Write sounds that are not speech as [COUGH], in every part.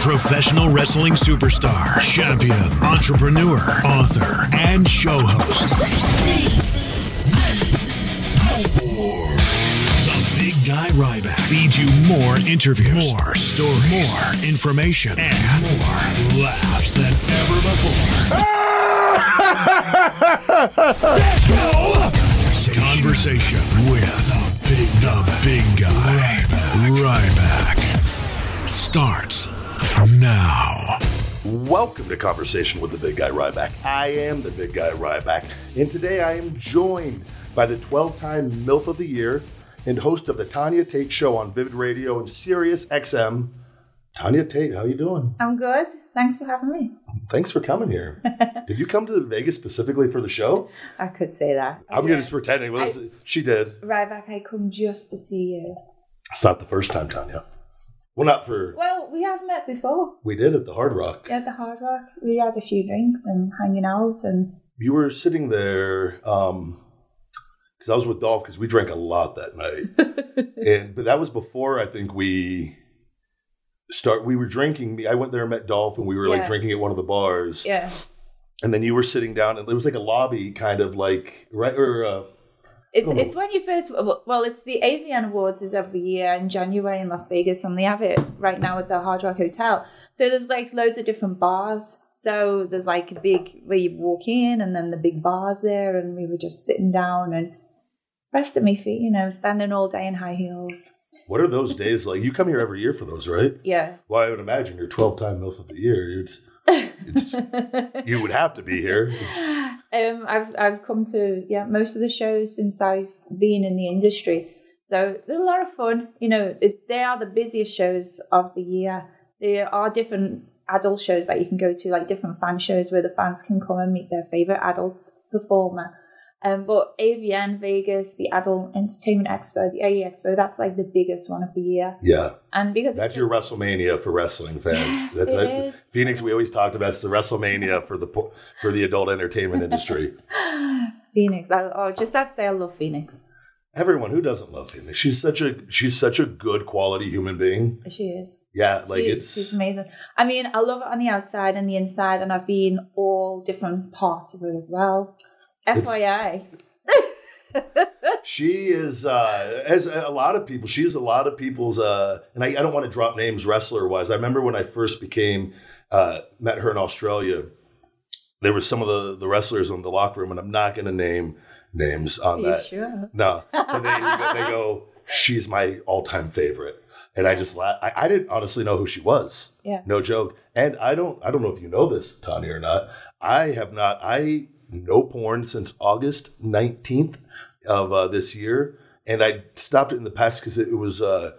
Professional wrestling superstar, champion, entrepreneur, author, and show host. The Big Guy Ryback feeds you more interviews, more stories, more information, and more laughs than ever before. Conversation with the big, the big guy, Ryback, starts now. Welcome to Conversation with the Big Guy Ryback. I am the Big Guy Ryback, and today I am joined by the 12-time MILF of the Year and host of the Tanya Tate Show on Vivid Radio and Sirius XM. Tanya Tate, how you doing? I'm good. Thanks for having me. Thanks for coming here. [LAUGHS] did you come to Vegas specifically for the show? I could say that. I'm Okay. just pretending. Well, I- she did. Ryback, I come just to see you. It's not the first time, Tanya. Well, not for Well, we have met before. we did at the Hard Rock. At the Hard Rock, we had a few drinks and hanging out, and You were sitting there um because I was with Dolph because we drank a lot that night. [LAUGHS] and but that was before I think we start we were drinking me I went there and met Dolph and we were like drinking at one of the bars yeah, and then you were sitting down and it was like a lobby kind of like right or uh it's Oh. it's when you first. Well, it's the AVN Awards is every year in January in Las Vegas, and they have it right now at the Hard Rock Hotel. So there's like loads of different bars. So there's like a big where you walk in, and then the big bars there, and we were just sitting down and rest at my feet, you know, standing all day in high heels. what are those days like you come here every year for those right Yeah. well I would imagine you're 12 time MILF of the year it's you would have to be here [LAUGHS] um, I've I've come to yeah most of the shows since I've been in the industry, so they're a lot of fun. You know, they are the busiest shows of the year. There are different adult shows that you can go to, like different fan shows where the fans can come and meet their favorite adult performer. Um, but AVN Vegas, the Adult Entertainment Expo, the AE Expo, that's like the biggest one of the year. yeah And because That's your WrestleMania for wrestling fans. That's It is. Phoenix. We always talked about it's the WrestleMania for the for the adult entertainment industry. [LAUGHS] Phoenix. I, oh, just have to say I love Phoenix. Everyone who doesn't love Phoenix, she's such a she's such a good quality human being. She is. Yeah, like She- it's she's amazing. I mean, I love it on the outside and the inside, and I've been all different parts of it as well. FYI. [LAUGHS] she is uh, as a lot of people. She's a lot of people's. Uh, and I, I don't want to drop names wrestler wise. I remember when I first became uh, met her in Australia. There was some of the the wrestlers in the locker room, and I'm not going to name names on that. sure? No, [LAUGHS] and they, they go, she's my all-time favorite, and I just laugh. I, I didn't honestly know who she was. Yeah. No joke. And I don't. I don't know if you know this, Tanya, or not. I have not. I no porn since August nineteenth of uh, this year, and I stopped it in the past because it, was. Uh,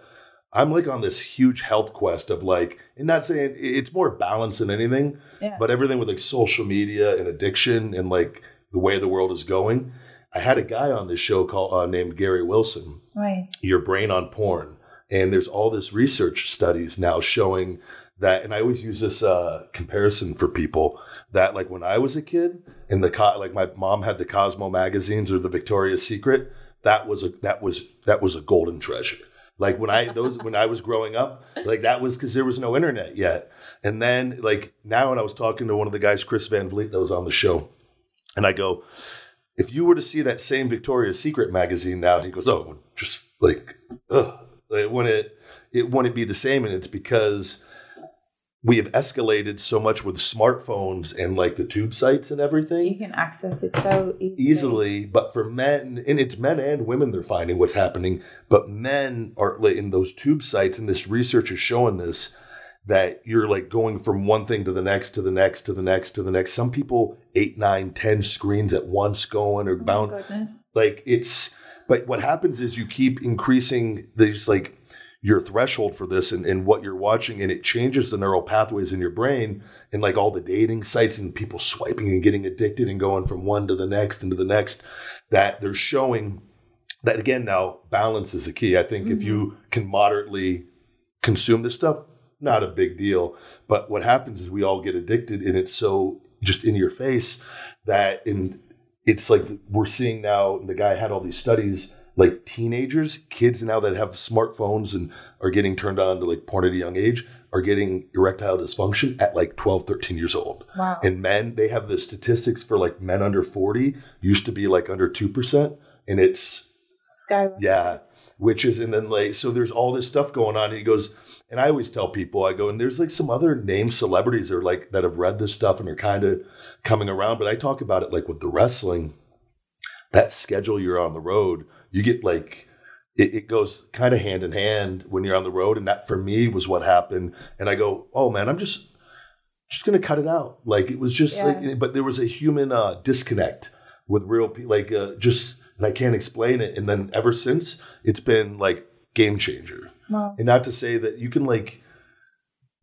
I'm like on this huge health quest of like, and not saying it's more balance than anything, Yeah. but everything with like social media and addiction and like the way the world is going. I had a guy on this show called uh, named Gary Wilson, right. Your Brain on Porn, and there's all this research studies now showing that. And I always use this uh, comparison for people that like when I was a kid and the co- like my mom had the Cosmo magazines or the Victoria's Secret, that was a that was that was a golden treasure. Like when I those when I was growing up, like that was because there was no internet yet. And then like now, when I was talking to one of the guys, Chris Van Vliet, that was on the show, and I go, if you were to see that same Victoria's Secret magazine now, he goes, oh, just like, ugh, it wouldn't it wouldn't be the same, and it's because we have escalated so much with smartphones and like the tube sites and everything You can access it so easily. easily but for men and it's men and women they're finding what's happening but men are in those tube sites and this research is showing this that you're like going from one thing to the next to the next to the next to the next some people eight nine ten screens at once going or Oh bound goodness. like it's but what happens is you keep increasing these like your threshold for this and, and what you're watching and it changes the neural pathways in your brain and like all the dating sites and people swiping and getting addicted and going from one to the next and to the next that they're showing that again now balance is a key. I think if you mm-hmm. can moderately consume this stuff not a big deal. But what happens is we all get addicted and it's so just in your face that in it's like we're seeing now the guy had all these studies like teenagers, kids now that have smartphones and are getting turned on to like porn at a young age are getting erectile dysfunction at like 12, 13 years old. Wow. And men, they have the statistics for like men under 40 used to be like under 2%. And it's, Skyrocket. yeah, which is, and then like, so there's all this stuff going on. And he goes, and I always tell people, I go, and there's like some other named celebrities that are like, that have read this stuff and are kind of coming around. But I talk about it like with the wrestling, that schedule you're on the road, you get like, it, it goes kind of hand in hand when you're on the road. And that for me was what happened. And I go, oh man, I'm just, just going to cut it out. Like it was just Yeah. like, but there was a human uh, disconnect with real people, like uh, just, and I can't explain it. And then ever since, it's been like game changer. Wow. And not to say that you can like,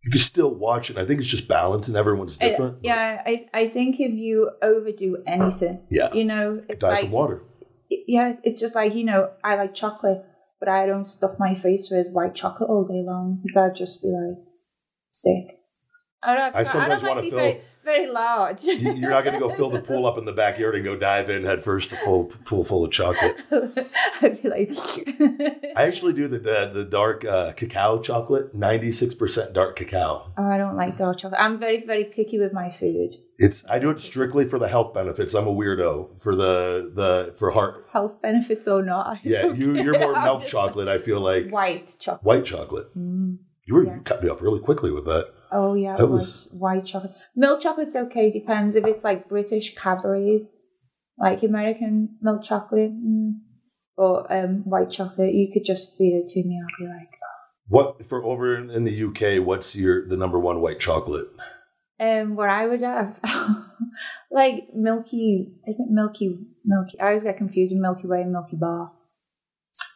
you can still watch it. I think it's just balance and everyone's I- different. yeah, I, I think if you overdo anything, Yeah. you know, it's Die like, from water. Yeah, it's just like, you know, I like chocolate, but I don't stuff my face with white chocolate all day long because I'd just be like sick. I don't, I sometimes I don't like wanna be fill- very, very large. You- You're not going to go fill the pool up in the backyard and go dive in head first to full pool full of chocolate. [LAUGHS] I'd be like, I actually do the the, the dark uh, cacao chocolate, ninety six percent dark cacao. oh, I don't like dark chocolate. I'm very, very picky with my food. It's I do it strictly for the health benefits. I'm a weirdo for the the for heart. Health benefits or not. I Yeah, you you're more milk [LAUGHS] chocolate. I feel like like White chocolate. white chocolate. Mm. You were Yeah. you cut me off really quickly with that. Oh yeah, That white, was- white chocolate. Milk chocolate's okay. Depends if it's like British Cadbury's, like American milk chocolate, mm, or um, white chocolate. You could just feed it to me. I'll be like, What for over in, in the UK? What's your the number one white chocolate? um, what I would have, [LAUGHS] like Milky. Isn't Milky Milky? I always get confused with Milky Way and Milky Bar.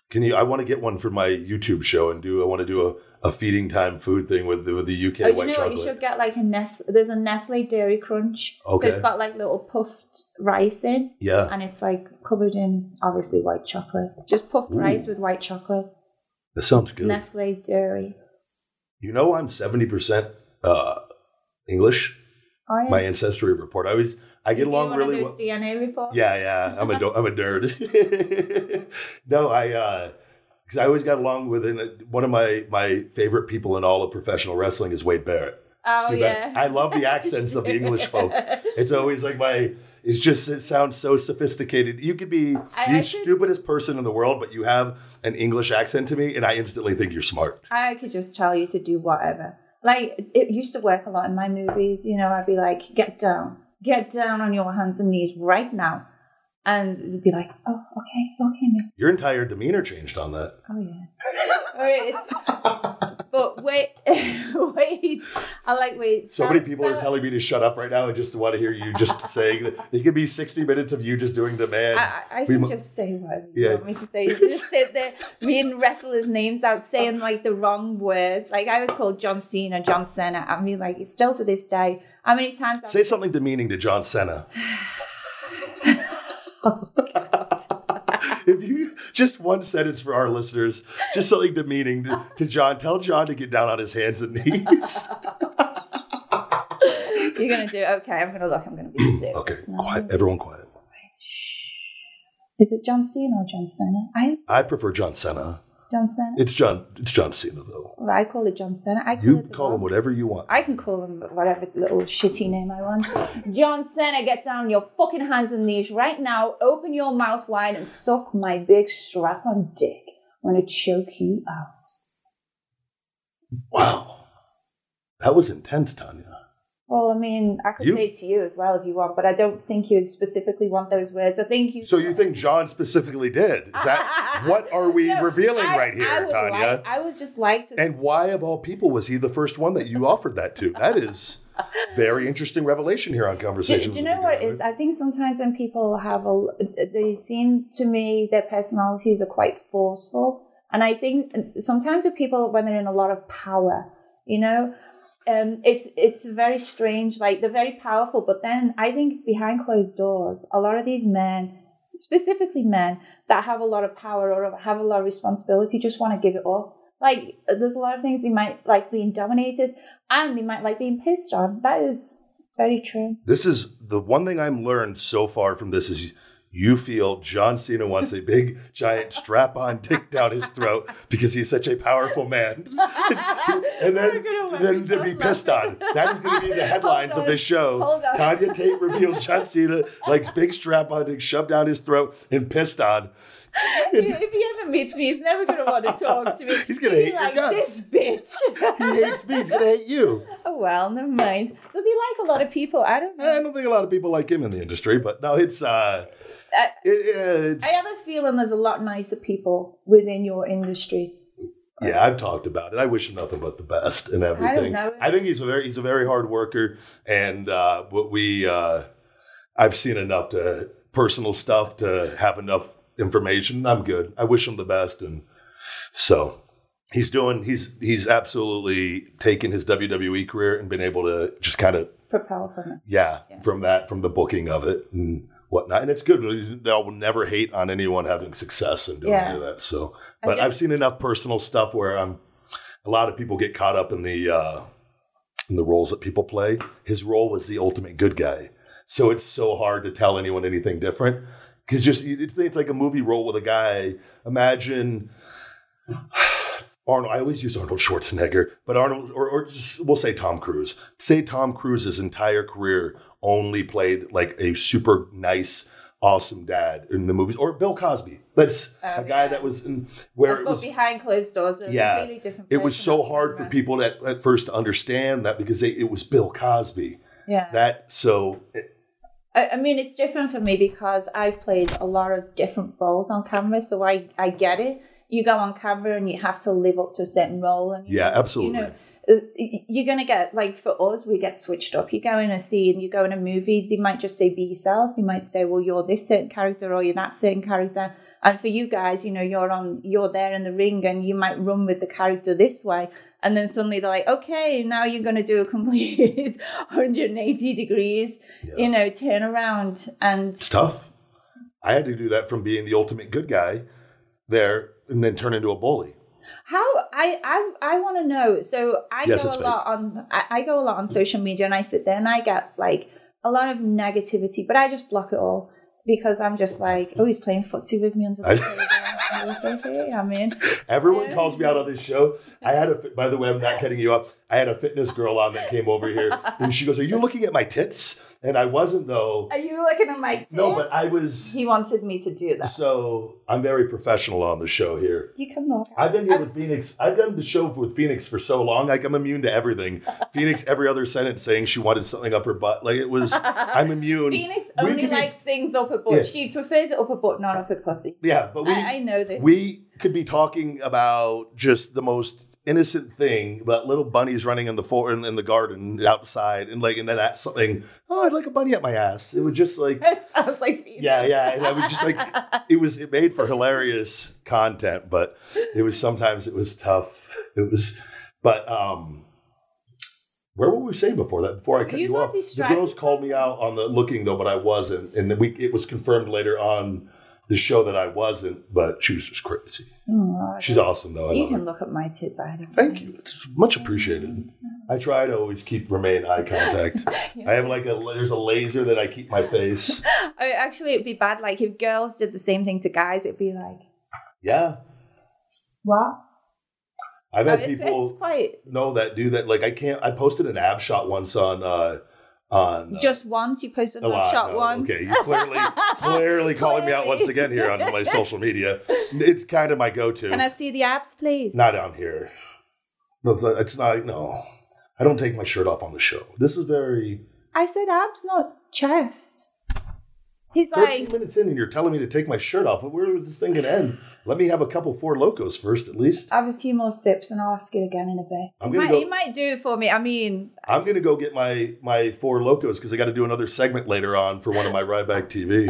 Can you? I want to get one for my YouTube show and do. I want to do a, a feeding time food thing with the, with the UK oh, you white know chocolate. what? You should get like a Nestle. There's a Nestle Dairy Crunch. Okay. So it's got like little puffed rice in. yeah, and it's like covered in obviously white chocolate. Just puffed Ooh. rice with white chocolate. that sounds good. Nestle Dairy. You know, I'm seventy percent uh, English. Oh, yeah. My ancestry report. I always I get along really well. DNA report. Yeah, yeah. I'm a I'm a nerd. [LAUGHS] no, I uh 'cause I always got along with it. One of my my favorite people in all of professional wrestling is Wade Barrett. Oh Steve yeah. Barrett. I love the accents of the English folk. [LAUGHS] It's always like my. It's just it sounds so sophisticated. You could be I- the I stupidest person in the world, but you have an English accent to me, and I instantly think you're smart. I could just tell you to do whatever. Like it used to work a lot in my movies. You know, I'd be like, "Get down, get down on your hands and knees right now," and you'd be like, "Oh, okay, okay, miss. Your entire demeanor changed on that. oh yeah." [LAUGHS] All right, [LAUGHS] but wait, [LAUGHS] wait. I like wait. So many people are telling me to shut up right now. I just want to hear you just saying that. It could be 60 minutes of you just doing the man. I, I, can just say whatever you Yeah. want me to say. Just sit there reading wrestlers' names out, saying like the wrong words. Like I was called John Cena, John Cena. I mean, like it's still to this day. How many times? I've- Say something demeaning to John Cena. [SIGHS] [SIGHS] [SIGHS] [LAUGHS] if you just one sentence for our listeners, just something demeaning to, to John. Tell John to get down on his hands and knees. [LAUGHS] You're gonna do okay. I'm gonna look. I'm gonna be [CLEARS THROAT] serious. okay, quiet. Everyone, quiet. Is it John Cena or John Cena? I I prefer John Cena. John Cena. It's John. It's John Cena though. Well, I call it John Cena. I call You call him whatever you want. I can call him whatever little shitty name I want. John Cena, get down on your fucking hands and knees right now. Open your mouth wide and suck my big strap on dick. I'm gonna choke you out. Wow, that was intense, Tanya. Well, I mean, I could You- say it to you as well if you want, but I don't think you'd specifically want those words. I think you. So you think John specifically did? Is that [LAUGHS] what are we No, revealing I- right here, would Tanya? like- I would just like to. And why, of all people, was he the first one that you offered that to? That is [LAUGHS] very interesting revelation here on Do, Conversation. do you know what it is? I think sometimes when people have a, they seem to me their personalities are quite forceful, and I think sometimes with people when they're in a lot of power, you know, um, it's it's very strange. Like they're very powerful, but then I think behind closed doors, a lot of these men, specifically men that have a lot of power or have a lot of responsibility, just want to give it up. Like there's a lot of things they might like being dominated, and they might like being pissed on. That is very true. This is the one thing I'm learned so far from this is you feel John Cena wants a big, giant strap on dick down his throat because he's such a powerful man. [LAUGHS] and then, then to be pissed on. That is going to be the [LAUGHS] headlines of this show. Tanya Tate reveals John Cena likes big strap on dick shoved down his throat and pissed on. If he ever meets me, he's never going to want to talk to [LAUGHS] [LAUGHS] me. He's gonna hate be your like, guts. This bitch. He hates me. He's going to hate you. oh, [LAUGHS] well, never mind. Does he like a lot of people? I don't know. I don't think a lot of people like him in the industry, but no, it's uh, I- it, it's I have a feeling there's a lot nicer people within your industry. yeah. I've talked about it. I wish him nothing but the best and everything. know. I think he's a very he's a very hard worker, and uh, what we uh, I've seen enough to personal stuff to have enough information. I'm good. I wish him the best, and so he's doing. He's he's absolutely taken his WWE career and been able to just kind of Propel from it. yeah, Yeah. from that from the booking of it and whatnot. And it's good. They'll never hate on anyone having success and doing Yeah. any of that. So, but I've seen enough personal stuff where I'm. A lot of people get caught up in the uh, in the roles that people play. His role was the ultimate good guy, so it's so hard to tell anyone anything different. Because just it's, it's like a movie role with a guy. Imagine Arnold. I always use Arnold Schwarzenegger, but Arnold, or, or just, we'll say Tom Cruise. Say Tom Cruise's entire career only played like a super nice, awesome dad in the movies, or Bill Cosby. That's Oh, a guy yeah. that was in where it was. behind closed doors, Yeah. completely different. It was so hard for people at, at first to understand that because they, it was Bill Cosby. Yeah. That so I, I mean, it's different for me because I've played a lot of different roles on camera, so I, I get it. You go on camera and you have to live up to a certain role, and Yeah, know, absolutely. You know, uh, you're gonna get like for us, we get switched up. You go in a scene, you go in a movie, they might just say be yourself. They might say, well, you're this certain character or you're that certain character. And for you guys, you know, you're on, you're there in the ring, and you might run with the character this way, and then suddenly they're like, okay, now you're going to do a complete [LAUGHS] 180 degrees, you know, turn around, and it's tough. I had to do that from being the ultimate good guy there and then turn into a bully. how I I I want to know. So I Yes, go a fake. lot on I, I go a lot on social media, and I sit there and I get like a lot of negativity, but I just block it all because I'm just like, oh, he's playing footsie with me under the I- table. I'm in. Everyone Yeah. calls me out on this show. I had a, by the way, I'm not cutting you up. I had a fitness girl on that came over here, and she goes, "Are you looking at my tits?" And I wasn't though. Are you looking at my? No, but I was. he wanted me to do that. So I'm very professional on the show here. You can look. I've been here with Phoenix. I've done the show with Phoenix for so long. Like I'm immune to everything. [LAUGHS] Phoenix, every other sentence saying she wanted something up her butt. Like it was. I'm immune. Phoenix We only could be- likes things up her butt. Yeah. She prefers it up her butt, not up her pussy. Yeah, but we I, I know this. we could be talking about just the most innocent thing about little bunnies running in the for in, in the garden outside and like and then that's something oh i'd like a bunny at my ass. It was just like Sounds like yeah yeah and i was just like it was it made for hilarious content but it was sometimes it was tough. It was but um where were we saying before that before i cut You you, off? The girls called me out on the looking though but i wasn't and we it was confirmed later on the show that i wasn't but she was just crazy Oh, she's awesome though I You can her. look at my tits. I don't. thank you it's much appreciated i try to always keep remain eye [LAUGHS] contact i have like a there's a laser that i keep my face [LAUGHS] Oh, actually, it'd be bad. Like if girls did the same thing to guys, it'd be like, yeah what? i've Oh, had it's, people it's quite know that do that. Like I can't. I posted an ab shot once on uh on uh, just once. You posted a a shot no, once. Okay, you clearly clearly calling me out once again here on my [LAUGHS] social media. It's kind of my go-to. Can I see the abs, please? Not down here. No, it's not, it's not. No, I don't take my shirt off on the show. This is very. I said abs, not chest. He's 13 like, minutes in, and you're telling me to take my shirt off. Where was this thing gonna end? Let me have a couple four locos first, at least. I have a few more sips, and I'll ask it again in a bit. I'm He gonna might, go- he might do it for me. I mean, I'm gonna go get my my four locos because I got to do another segment later on for one of my Ryback [LAUGHS] TV.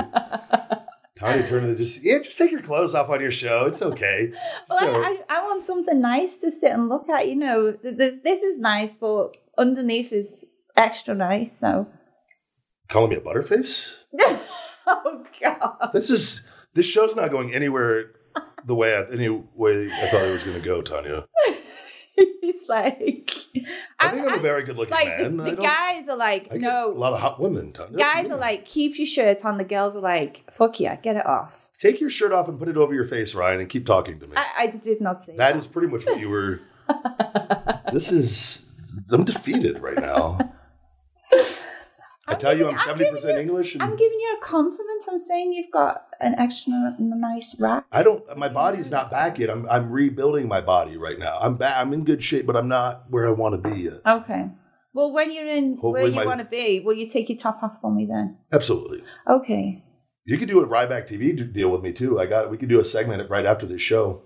Tiny turned to just yeah, just take your clothes off on your show. It's okay. [LAUGHS] well, So- I, I, I want something nice to sit and look at. You know, this this is nice, but underneath is extra nice. So, Calling me a butterface? [LAUGHS] oh god. This is this show's not going anywhere the way I, any way I thought it was going to go, Tanya. [LAUGHS] It's like I think I'm, a very good looking like man. the, the guys are like I get no a lot of hot women. Tanya. Guys are like keep your shirt on the girls are like fuck yeah get it off take your shirt off and put it over your face, Ryan, and keep talking to me. i, I did not say that is pretty much what you were. [LAUGHS] this is. I'm defeated right now. [LAUGHS] I tell you, giving- I'm I'm seventy percent English, and i'm giving you a compliment i'm saying you've got an extra nice rack I don't. My body's not back yet. I'm. I'm rebuilding my body right now. I'm back. I'm in good shape, but I'm not where I want to be yet. okay well when you're in where you my- want to be will you take your top off for me then Absolutely. okay You could do a Ryback TV deal with me too. I got. We could do a segment right after this show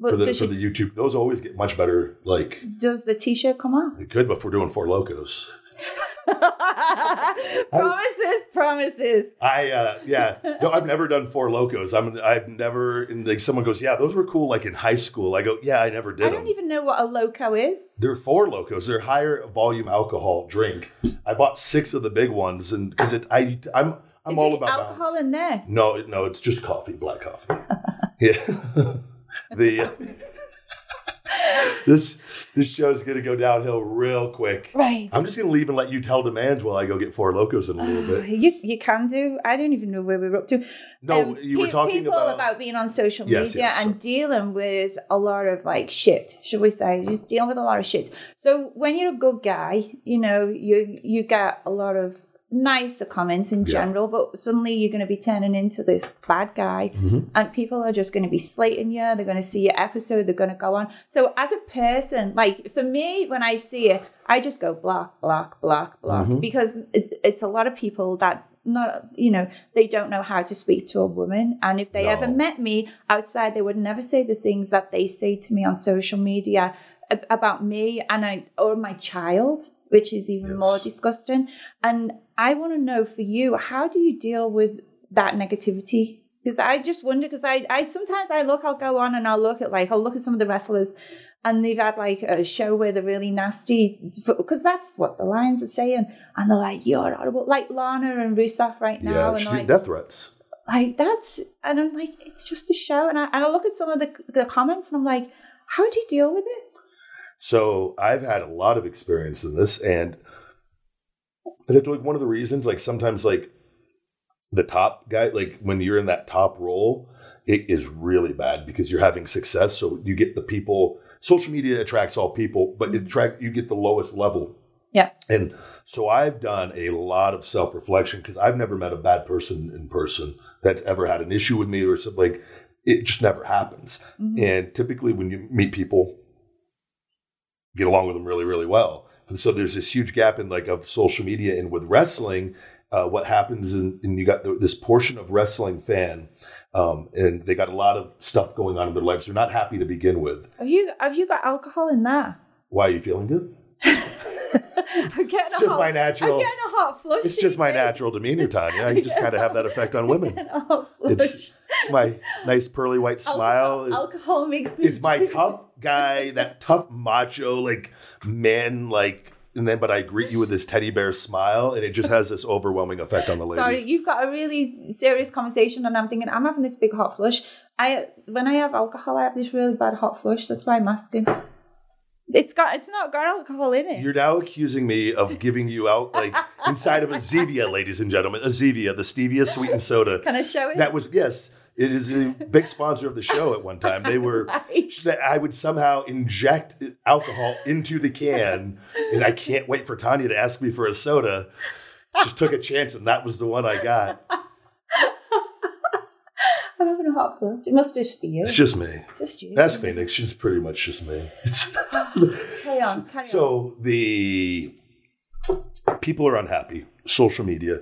well, for the for the YouTube. Those always get much better. Like does the t-shirt come off it could, but if we're doing four locos, [LAUGHS] [LAUGHS] promises promises I uh yeah. No, I've never done four locos. I'm. I've never. And like someone goes, yeah, those were cool. Like in high school, I go, yeah, I never did i don't them. even know what a loco is They're four locos. They're higher volume alcohol drink. I bought six of the big ones, and because it, I, I'm, I'm is all about alcohol balance. in there No, no, it's just coffee, black coffee. [LAUGHS] yeah. [LAUGHS] the uh, [LAUGHS] this this show's gonna go downhill real quick. right I'm just gonna leave and let you tell demands while I go get four locos in a little bit. You you can do. I don't even know where we we're up to. No, Um, you were talking people about, being on social Yes, media yes. and dealing with a lot of like shit, should we say? Just dealing with a lot of shit. So when you're a good guy, you know you you get a lot of nicer comments in Yeah. general, but suddenly you're going to be turning into this bad guy, Mhm. and people are just going to be slating you. They're going to see your episode. They're going to go on. So as a person, like for me, when I see it, I just go block, block, block, block, Mhm. because it, it's a lot of people that not you know they don't know how to speak to a woman and if they No. ever met me outside they would never say the things that they say to me on social media about me and I or my child which is even Yes. more disgusting and I want to know for you how do you deal with that negativity? Because I just wonder because I, I sometimes I look I'll go on and I'll look at like I'll look at some of the wrestlers and they've had like a show where they're really nasty because that's what the lions are saying. And they're like you're horrible. Like Lana and Rusev right now yeah, and she's like, death threats. like that's and I'm like it's just a show. And I, and I look at some of the, the comments and I'm like how do you deal with it? So I've had a lot of experience in this, and I think like one of the reasons, like sometimes like the top guy, like when you're in that top role, it is really bad because you're having success. So you get the people. Social media attracts all people, but it attract you get the lowest level. Yeah. And so I've done a lot of self reflection because I've never met a bad person in person that's ever had an issue with me or something. Like it just never happens. Mhm. And typically, when you meet people, get along with them really, really well. And so there's this huge gap in like of social media and with wrestling. Uh, what happens in, and you got the, this portion of wrestling fan, um, and they got a lot of stuff going on in their lives. They're not happy to begin with. have you have you got alcohol in there Why are you feeling good? [LAUGHS] I'm getting It's just hot, my I'm natural. getting a hot flush It's just my natural demeanor, Tanya. [LAUGHS] I just kind of have that effect on women. Getting a hot flush. It's, it's my nice pearly white smile. Alcohol, alcohol makes me it's my tough guy, that tough macho, like man, like, and then but I greet you with this teddy bear smile, and it just has this overwhelming effect on the ladies. Sorry, you've got a really serious conversation, and I'm thinking I'm having this big hot flush. I when I have alcohol, I have this really bad hot flush. That's why I'm asking. It's got it's not got alcohol in it. You're now accusing me of giving you out like inside of a Zevia, ladies and gentlemen, a Zevia, the stevia sweetened soda. Can I show it? That was yes, it is a big sponsor of the show at one time. They were that I would somehow inject alcohol into the can, and I can't wait for Tanya to ask me for a soda. Just took a chance, and that was the one I got. [LAUGHS] I'm having a hot flush. It must be just you. It's just me. just you. Ask Phoenix. She's pretty much just me. It's, Carry [LAUGHS] on. Carry on. so the people are unhappy. Social media.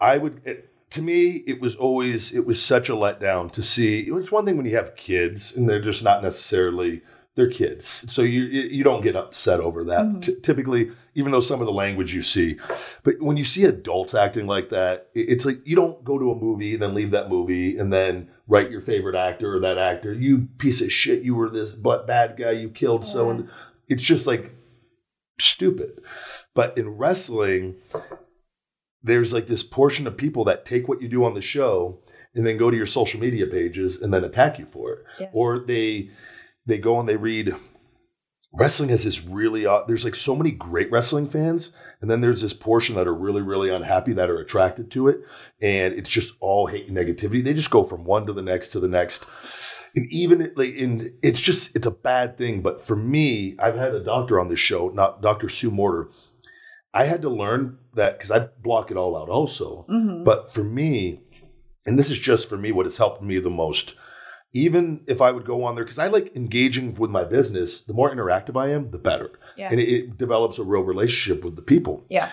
I would. To me, it was always it was such a letdown to see. It was one thing when you have kids and they're just not necessarily they're kids, so you you don't get upset over that. Mhm. T- typically, even though some of the language you see, but when you see adults acting like that, it's like you don't go to a movie and then leave that movie and then write your favorite actor or that actor. You piece of shit! You were this but bad guy. You killed so and it's just like stupid. But in wrestling, there's like this portion of people that take what you do on the show and then go to your social media pages and then attack you for it. Yeah. Or they they go and they read wrestling has this really odd, there's like so many great wrestling fans and then there's this portion that are really really unhappy that are attracted to it and it's just all hate and negativity they just go from one to the next to the next and even it like in it's just it's a bad thing but for me i've had a doctor on this show not dr sue morter i had to learn that because i block it all out also Mhm. but for me and this is just for me what has helped me the most even if i would go on there because i like engaging with my business the more interactive i am the better Yeah. and it, it develops a real relationship with the people yeah.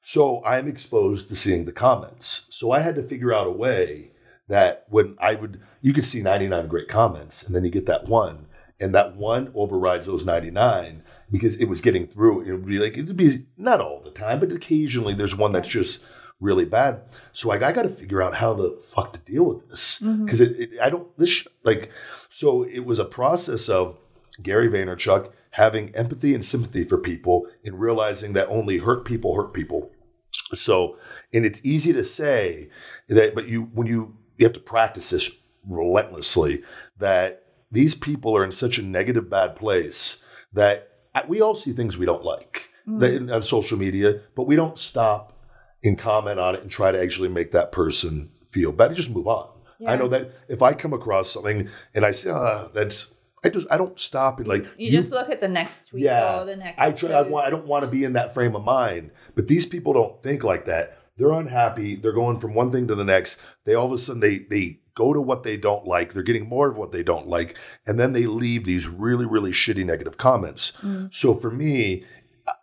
so I'm exposed to seeing the comments. So I had to figure out a way that when I would, you could see 99 great comments, and then you get that one, and that one overrides those 99 because it was getting through. It would be like, it'd be not all the time, but occasionally there's one that's just really bad. So like, I got to figure out how the fuck to deal with this mm-hmm. because it, it, I don't, this, sh- like, so it was a process of Gary Vaynerchuk having empathy and sympathy for people and realizing that only hurt people hurt people. So, and it's easy to say that, but you, when you, you have to practice this relentlessly, that these people are in such a negative, bad place that we all see things we don't like Mm. on social media, but we don't stop and comment on it and try to actually make that person feel better. Just move on. I know that if I come across something and I say, ah, that's, I just, I don't stop and like, You, just look at the next tweet Yeah. or the next. I try. I, want, I don't want to be in that frame of mind. But these people don't think like that. They're unhappy. They're going from one thing to the next. They all of a sudden they they go to what they don't like. They're getting more of what they don't like, and then they leave these really really shitty negative comments. Mm. So for me,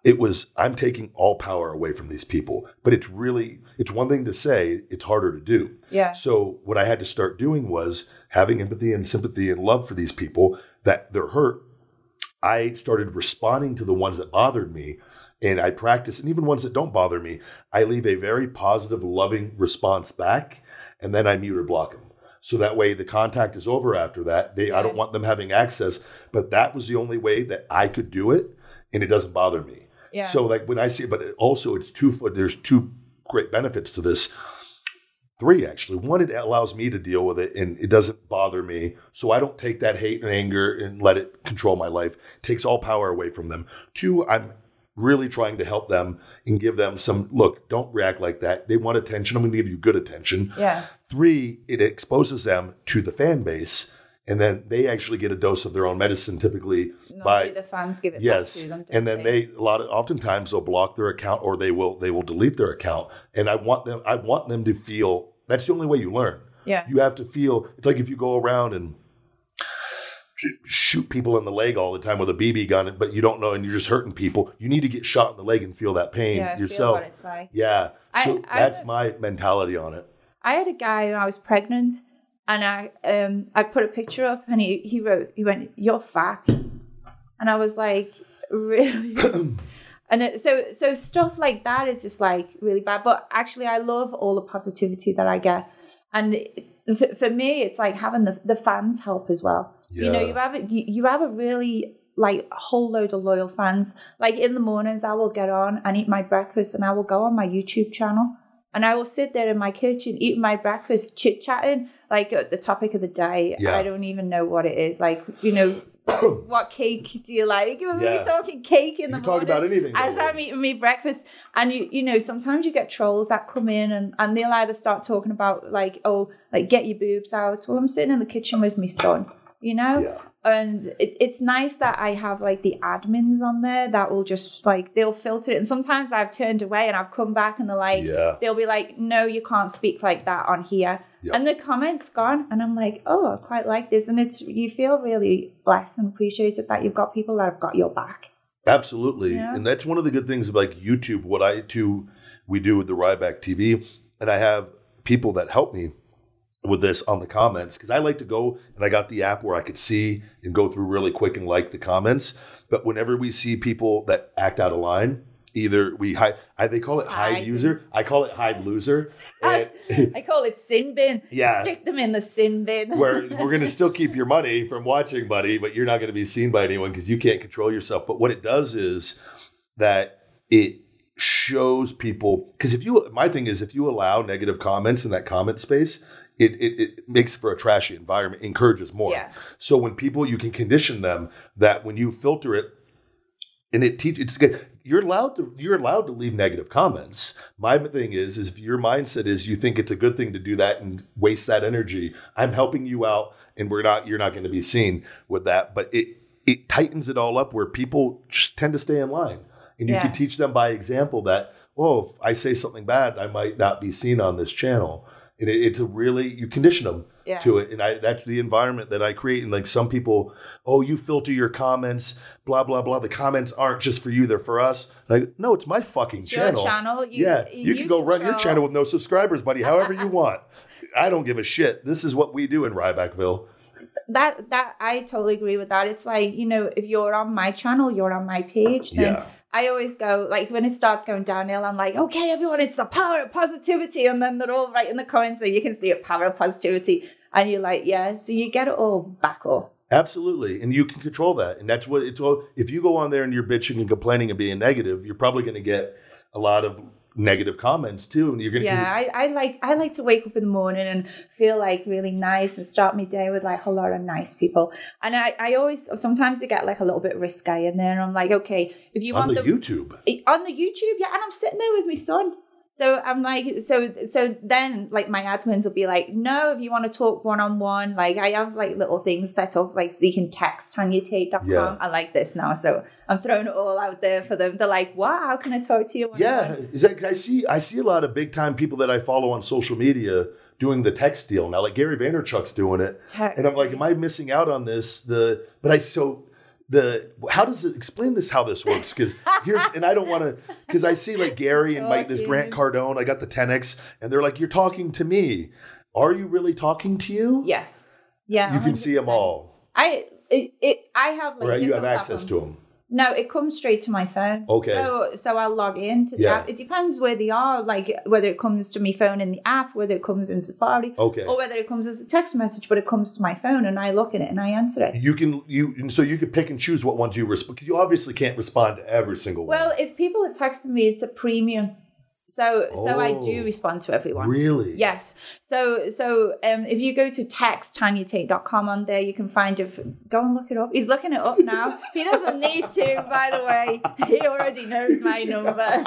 it was I'm taking all power away from these people. But it's really it's one thing to say. It's harder to do. Yeah. So what I had to start doing was having empathy and sympathy and love for these people that they're hurt. I started responding to the ones that bothered me and I practice and even ones that don't bother me, I leave a very positive, loving response back and then I mute or block them. So that way the contact is over after that. They I don't want them having access, but that was the only way that I could do it and it doesn't bother me. Yeah. So like when I see, but it also it's two. There's two great benefits to this. Three actually. One, it allows me to deal with it, and it doesn't bother me. So I don't take that hate and anger and let it control my life. It takes all power away from them. Two, I'm really trying to help them and give them some look. Don't react like that. They want attention. I'm going to give you good attention. yeah. Three, it exposes them to the fan base, and then they actually get a dose of their own medicine, typically by the fans give it yes back to them. and then they a lot of oftentimes they'll block their account or they will they will delete their account and i want them i want them to feel that's the only way you learn Yeah. you have to feel it's like if you go around and shoot people in the leg all the time with a bb gun but you don't know and you're just hurting people you need to get shot in the leg and feel that pain Yeah. Feel yourself what it's like. yeah so I- I- that's my mentality on it I had a guy when I was pregnant, and I um I put a picture up, and he he wrote he went you're fat, and I was like really, [COUGHS] and it, so so stuff like that is just like really bad. But actually, I love all the positivity that I get, and for, for me, it's like having the the fans help as well. You know, you have a, you, you have a really like a whole load of loyal fans. Like in the mornings, I will get on and eat my breakfast, and I will go on my YouTube channel, and I will sit there in my kitchen eating my breakfast, chit chatting like at the topic of the day. Yeah. I don't even know what it is. Like you know, [COUGHS] what cake do you like? We're Yeah. talking cake in you the can talk morning about anything as. I'm eating me breakfast, and you you know sometimes you get trolls that come in and and they'll either start talking about like oh like get your boobs out. Well, I'm sitting in the kitchen with my son, you know, yeah and it, it's nice that I have like the admins on there that will just like they'll filter it. And sometimes I've turned away and I've come back and they're like yeah they'll be like no you can't speak like that on here Yeah. and the comments gone and i'm like oh i quite like this and it's you feel really blessed and appreciated that you've got people that have got your back Absolutely. Yeah. And that's one of the good things of like YouTube, what I do, we do with the Ryback TV. And I have people that help me with this on the comments because I like to go and I got the app where I could see and go through really quick and like the comments. But whenever we see people that act out of line, either we hide, I, they call it hide Hide. user. I call it hide loser. [LAUGHS] And, i call it sin bin [LAUGHS] yeah. stick them in the sin bin where [LAUGHS] we're going to still keep your money from watching, buddy, but you're not going to be seen by anyone because you can't control yourself. But what it does is that it shows people because if you my thing is if you allow negative comments in that comment space it, it, it makes for a trashy environment encourages more Yeah. so when people you can condition them that when you filter it and it teaches. it's good. You're allowed to you're allowed to leave negative comments. My thing is is if your mindset is you think it's a good thing to do that and waste that energy. I'm helping you out, and we're not you're not going to be seen with that. But it it tightens it all up where people just tend to stay in line, and you Yeah. can teach them by example that oh if I say something bad, I might not be seen on this channel. And it, it's a really you condition them Yeah. to it and I that's the environment that I create and like some people oh you filter your comments blah blah blah the comments aren't just for you they're for us like no it's my fucking It's your channel channel. You, yeah you, can go run your channel with no subscribers buddy however you [LAUGHS] want I don't give a shit this is what we do in Rybackville that that I totally agree with that. It's like you know, if you're on my channel, you're on my page. Then Yeah. I always go like when it starts going downhill, I'm like, okay, everyone, it's the power of positivity, and then they're all right in the comments, so you can see it, power of positivity, and you're like, yeah, so you get it all back up. Absolutely. And you can control that. And that's what it's all. If you go on there and you're bitching and complaining and being negative, you're probably going to get a lot of negative comments too. And you're to, Yeah, I, I like I like to wake up in the morning and feel like really nice and start my day with like a lot of nice people. And I, I always sometimes they get like a little bit risque in there, and I'm like, okay, if you on want the the YouTube. on the YouTube, yeah, and I'm sitting there with my son. So I'm like, so so then like my admins will be like, no, if you want to talk one on one, like I have like little things set up, like you can text tanyatate.com. Yeah. I like this now, so I'm throwing it all out there for them. They're like, what? How can I talk to you? Yeah, is that I see I see a lot of big time people that I follow on social media doing the text deal now. Like Gary Vaynerchuk's doing it, Text. and I'm like, am I missing out on this? The but I so the how does it explain this how this works? Because here's and I don't want to because I see like Gary and Mike this Grant Cardone. I got the 10x, and they're like, you're talking to me. Are you really talking to you? Yes. Yeah. you can see them all, I it, it I have like or you have access to them. No, it comes straight to my phone. Okay. So so I'll log in to the Yeah. app. It depends where they are, like whether it comes to my phone in the app, whether it comes in Safari, Okay. or whether it comes as a text message, but it comes to my phone and I look at it and I answer it. You can you and so you can pick and choose what ones you respond because you obviously can't respond to every single one. Well, if people are texting me, it's a premium. So so I Oh. do respond to everyone. really? Yes. So so um if you go to text tanyatate.com on there, you can find it. Go and look it up. He's looking it up now. he doesn't need to, by the way. He already knows my number. [LAUGHS]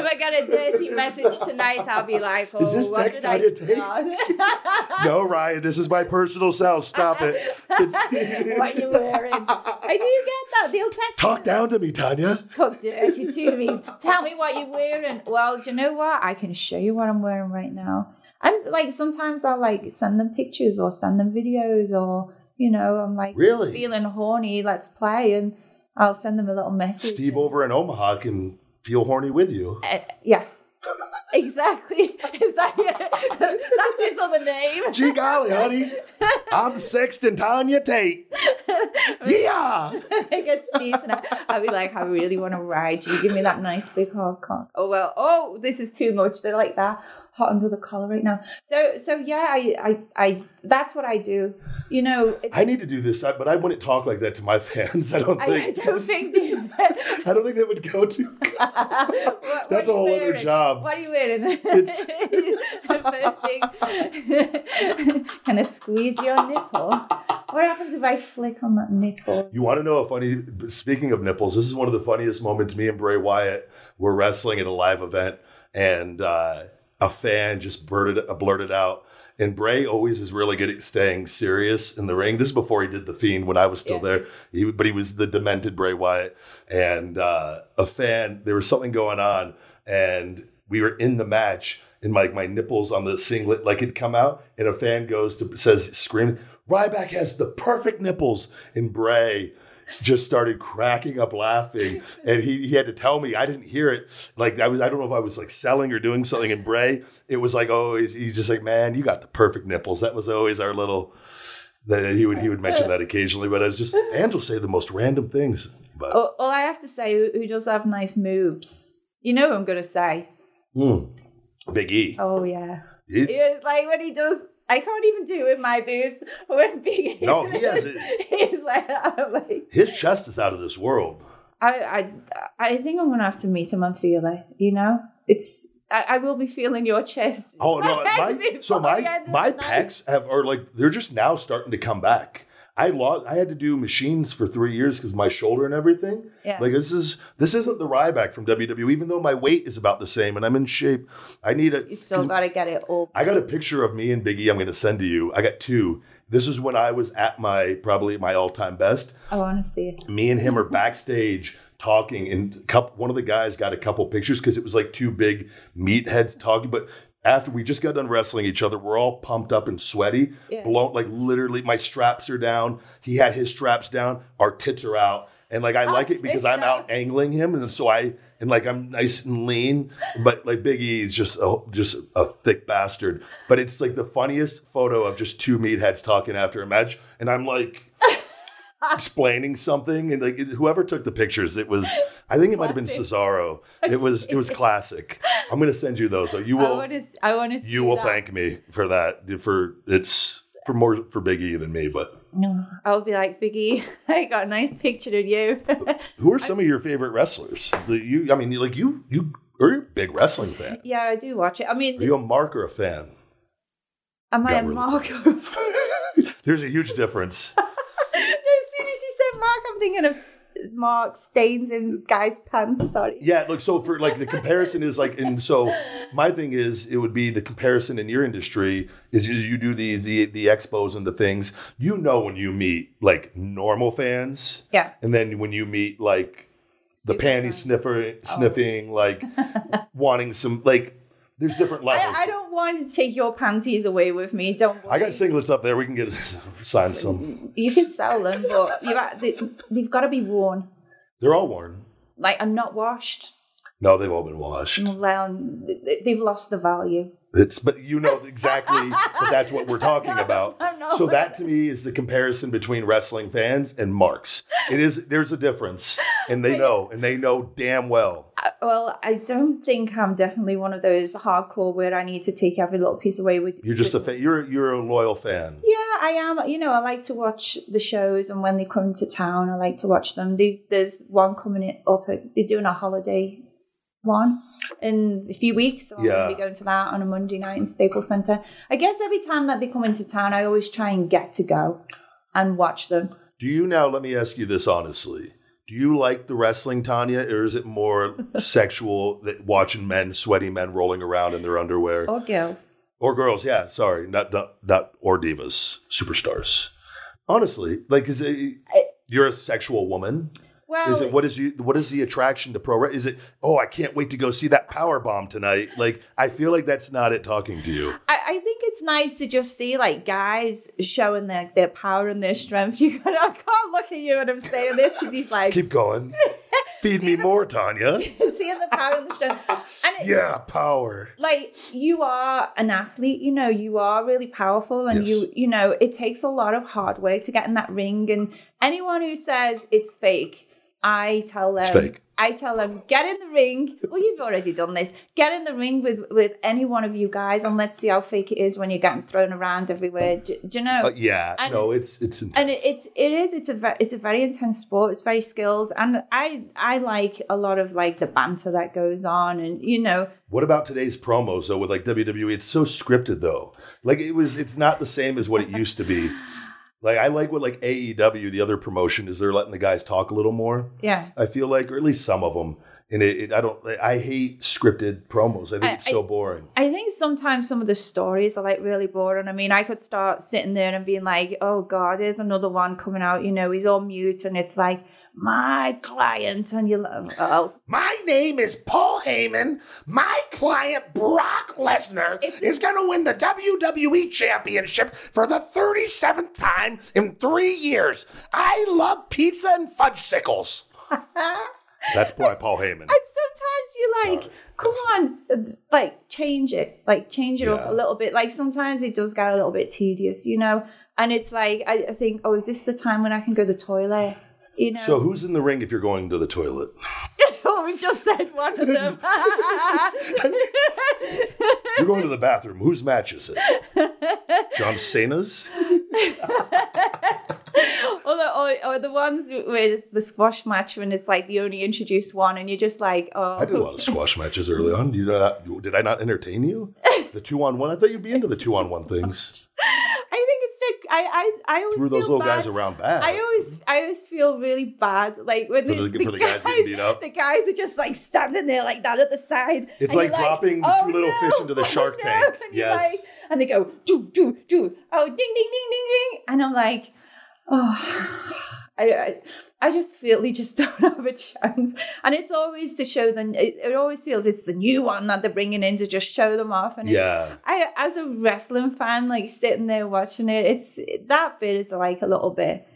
if I get a dirty message tonight, I'll be like, oh, Is this what text did I Tanya Tate? [LAUGHS] No, Ryan, this is my personal self. Stop it. [LAUGHS] What you wearing? I do get that. They'll text Talk me. down to me, Tanya. Talk dirty to me. Tell me what you're wearing. Well, do you know what? I can show you what I'm wearing right now. And like sometimes I'll like send them pictures or send them videos or you know, I'm like Really? feeling horny, let's play and I'll send them a little message. Steve over in Omaha can feel horny with you. Uh, yes. Exactly. Is that that's his other name? Gee golly, honey. I'm Sexton Tanya Tate. Yeah. [LAUGHS] I get Steve tonight. I'll be like, I really want to ride you. Give me that nice big hard cock. Oh well. Oh, this is too much. They're like that hot under the collar right now. So so yeah, I I, I that's what I do. You know, it's, I need to do this, but I wouldn't talk like that to my [LAUGHS] fans. I don't I, I think. don't think. [LAUGHS] I don't think they would go to. [LAUGHS] What- That's a whole other job. What are you wearing? It's- the first thing. Can I squeeze your nipple? What happens if I flick on that nipple? You want to know a funny? Speaking of nipples, this is one of the funniest moments. Me and Bray Wyatt were wrestling at a live event, and uh, a fan just blurted blurted out. And Bray always is really good at staying serious in the ring. This is before he did the Fiend when I was still Yeah. there. He, but he was the demented Bray Wyatt, and uh, a fan. There was something going on, and we were in the match, and like my nipples on the singlet like had come out, and a fan goes to says screaming, Ryback has the perfect nipples, and Bray just started cracking up laughing, and he, he had to tell me I didn't hear it. Like I was I don't know if I was like selling or doing something, and Bray it was like oh he's, he's just like man you got the perfect nipples. That was always our little that he would he would mention that occasionally, but it was just will say the most random things. But All, all I have to say, who, who does have nice moves? You know what I'm going to say. hmm, Big E. Oh, yeah. It's- It's like when he does. I can't even do it with my boobs. When [LAUGHS] big. No, he [LAUGHS] has it. He's like, I'm like, his chest is out of this world. I, I, I think I'm gonna have to meet him and feel it. You know, it's. I, I will be feeling your chest. Oh no, [LAUGHS] my, so my the end of my pecs have are like they're just now starting to come back. I lost. I had to do machines for three years because my shoulder and everything. Yeah. Like this is this isn't the Ryback from WWE. Even though my weight is about the same and I'm in shape, I need a. You still got to get it all. I got a picture of me and Biggie. I'm going to send to you. I got two. This is when I was at my probably my all time best. I want to see it. Me and him are backstage talking, and couple, one of the guys got a couple pictures because it was like two big meatheads talking. But after we just got done wrestling each other, we're all pumped up and sweaty, Yeah. blown like literally. My straps are down. He had his straps down. Our tits are out, and like I like it because I'm out angling him, and so I and like I'm nice and lean. But like Big E is just a, just a thick bastard. But it's like the funniest photo of just two meatheads talking after a match, and I'm like explaining something and like whoever took the pictures it was i think it might have been cesaro it was it was classic i'm going to send you those so you I will want to. I want to. you will thank me for that for it's for more for big e than me but No, I'll be like Biggie. [LAUGHS] I got a nice picture of you. [LAUGHS] who are some of your favorite wrestlers you i mean like you you are a big wrestling fan yeah, I do watch it. I mean, are you a mark or a fan am I a really Mark? [LAUGHS] there's a huge difference No, as soon as you said Mark, I'm thinking of s- Mark stains in guys' pants. Sorry. Yeah, look, so for like the comparison is like, and so my thing is, it would be the comparison in your industry is you, you do the, the the expos and the things. You know when you meet like normal fans, Yeah. and then when you meet like the Super panty fans. sniffer Oh. sniffing, like [LAUGHS] wanting some like. There's different levels. I, I don't want to take your panties away with me. Don't worry. I got singlets up there. We can get [LAUGHS] sign some. You can sell them, but you they, they've got to be worn. They're all worn. Like I'm not washed. No, they've all been washed. Well, they've lost the value. It's but you know exactly that that's what we're talking [LAUGHS] about. I. So that to me is the comparison between wrestling fans and marks. It is there's a difference, and they know, and they know damn well. Uh, Well, I don't think I'm definitely one of those hardcore where I need to take every little piece away with. You're just a fan. You're you're a loyal fan. Yeah, I am. You know, I like to watch the shows, and when they come to town, I like to watch them. They, there's one coming in- up. They're doing a holiday one in a few weeks. So I'm Yeah. going to be going to that on a Monday night in Staples Center. I guess every time that they come into town, I always try and get to go and watch them. Do you now? Let me ask you this honestly. Do you like the wrestling, Tanya, or is it more [LAUGHS] sexual that watching men, sweaty men, rolling around in their underwear, Or girls. or girls? Yeah, sorry, not not, not or divas, superstars. Honestly, like, is it? You're a sexual woman. Well, Is it what is you what is the attraction to pro? Is it oh I can't wait to go see that power bomb tonight? Like I feel like that's not it talking to you. I, I think it's nice to just see like guys showing their, their power and their strength. [LAUGHS] You gotta, I can't look at you when I'm saying this because he's like Keep going. [LAUGHS] Feed me more, Tanya. [LAUGHS] seeing the power and the strength. And it, Yeah, power. like you are an athlete, you know, you are really powerful and Yes. you you know, it takes a lot of hard work to get in that ring and anyone who says it's fake, I tell them It's fake. I tell them, get in the ring. Well, you've already done this. Get in the ring with with any one of you guys, and let's see how fake it is when you're getting thrown around everywhere. Do, do you know? Uh, yeah, And- no, it's it's intense. and it, it's it is it's a ve- it's a very intense sport. It's very skilled, and I I like a lot of like the banter that goes on, and you know, What about today's promos though with like WWE? It's so scripted though. Like it was it's not the same as what it used to be. [LAUGHS] Like I like what like AEW, the other promotion, is they're letting the guys talk a little more. yeah. I feel like, or at least some of them. And it, it I don't I hate scripted promos. I think I- it's so boring. I think sometimes some of the stories are like really boring. I mean, I could start sitting there and being like, "Oh God, there's another one coming out." You know, he's all mute, and it's like my client, and you love, oh, My name is Paul Heyman. My client Brock Lesnar It's- is going to win the WWE Championship for the 37th time in three years. I love pizza and fudge sickles. [LAUGHS] That's by Paul Heyman. And sometimes you like, Sorry. come on, like change it, like change it Yeah. up a little bit. Like sometimes it does get a little bit tedious, you know. And it's like I, I think, oh, is this the time when I can go to the toilet? You know. So who's in the ring if you're going to the toilet? [LAUGHS] we just said one of them. [LAUGHS] You're going to the bathroom. Whose match is it? John Cena's? [LAUGHS] or, the, or, or the ones with the squash match when it's like the only introduced one, and you're just like, oh, I did a lot of squash matches early on. Do you uh, know? Did I not entertain you? The two on one? I thought you'd be into the two on one things. I it's. Just, I, I always Threw those feel little bad. guys around bad. I always, I always feel really bad, like when the, the- [LAUGHS] for the guys getting beat up? The guys are just like standing there like that at the side. It's like dropping the "Oh, two little fish into the oh, shark no," tank. And, Yes. like- and they go do do do. Oh, ding ding ding ding ding. And I'm like, oh, [SIGHS] I, I, I just feel they just [LAUGHS] don't have a chance. And it's always to show them. It, it always feels it's the new one that they're bringing in to just show them off. And Yeah. I, as a wrestling fan, like sitting there watching it, it's that bit is like a little bit.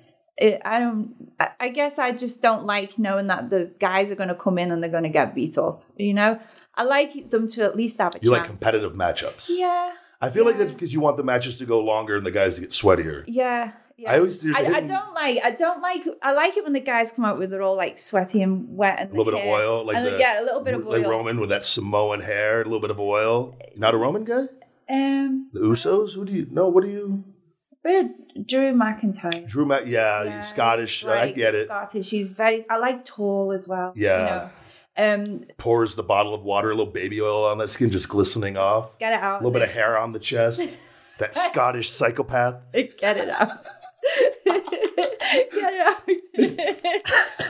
It, I don't. I, guess I just don't like knowing that the guys are going to come in and they're going to get beat up. You know, I like them to at least have a You chance. like competitive matchups. Yeah, I feel like that's because you want the matches to go longer and the guys to get sweatier. yeah. Yeah. I always I, I don't like. I don't like. I like it when the guys come out with they're all like sweaty and wet and a little bit of oil, like and, the yeah, a little bit of oil. like Roman with that Samoan hair, a little bit of oil. Not a Roman guy? Um, The Usos? Who do you know? What do you? Drew McIntyre. Drew Matt? Yeah, Yeah, Scottish. he's I like get it. Scottish. He's very. I like tall as well. Yeah. You know? Um, Pours the bottle of water, a little baby oil on that skin, just glistening off. get it out. A little bit of hair on the chest. [LAUGHS] That Scottish psychopath. Get it out.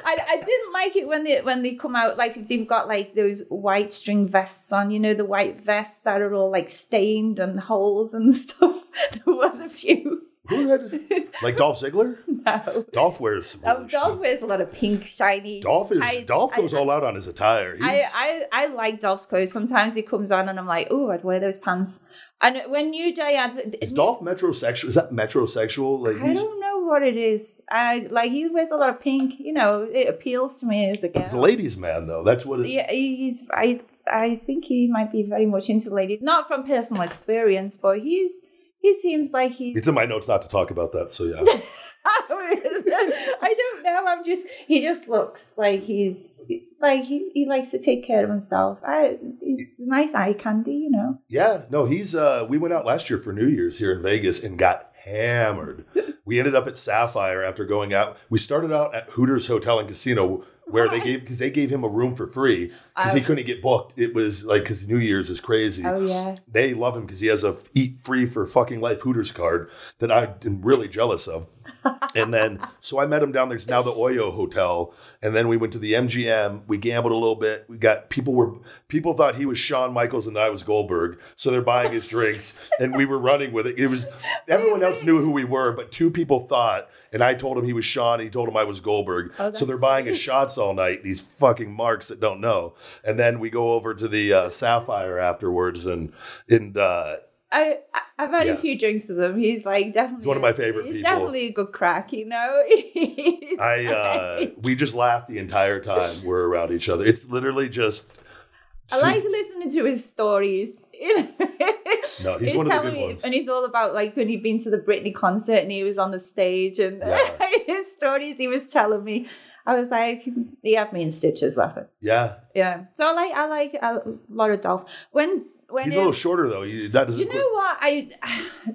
I, I didn't like it when they when they come out like they've got like those white string vests on, you know, the white vests that are all like stained and holes and [LAUGHS] stuff. There was a few. Who had [LAUGHS] like Dolph Ziggler? No. Dolph wears. some Oh, really Dolph shit. wears a lot of pink, shiny. Dolph is I- Dolph I- goes all out on his attire. He's, I, I, I like Dolph's clothes. Sometimes he comes on and I'm like, oh, I'd wear those pants. And when New Day had, is Dolph metrosexual? Is that metrosexual? Like I don't know what it is. I like he wears a lot of pink. You know, it appeals to me as a girl. he's a ladies' man though. That's what. It, Yeah, he's. I I think he might be very much into ladies, not from personal experience, but he's. He seems like he's. It's in my notes not to talk about that. So yeah. [LAUGHS] I don't know. I'm just. He just looks like he's like he, he likes to take care of himself. I. He's nice eye candy, you know. Yeah, no, he's uh we went out last year for New Year's here in Vegas and got hammered. [LAUGHS] We ended up at Sapphire after going out. We started out at Hooters Hotel and Casino where they gave because they gave him a room for free because he Oh. couldn't get booked. It was like because New Year's is crazy. Oh yeah. They love him because he has a f- eat free for fucking life Hooters card that I'm really jealous of. And then, so I met him down there's now the Oyo Hotel, and then we went to the MGM. We gambled a little bit. We got people were people thought he was Shawn Michaels and I was Goldberg, so they're buying his drinks, and we were running with it. It was [LAUGHS] everyone else knew who we were, but two people thought, and I told him he was Shawn, and he told him I was Goldberg. Oh, so they're buying his shots all night. These fucking marks that don't know, and then we go over to the uh, Sapphire afterwards, and and. Uh, I I've had Yeah. a few drinks with him. He's like definitely one of my favorite He's people. definitely a good crack, you know. [LAUGHS] I uh like- we just laugh the entire time we're around each other. It's literally just I like listening to his stories. [LAUGHS] No, he's one of the telling good me, ones. and he's all about like when he'd been to the Britney concert and he was on the stage and Yeah. [LAUGHS] his stories he was telling me. I was like, he had me in stitches laughing. yeah. Yeah, so I like I like a lot of Dolph. When when He's a um, little shorter though. You, that doesn't you know what? I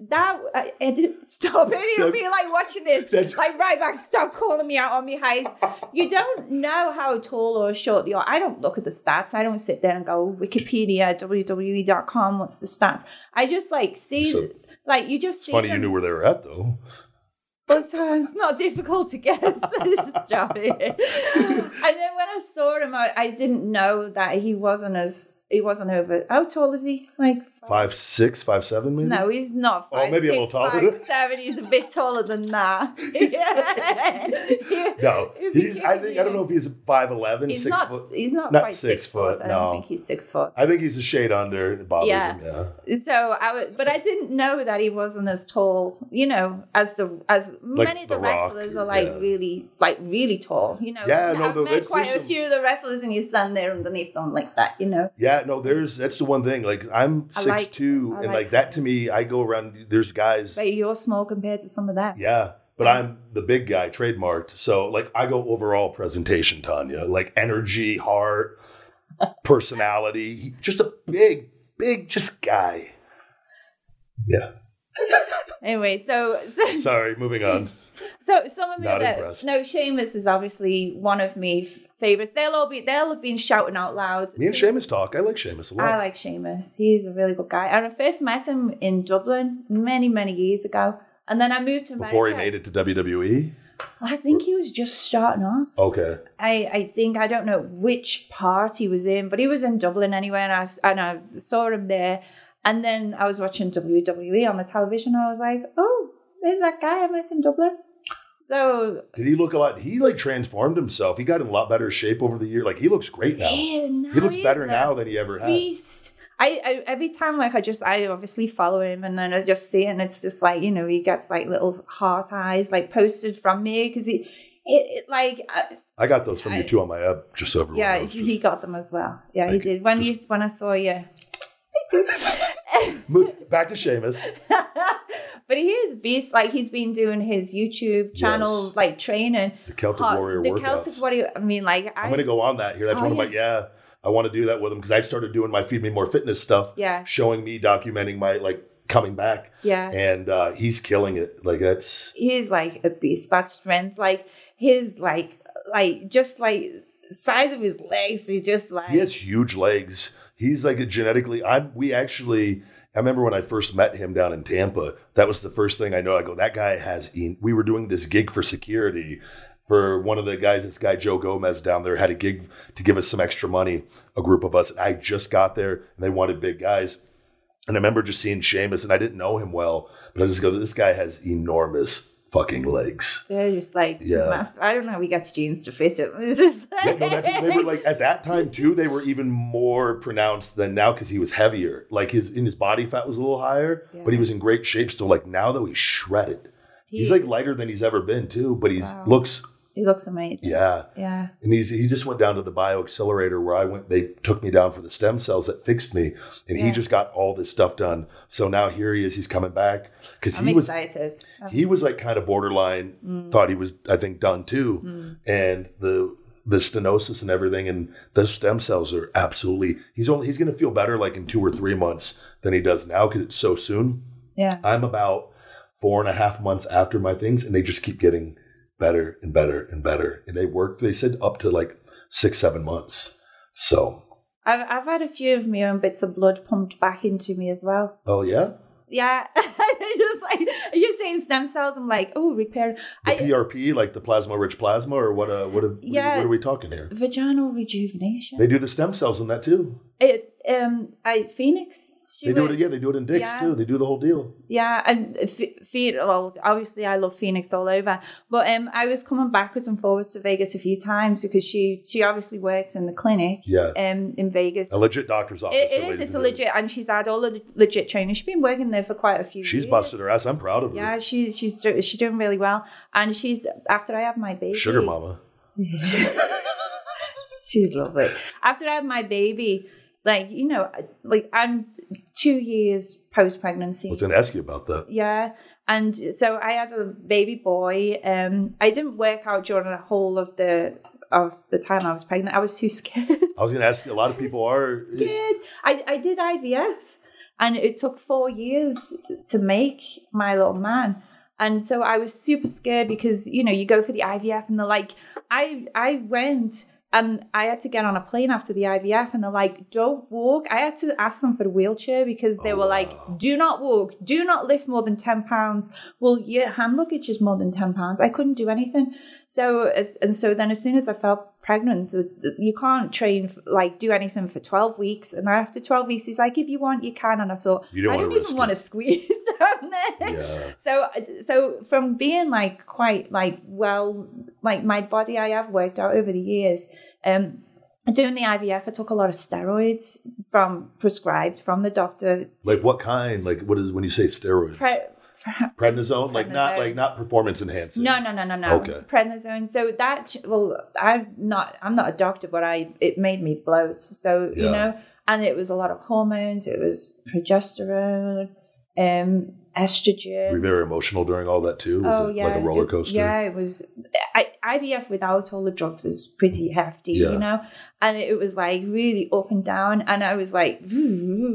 that I, I didn't stop of me like watching this. That's- like Ryback, stop calling me out on my height. You don't know how tall or short you are. I don't look at the stats. I don't sit there and go Wikipedia, WWE.com. What's the stats? I just like see, So- like you just funny you knew where they were at though. But uh, it's not difficult to guess. [LAUGHS] Just stop it. [LAUGHS] And then when I saw him, I, I didn't know that he wasn't as he wasn't over. How tall is he? Like Five six, five seven, maybe. no, he's not. Oh, Five, maybe a six, little taller. five, seven. He's a bit taller than that. [LAUGHS] [LAUGHS] No, [LAUGHS] he's. I think I don't know if he's five eleven, He's six not. foot. He's not, not quite six six, foot, foot. I don't think he's six foot. I think he's a shade under. It bothers Yeah. him. Yeah. So I was, but I didn't know that he wasn't as tall. You know, as the as many of the, The Rock, wrestlers are like yeah. really like really tall. You know, Yeah, no, I've met quite a some- few of the wrestlers, and you stand there underneath them like that. You know, Yeah, no, there's that's the one thing. Like I'm six like- two, I and like like that to me, I go around. There's guys. but you're small compared to some of that. Yeah, but I'm the big guy, trademarked. So like I go overall presentation, Tanya, like energy, heart, [LAUGHS] personality. Just a big, big, just guy. Yeah. [LAUGHS] Anyway, so so [LAUGHS] Sorry, moving on. So some of me Not that impressed. no, Sheamus is obviously one of me favorites. They'll all be they'll have been shouting out loud. Me and Sheamus talk. I like Sheamus a lot. I like Sheamus. He's a really good guy. And I first met him in Dublin many, many years ago. And then I moved to America. Before he made it to WWE. I think he was just starting off. Okay. I, I think I don't know which part he was in, but he was in Dublin anyway, and I and I saw him there. And then I was watching WWE on the television. And I was like, oh, there's that guy I met in Dublin. So Did he look a lot? He like transformed himself. He got in a lot better shape over the year. Like he looks great now. yeah, now he looks better now than he ever had. Beast. I, I every time like I just I obviously follow him and then I just see it and it's just like you know he gets like little heart eyes like posted from me because he it, it like uh, I got those from I- you too on my app, just everyone yeah knows. he got them as well yeah he did when just- you when I saw you Back to Sheamus. [LAUGHS] but he is a beast. Like he's been doing his YouTube channel, Yes. like training. The Celtic hot- Warrior the workouts. Celtic Warrior. I mean, like I, I'm gonna go on that here. That's Oh, one of my yeah. yeah. I want to do that with him because I started doing my Feed Me More Fitness stuff, Yeah, showing me documenting my like coming back, yeah. and uh, he's killing it. Like that's He's like a beast. That strength, like his, like, like just like size of his legs. He just like he has huge legs. He's like a genetically. I'm. We actually. I remember when I first met him down in Tampa. That was the first thing I know. I go, that guy has. We were doing this gig for security for one of the guys. This guy Joe Gomez down there had a gig to give us some extra money. A group of us. And I just got there and they wanted big guys. And I remember just seeing Seamus, and I didn't know him well, but I just go, this guy has enormous fucking legs. They're just like Yeah. I don't know. how We got jeans to fit it. Just [LAUGHS] Yeah, no, that, they were like at that time too. They were even more pronounced than now because he was heavier. Like his in his body fat was a little higher, but he was in great shape still. Like now though, he's shredded. he's like lighter than he's ever been too. But he Wow. looks he looks amazing. yeah. yeah. And he's he just went down to the bio accelerator where I went. They took me down for the stem cells that fixed me, and he just got all this stuff done. So now here he is. He's coming back because he was excited. he was like kind of borderline. Mm. Thought he was I think done too Mm. and the the stenosis and everything and the stem cells are absolutely he's only he's going to feel better like in two or three months than he does now because it's so soon Yeah. i'm about four and a half months after my things and they just keep getting better and better and better and they work they said up to like six seven months so I've, I've had a few of my own bits of blood pumped back into me as well. oh yeah Yeah, [LAUGHS] just like you're saying stem cells. I'm like, oh, repair. the I, prp like the plasma rich plasma or what uh what, Yeah. what are we talking here vaginal rejuvenation. they do the stem cells in that too it, um, I Phoenix. She they do went- it yeah they do it in dicks Yeah. too they do the whole deal Yeah, and Ph- Phoenix. Well, obviously, I love Phoenix all over. But um, I was coming backwards and forwards to Vegas a few times because she she obviously works in the clinic yeah um in Vegas. a legit doctor's office It, it is. It's a legit, and she's had all the legit training. She's been working there for quite a few. Years. She's years. busted her ass. I'm proud of her. Yeah, she's she's she's doing really well, and she's after I have my baby. Sugar mama. [LAUGHS] she's lovely. After I have my baby, like you know, like I'm two years post pregnancy. I was going to ask you about that. Yeah. And so I had a baby boy. Um, I didn't work out during the whole of the of the time I was pregnant. I was too [LAUGHS] scared. I was going to ask you. A lot of people are. scared. I, I did IVF and it took four years to make my little man. And so I was super scared because, you know, you go for the IVF and they're like, I I went and I had to get on a plane after the IVF and they're like, don't walk. I had to ask them for a wheelchair because they Oh, were like, oh, wow. do not walk, do not lift more than 10 pounds. Well, your hand luggage is more than 10 pounds. I couldn't do anything. So, as, and so then as soon as I felt pregnant, you can't train, like do anything for 12 weeks. And after 12 weeks, he's like, if you want, you can. And I thought, You don't I don't even want to squeeze [LAUGHS] down there. Yeah. So, so from being like quite like well, like my body, I have worked out over the years. Um, doing the IVF, I took a lot of steroids from prescribed from the doctor. Like what kind? Like what is when you say steroids? Pre- prednisone? Like not like not performance enhancing. no, no, no, no, no. Okay. Prednisone. So that well, I'm not. I'm not a doctor, but I it made me bloat. So you know, and it was a lot of hormones. It was progesterone, um, estrogen. Were you very emotional during all that too? Was oh it yeah, like a roller it- coaster? yeah, it was. I, IVF without all the drugs is pretty hefty, Yeah. you know. And it was like really up and down, and I was like,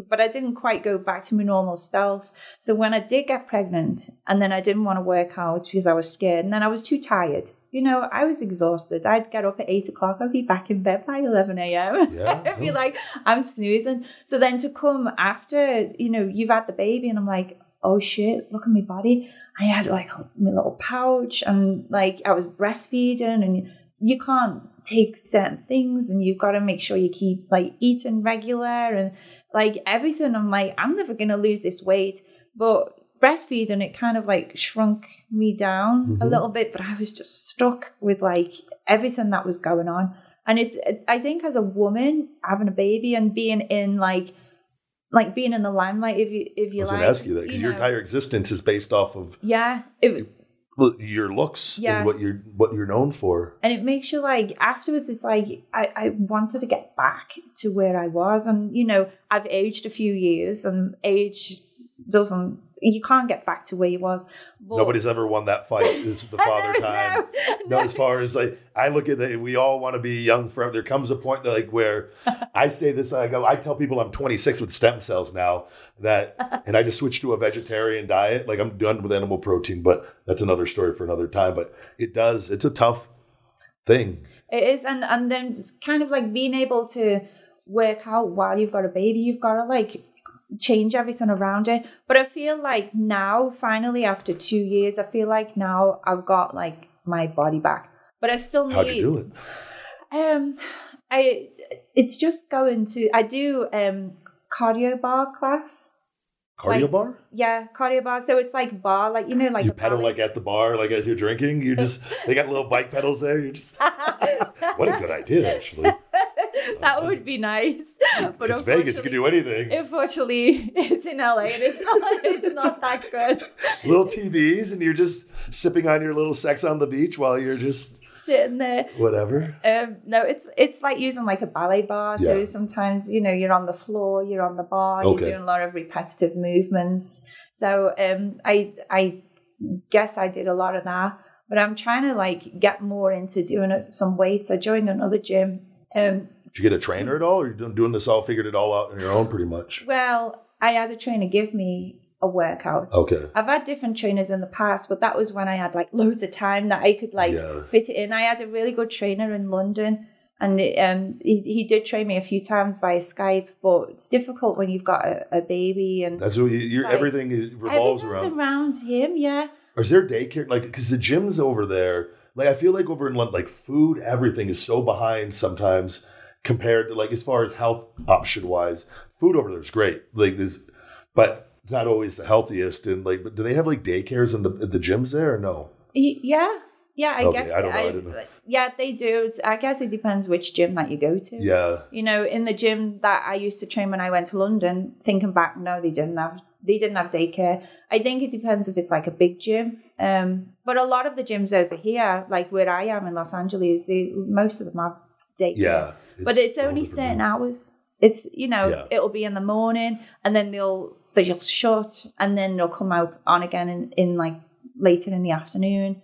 but I didn't quite go back to my normal self. So when I did get pregnant, and then I didn't want to work out because I was scared, and then I was too tired. You know, I was exhausted. I'd get up at eight o'clock. I'd be back in bed by eleven a.m. Yeah, [LAUGHS] I'd be like, I'm snoozing. So then to come after, you know, you've had the baby, and I'm like, oh shit, look at my body. I had like my little pouch and like I was breastfeeding and you can't take certain things and you've got to make sure you keep like eating regular and like everything. I'm like, I'm never going to lose this weight. But breastfeeding, it kind of like shrunk me down mm-hmm. a little bit, but I was just stuck with like everything that was going on. And it's, I think as a woman having a baby and being in like, like being in the limelight, if you if you I was like, gonna ask you that because you your entire existence is based off of yeah, it, your looks yeah. and what you're what you're known for. And it makes you like afterwards it's like I, I wanted to get back to where I was and you know, I've aged a few years and age doesn't you can't get back to where you was. But, Nobody's ever won that fight. [LAUGHS] This is the father time. no, no, as far as like I look at it, we all want to be young forever. There comes a point that like where [LAUGHS] I say this, I go, I tell people I'm 26 with stem cells now that, [LAUGHS] and I just switched to a vegetarian diet. Like I'm done with animal protein, but that's another story for another time. But it does, it's a tough thing. It is, and and then it's kind of like being able to work out while you've got a baby, you've got to like change everything around it. But I feel like now, finally, after two years, I feel like now I've got like my body back. But I still need. How'd you do it? Um, I it's just going to I do um cardio bar class. Cardio like, bar? Yeah, cardio bar. So it's like bar, like you know, like you pedal like at the bar, like as you're drinking. You just they got little bike pedals there. You just [LAUGHS] what a good idea, actually. [LAUGHS] that would be nice. But it's Vegas. You can do anything. Unfortunately, [LAUGHS] it's in LA and it's not. It's not that good. little TVs, and you're just sipping on your little sex on the beach while you're just sitting there. Whatever. Um, no, it's it's like using like a ballet bar. Yeah. So sometimes you know you're on the floor, you're on the bar, okay. you're doing a lot of repetitive movements. So um, I I guess I did a lot of that, but I'm trying to like get more into doing some weights. I joined another gym. Um, did you get a trainer at all, or you're doing this all, figured it all out on your own, pretty much? Well, I had a trainer give me a workout. Okay. I've had different trainers in the past, but that was when I had like loads of time that I could like yeah. fit it in. I had a really good trainer in London and it, um, he, he did train me a few times via Skype, but it's difficult when you've got a, a baby and that's what you, like, everything revolves around. around him, yeah. Or is there daycare like because the gyms over there? Like I feel like over in London, like food, everything is so behind sometimes compared to like as far as health option wise. Food over there is great. Like this, but it's not always the healthiest. And like, but do they have like daycares in the the gyms there or no? Yeah, yeah. I okay, guess I don't know. I. Yeah, they do. It's, I guess it depends which gym that you go to. Yeah. You know, in the gym that I used to train when I went to London, thinking back, no, they didn't have they didn't have daycare. I think it depends if it's like a big gym. Um, but a lot of the gyms over here, like where I am in Los Angeles, they, most of them have daycare. Yeah. It's but it's only certain hours. It's you know yeah. it'll be in the morning and then they'll you'll shut and then they'll come out on again in, in like later in the afternoon,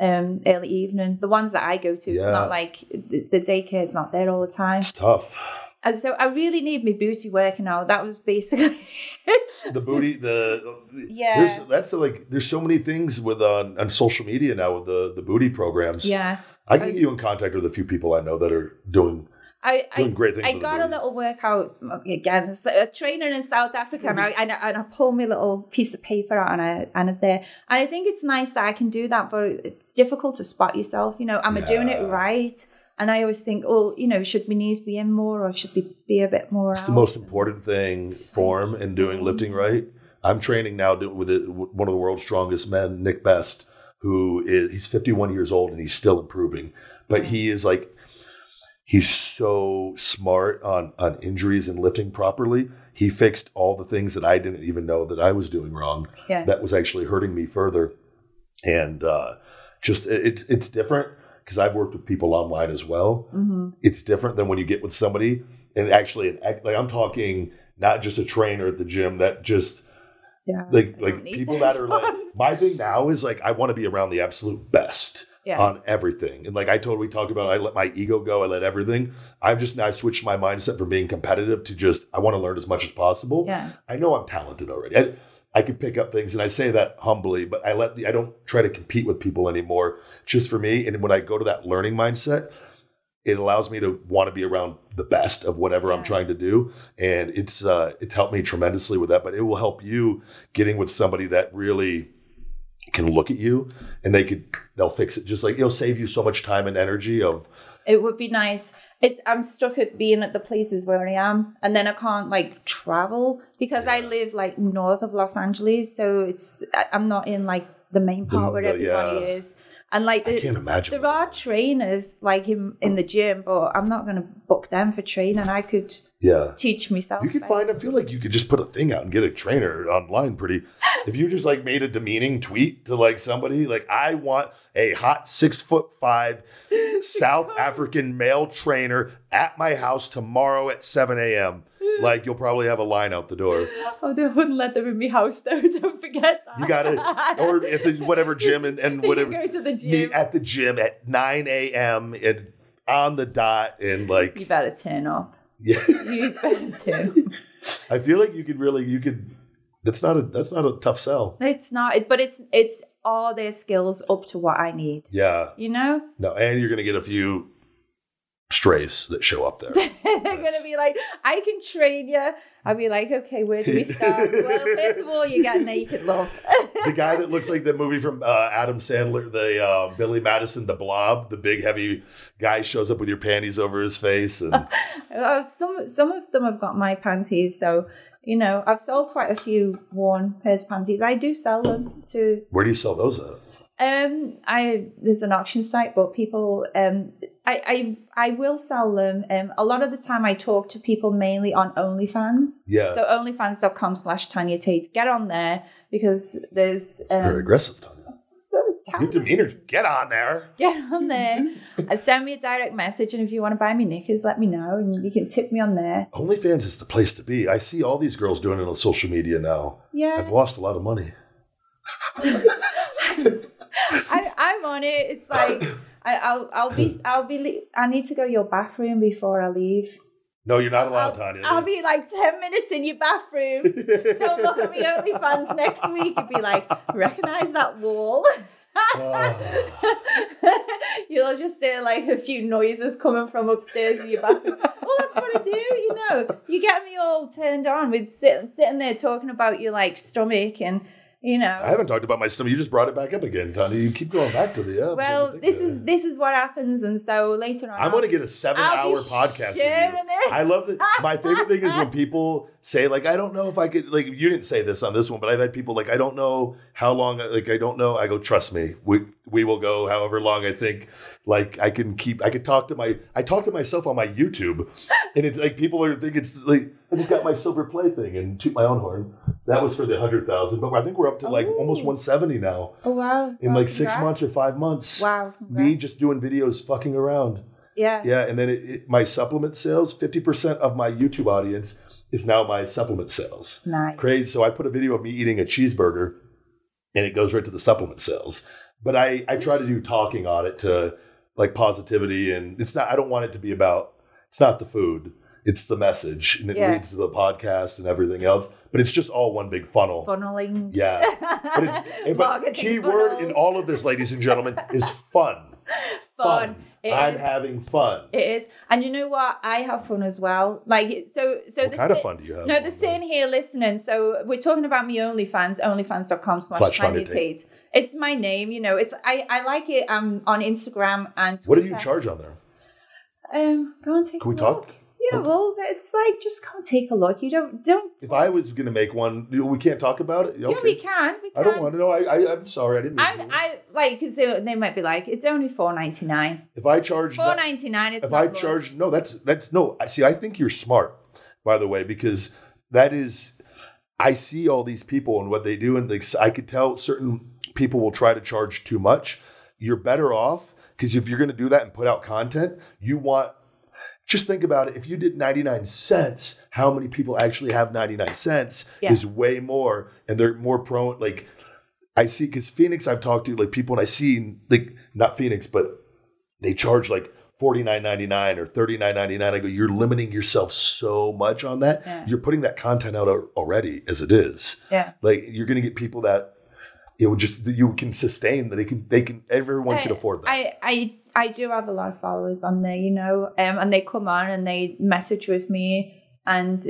um, early evening. The ones that I go to, yeah. it's not like the, the daycare is not there all the time. It's tough. And so I really need my booty working out. That was basically [LAUGHS] the booty. The yeah. There's, that's like there's so many things with on, on social media now with the the booty programs. Yeah. I can get you in contact with a few people I know that are doing I, I. I got a little workout again. So a trainer in South Africa, and I, and I, and I pull my little piece of paper out and I and it there. And I think it's nice that I can do that, but it's difficult to spot yourself. You know, am yeah. I doing it right? And I always think, oh, you know, should we need to be in more or should we be a bit more? It's out? the most important thing, form and doing mm-hmm. lifting right. I'm training now with one of the world's strongest men, Nick Best, who is he's 51 years old and he's still improving. But he is like He's so smart on on injuries and lifting properly. He fixed all the things that I didn't even know that I was doing wrong. Yeah. That was actually hurting me further. And uh, just it's it's different because I've worked with people online as well. Mm-hmm. It's different than when you get with somebody and actually like I'm talking not just a trainer at the gym that just yeah, like like people that are like my thing now is like I want to be around the absolute best yeah. on everything. And like I totally talk about, I let my ego go, I let everything. I've just now switched my mindset from being competitive to just I want to learn as much as possible. Yeah. I know I'm talented already. I, I can pick up things, and I say that humbly, but I let the I don't try to compete with people anymore. Just for me, and when I go to that learning mindset, it allows me to want to be around the best of whatever I'm trying to do, and it's uh, it's helped me tremendously with that. But it will help you getting with somebody that really can look at you and they could they'll fix it. Just like it'll save you so much time and energy of It would be nice. It, I'm stuck at being at the places where I am, and then I can't like travel because I live like north of Los Angeles, so it's I'm not in like the main part where the- everybody yeah. is. And like I can't imagine. there are trainers like in in the gym, but I'm not going to book them for training. I could yeah. teach myself. You could better. find. I feel like you could just put a thing out and get a trainer online. Pretty. [LAUGHS] If you just like made a demeaning tweet to like somebody, like I want a hot six foot five [LAUGHS] South African male trainer at my house tomorrow at seven a.m. Like you'll probably have a line out the door. Oh, they wouldn't let them in my house though. [LAUGHS] Don't forget that. You got it, or at the whatever [LAUGHS] gym and, and You whatever go to the gym. meet at the gym at nine a.m. and on the dot and like. You better turn up. [LAUGHS] yeah. You better turn. I feel like you could really you could. That's not a that's not a tough sell. It's not, but it's it's all their skills up to what I need. Yeah. You know, No, and you're gonna get a few strays that show up there. [LAUGHS] they're gonna be like, I can train you. I'll be like, okay, where do we [LAUGHS] start? well, first of all, you get naked, love. the guy that looks like the movie from uh, Adam Sandler, the uh, Billy Madison, the Blob, the big heavy guy shows up with your panties over his face, and [LAUGHS] Uh, some some of them have got my panties, so you know, I've sold quite a few worn pairs of panties. I do sell them to where do you sell those at? Um, I there's an auction site, but people, um, I I I will sell them. Um, a lot of the time, I talk to people mainly on OnlyFans. Yeah, So onlyfans.com slash Tanya Tate. Get on there because there's very um, aggressive. Tanya. so Your demeanor, get on there. get on there and send me a direct message. And if you want to buy me knickers, let me know, and you can tip me on there. OnlyFans is the place to be. I see all these girls doing it on social media now. Yeah, I've lost a lot of money. [LAUGHS] I, I'm on it. It's like [COUGHS] I, I'll I'll be [LAUGHS] I'll be. I need to go to your bathroom before I leave. No, you're not allowed, I'll, Tanya. I'll be like 10 minutes in your bathroom. [LAUGHS] Don't look at me OnlyFans next week and be like, recognize that wall. Oh. [LAUGHS] You'll just hear like a few noises coming from upstairs in your bathroom. Well, that's what I do, you know. You get me all turned on with sitting sitting there talking about your like stomach and you know. I haven't talked about my stomach. You just brought it back up again, Tanya. You keep going back to the yeah. well, this is this is what happens, and so later on, I'm going to get a 7 I'll hour podcast. With you. sharing it. I love that. My [LAUGHS] favorite thing is when people say, like, I don't know if I could, like, you didn't say this on this one, but I've had people like, I don't know how long, like, I don't know. I go, trust me, we we will go however long I think. Like, I can keep, I could talk to my, I talk to myself on my YouTube, and it's like people are thinking it's like I just got my silver play thing and toot my own horn. That was for the hundred thousand, but I think we're up to like almost 170 now oh wow! in Well, like six congrats. months or five months. Wow! Me just doing videos, fucking around. Yeah. Yeah, and then it, it, my supplement sales, 50% of my YouTube audience is now my supplement sales. Nice. Crazy. So I put a video of me eating a cheeseburger and it goes right to the supplement sales. But I, I try to do talking on it to like positivity and it's not I don't want it to be about it's not the food. It's the message and it Yeah. leads to the podcast and everything else. But it's just all one big funnel. Funneling. Yeah. [LAUGHS] But, it, but key word in all of this, ladies and gentlemen, is [LAUGHS] fun. fun. It I'm is. having fun. It is, and you know what? I have fun as well. Like so, so what the kind of fun do you have? No, the sitting here listening. So we're talking about me OnlyFans, onlyfans.com slash Slash Tanya Tanya Tate. It's my name, you know. It's I, I like it. I'm on Instagram and What do you charge on there? Um, go and take. Can we a talk? Yeah, Okay. well, it's like just go and take a look. You don't don't. If I was going to make one, we can't talk about it. Yeah, we can. We can. I don't want to know. I, I I'm sorry. I didn't. mean I'm. I like because they, they might be like it's only four ninety nine. if I charge, Four ninety nine. It's if I charge, no, that's that's no. I see. I think you're smart, by the way, because that is. I see all these people and what they do, and like, I could tell certain people will try to charge too much. You're better off because if you're going to do that and put out content, you want. Just think about it. If you did 99 cents, how many people actually have 99 cents Yeah. is way more, and they're more prone. Like I see, because Phoenix, I've talked to like people, and I see like not Phoenix, but they charge like forty nine ninety nine or thirty nine ninety nine. I go, you're limiting yourself so much on that. Yeah. You're putting that content out already as it is. Yeah. Like you're going to get people that it would just that you can sustain that they can they can everyone can I- afford that. I, I I do have a lot of followers on there, you know, um, and they come on and they message with me, and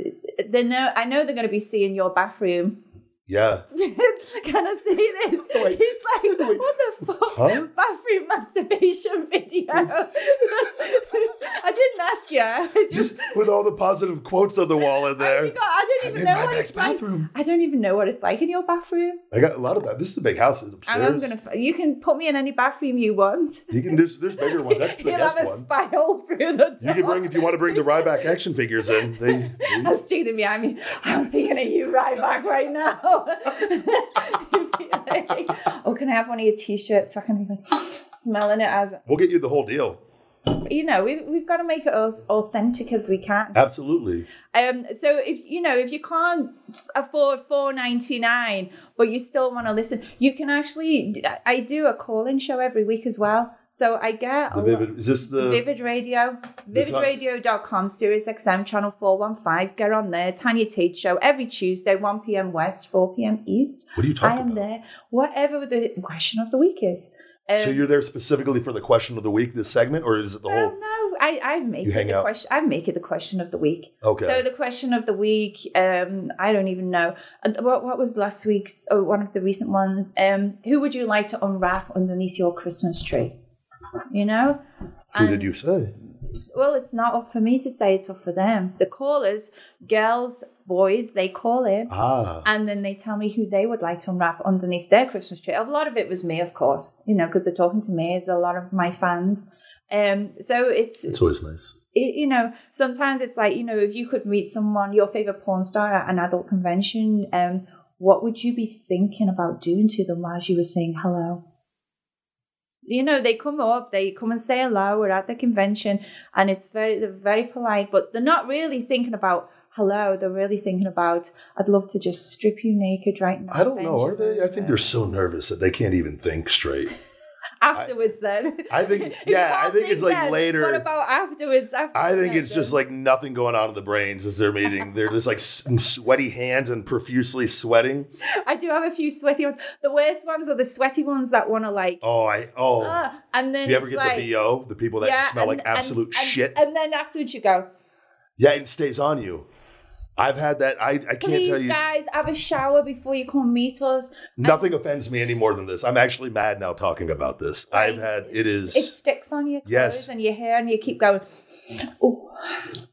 they know I know they're going to be seeing your bathroom. Yeah. [LAUGHS] Can I see this? [LAUGHS] Wait. He's like, [LAUGHS] Wait. what the fuck? Huh? Bathroom masturbation video. I didn't ask you. I just, Just with all the positive quotes on the wall in I, there. I don't I'm even in know my what next it's like. bathroom. I don't even know what it's like in your bathroom. I got a lot of that. This is a big house upstairs. I'm gonna. You can put me in any bathroom you want. You can there's there's bigger ones. That's the You'll have a one. hole through the door. You can bring if you want to bring the Ryback action figures in. They, they- I'm standing behind me. I'm thinking of you Ryback right now. [LAUGHS] oh, can I have one of your t-shirts? I can be like [GASPS] smelling it as we'll get you the whole deal. you know. We've we've got to make it as authentic as we can. Absolutely. Um, so if you know if you can't afford four ninety nine, but you still want to listen, you can actually. I do a call-in show every week as well. So I get The vivid is this the Vivid Radio, The vividradio.com, Sirius XM, channel 415. Get on there. Tanya Tate Show every Tuesday, 1 p.m. West, 4 p.m. East. what are you talking about I am about? there. Whatever the question of the week is. Um, So you're there specifically for the question of the week, this segment, or is it the well, whole no, I, I make it the out? question. I make it the question of the week. Okay. So the question of the week, um, I don't even know. What, what was last week's? Oh, one of the recent ones. Um, who would you like to unwrap underneath your Christmas tree? You know. Who did you say? Well, it's not up for me to say, it's up for them. The callers, girls, boys, they call in Ah. and then they tell me who they would like to unwrap underneath their Christmas tree. A lot of it was me, of course, you know, because they're talking to me, a lot of my fans. Um, so it's, It's always nice. it, you know, sometimes it's like, you know, if you could meet someone, your favorite porn star at an adult convention, um, what would you be thinking about doing to them as you were saying hello? You know, they come up, they come and say hello. We're at the convention, and it's very, they're very polite, but they're not really thinking about hello. They're really thinking about, I'd love to just strip you naked right now. I don't know. Are they? I think they're so nervous that they can't even think straight. Afterwards. then I think- [LAUGHS] yeah, I think it's like then, later. What about afterwards? After I think it's just like nothing going on in the brains as they're meeting. They're just like sweaty hands and profusely sweating. I do have a few sweaty ones. The worst ones are the sweaty ones that want to like. Oh, I oh. "Ugh," and then you ever get like, the bo? The people that yeah, smell and- like absolute and- and- shit. And then afterwards you go, yeah, it stays on you. I've had that. I I can't please tell you. guys, have a shower before you come meet us. Nothing offends me any more than this. I'm actually mad now talking about this. I've had it's- It sticks on your clothes Yes. and your hair, and you keep going. Oh,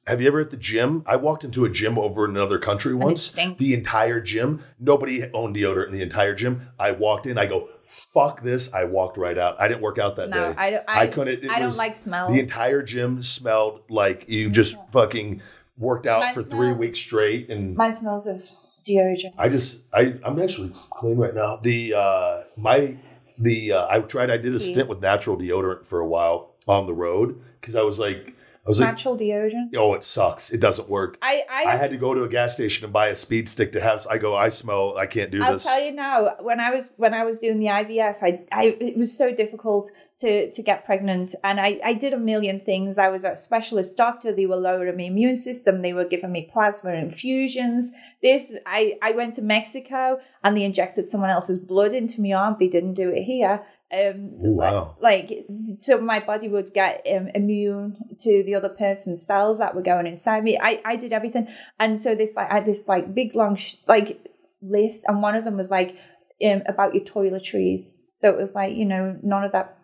Have you ever at the gym? I walked into a gym over in another country once. The entire gym, nobody owned deodorant in the entire gym. I walked in, I go, fuck this. I walked right out. I didn't work out that no, day. I. I, I couldn't. It I don't like smells. The entire gym smelled like you just fucking worked out Mine for three smells- weeks straight. And Mine smells of deodorant. I just, I, I'm actually clean right now. The, uh, my, the, uh, I tried, I did a stint with natural deodorant for a while on the road because I was like, Was like, Natural deodorant. oh, it sucks. It doesn't work. I I, I had to go to a gas station and buy a speed stick to have. I go, I smell. I can't do this. I'll tell you now. When I was when I was doing the IVF, I, I it was so difficult to to get pregnant, and I I did a million things. I was a specialist doctor. They were lowering my immune system. They were giving me plasma infusions. This I I went to Mexico and they injected someone else's blood into my arm. They didn't do it here. Um, Ooh, wow. like so my body would get um, immune to the other person's cells that were going inside me i i did everything and so this like i had this like big long sh- like list and one of them was like um, about your toiletries so it was like you know none of that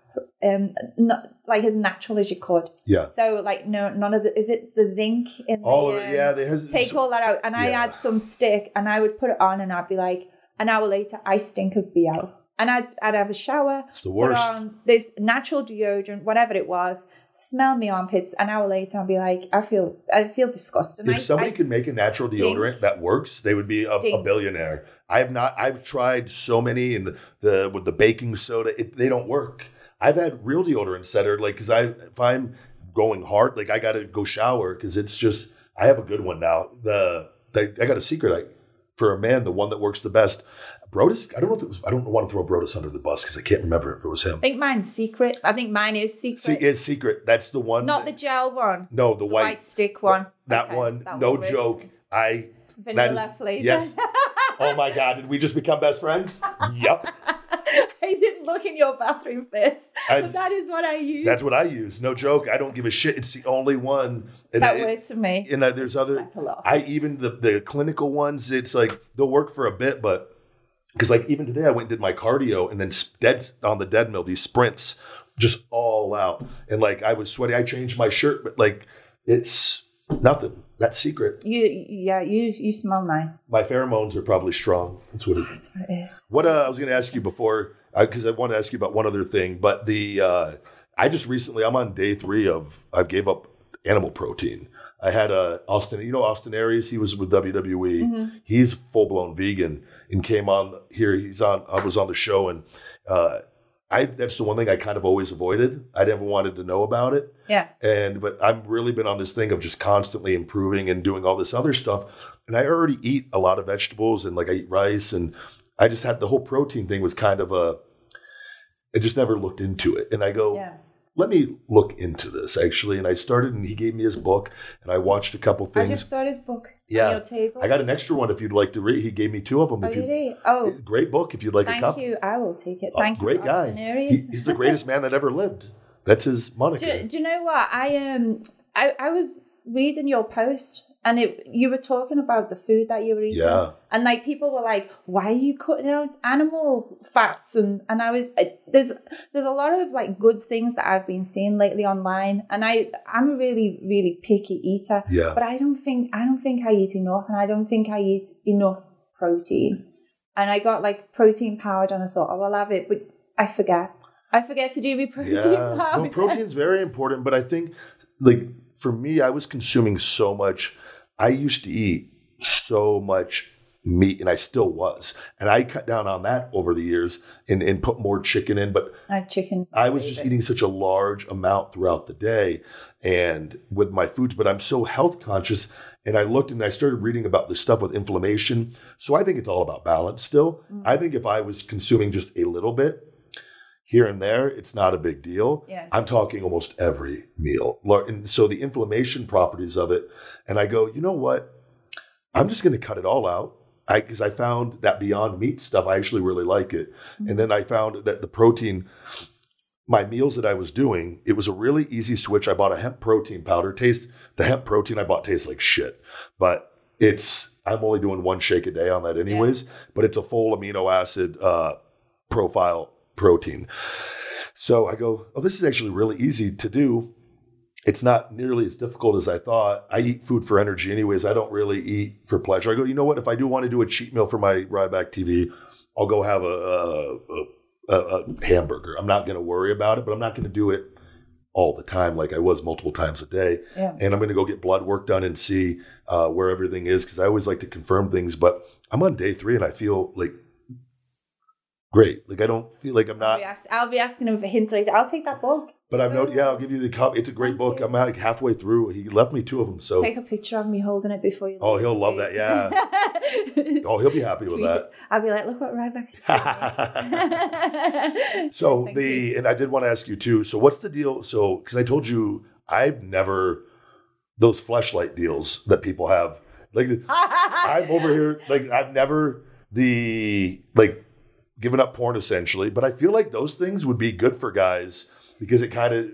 um not like as natural as you could Yeah. so like no none of the is it the zinc in all the um, yeah. They has take all that out and i Yeah. had some stick and i would put it on and i'd be like an hour later i stink of bo and I'd, I'd have a shower It's the put worst. on this natural deodorant, whatever it was, smell me armpits. An hour later, I'll be like, I feel, I feel disgusting. If I- somebody I could make a natural deodorant that works, they would be a, a billionaire. I've not. I've tried so many, and the, the with the baking soda, it, they don't work. I've had real deodorants that are like because I if I'm going hard, like I got to go shower because it's just I have a good one now. The, the I got a secret I, for a man, the one that works the best. Brodus, I don't know if it was. I don't want to throw Brodus under the bus because I can't remember if it was him. I think mine's secret. I think mine is secret. It's secret. That's the one. Not the gel one, no, the the white. white, stick one. That Okay, one. that no one is joke. I Vanilla is- flavor. yes. [LAUGHS] oh my god, did we just become best friends? yep. [LAUGHS] I didn't look in your bathroom first. I- but that is what I use. That's what I use. No joke. I don't give a shit. It's the only one. And that it- works for me. And uh, there's other. Like a lot. I even the the clinical ones. It's like they'll work for a bit, but because like even today I went and did my cardio and then dead on the dead mill these sprints just all out and like I was sweaty. I changed my shirt, but like it's nothing. That's secret. You, yeah, you, you smell nice. My pheromones are probably strong. That's what it is. That's what it is. What uh, I was going to ask you before, because I want to ask you about one other thing, but the uh, I just recently I'm on day three of I gave up animal protein. I had uh, Austin, you know Austin Aries, he was with WWE. He's full blown vegan and came on here. He's on. I was on the show and. Uh, I, that's the one thing I kind of always avoided. I never wanted to know about it. Yeah. And but I've really been on this thing of just constantly improving and doing all this other stuff. And I already eat a lot of vegetables and like I eat rice and I just had the whole protein thing was kind of a I just never looked into it. And I go, Yeah. Let me look into this actually. And I started and he gave me his book and I watched a couple things. I just saw his book Yeah. on your table. I got an extra one if you'd like to read. He gave me two of them. Oh, if you you. Oh, great book if you'd like a cup. thank you. I will take it. Oh, Thank great you, guy. He- he's the greatest man that ever lived. That's his [LAUGHS] moniker. do, do you know what I um I, I was reading your post and it you were talking about the food that you were eating Yeah. and like people were like why are you cutting out animal fats and and I was I- there's there's a lot of like good things that I've been seeing lately online and I I'm a really really picky eater Yeah. but I don't think I don't think I eat enough and I don't think I eat enough protein and I got like protein powder and I thought oh I'll have it but I forget I forget to do my protein Yeah, powder no, protein's very important, but I think like for me, I was consuming so much. I used to eat so much meat, and I still was, and I cut down on that over the years and, and put more chicken in. But I chicken. I was just eating such a large amount throughout the day, and with my foods. But I'm so health conscious, and I looked and I started reading about this stuff with inflammation. So I think it's all about balance. Still, mm. I think if I was consuming just a little bit here and there, it's not a big deal. Yeah. I'm talking almost every meal. And so the inflammation properties of it, and I go, you know what? I'm just going to cut it all out. Because I found that Beyond Meat stuff, I actually really like it. And then I found that the protein, my meals that I was doing, it was a really easy switch. I bought a hemp protein powder. Taste the hemp protein I bought tastes like shit, but it's I'm only doing one shake a day on that anyways. But it's a full amino acid uh, profile protein. So I go, oh, this is actually really easy to do. It's not nearly as difficult as I thought. I eat food for energy, anyways. I don't really eat for pleasure. I go, you know what? If I do want to do a cheat meal for my Ryback TV, I'll go have a, a, a, a hamburger. I'm not going to worry about it, but I'm not going to do it all the time like I was multiple times a day. Yeah. And I'm going to go get blood work done and see uh, where everything is because I always like to confirm things. But I'm on day three and I feel like great. Like I don't feel like I'm I'll not. be, ask, I'll be asking him for hints later. I'll take that book. But I've no. Yeah, I'll give you the cup. It's a great Thank book. you. I'm like halfway through. He left me two of them. So Take a picture of me holding it before you. Oh, he'll love that, yeah. [LAUGHS] oh, he'll be happy with that. I'll be like, look what Ryback's [LAUGHS] doing. [LAUGHS] So Thank the you. and I did want to ask you too. So what's the deal? So because I told you I've never those fleshlight deals that people have. Like I'm over here. Like I've never the like given up porn essentially, but I feel like those things would be good for guys because it kind of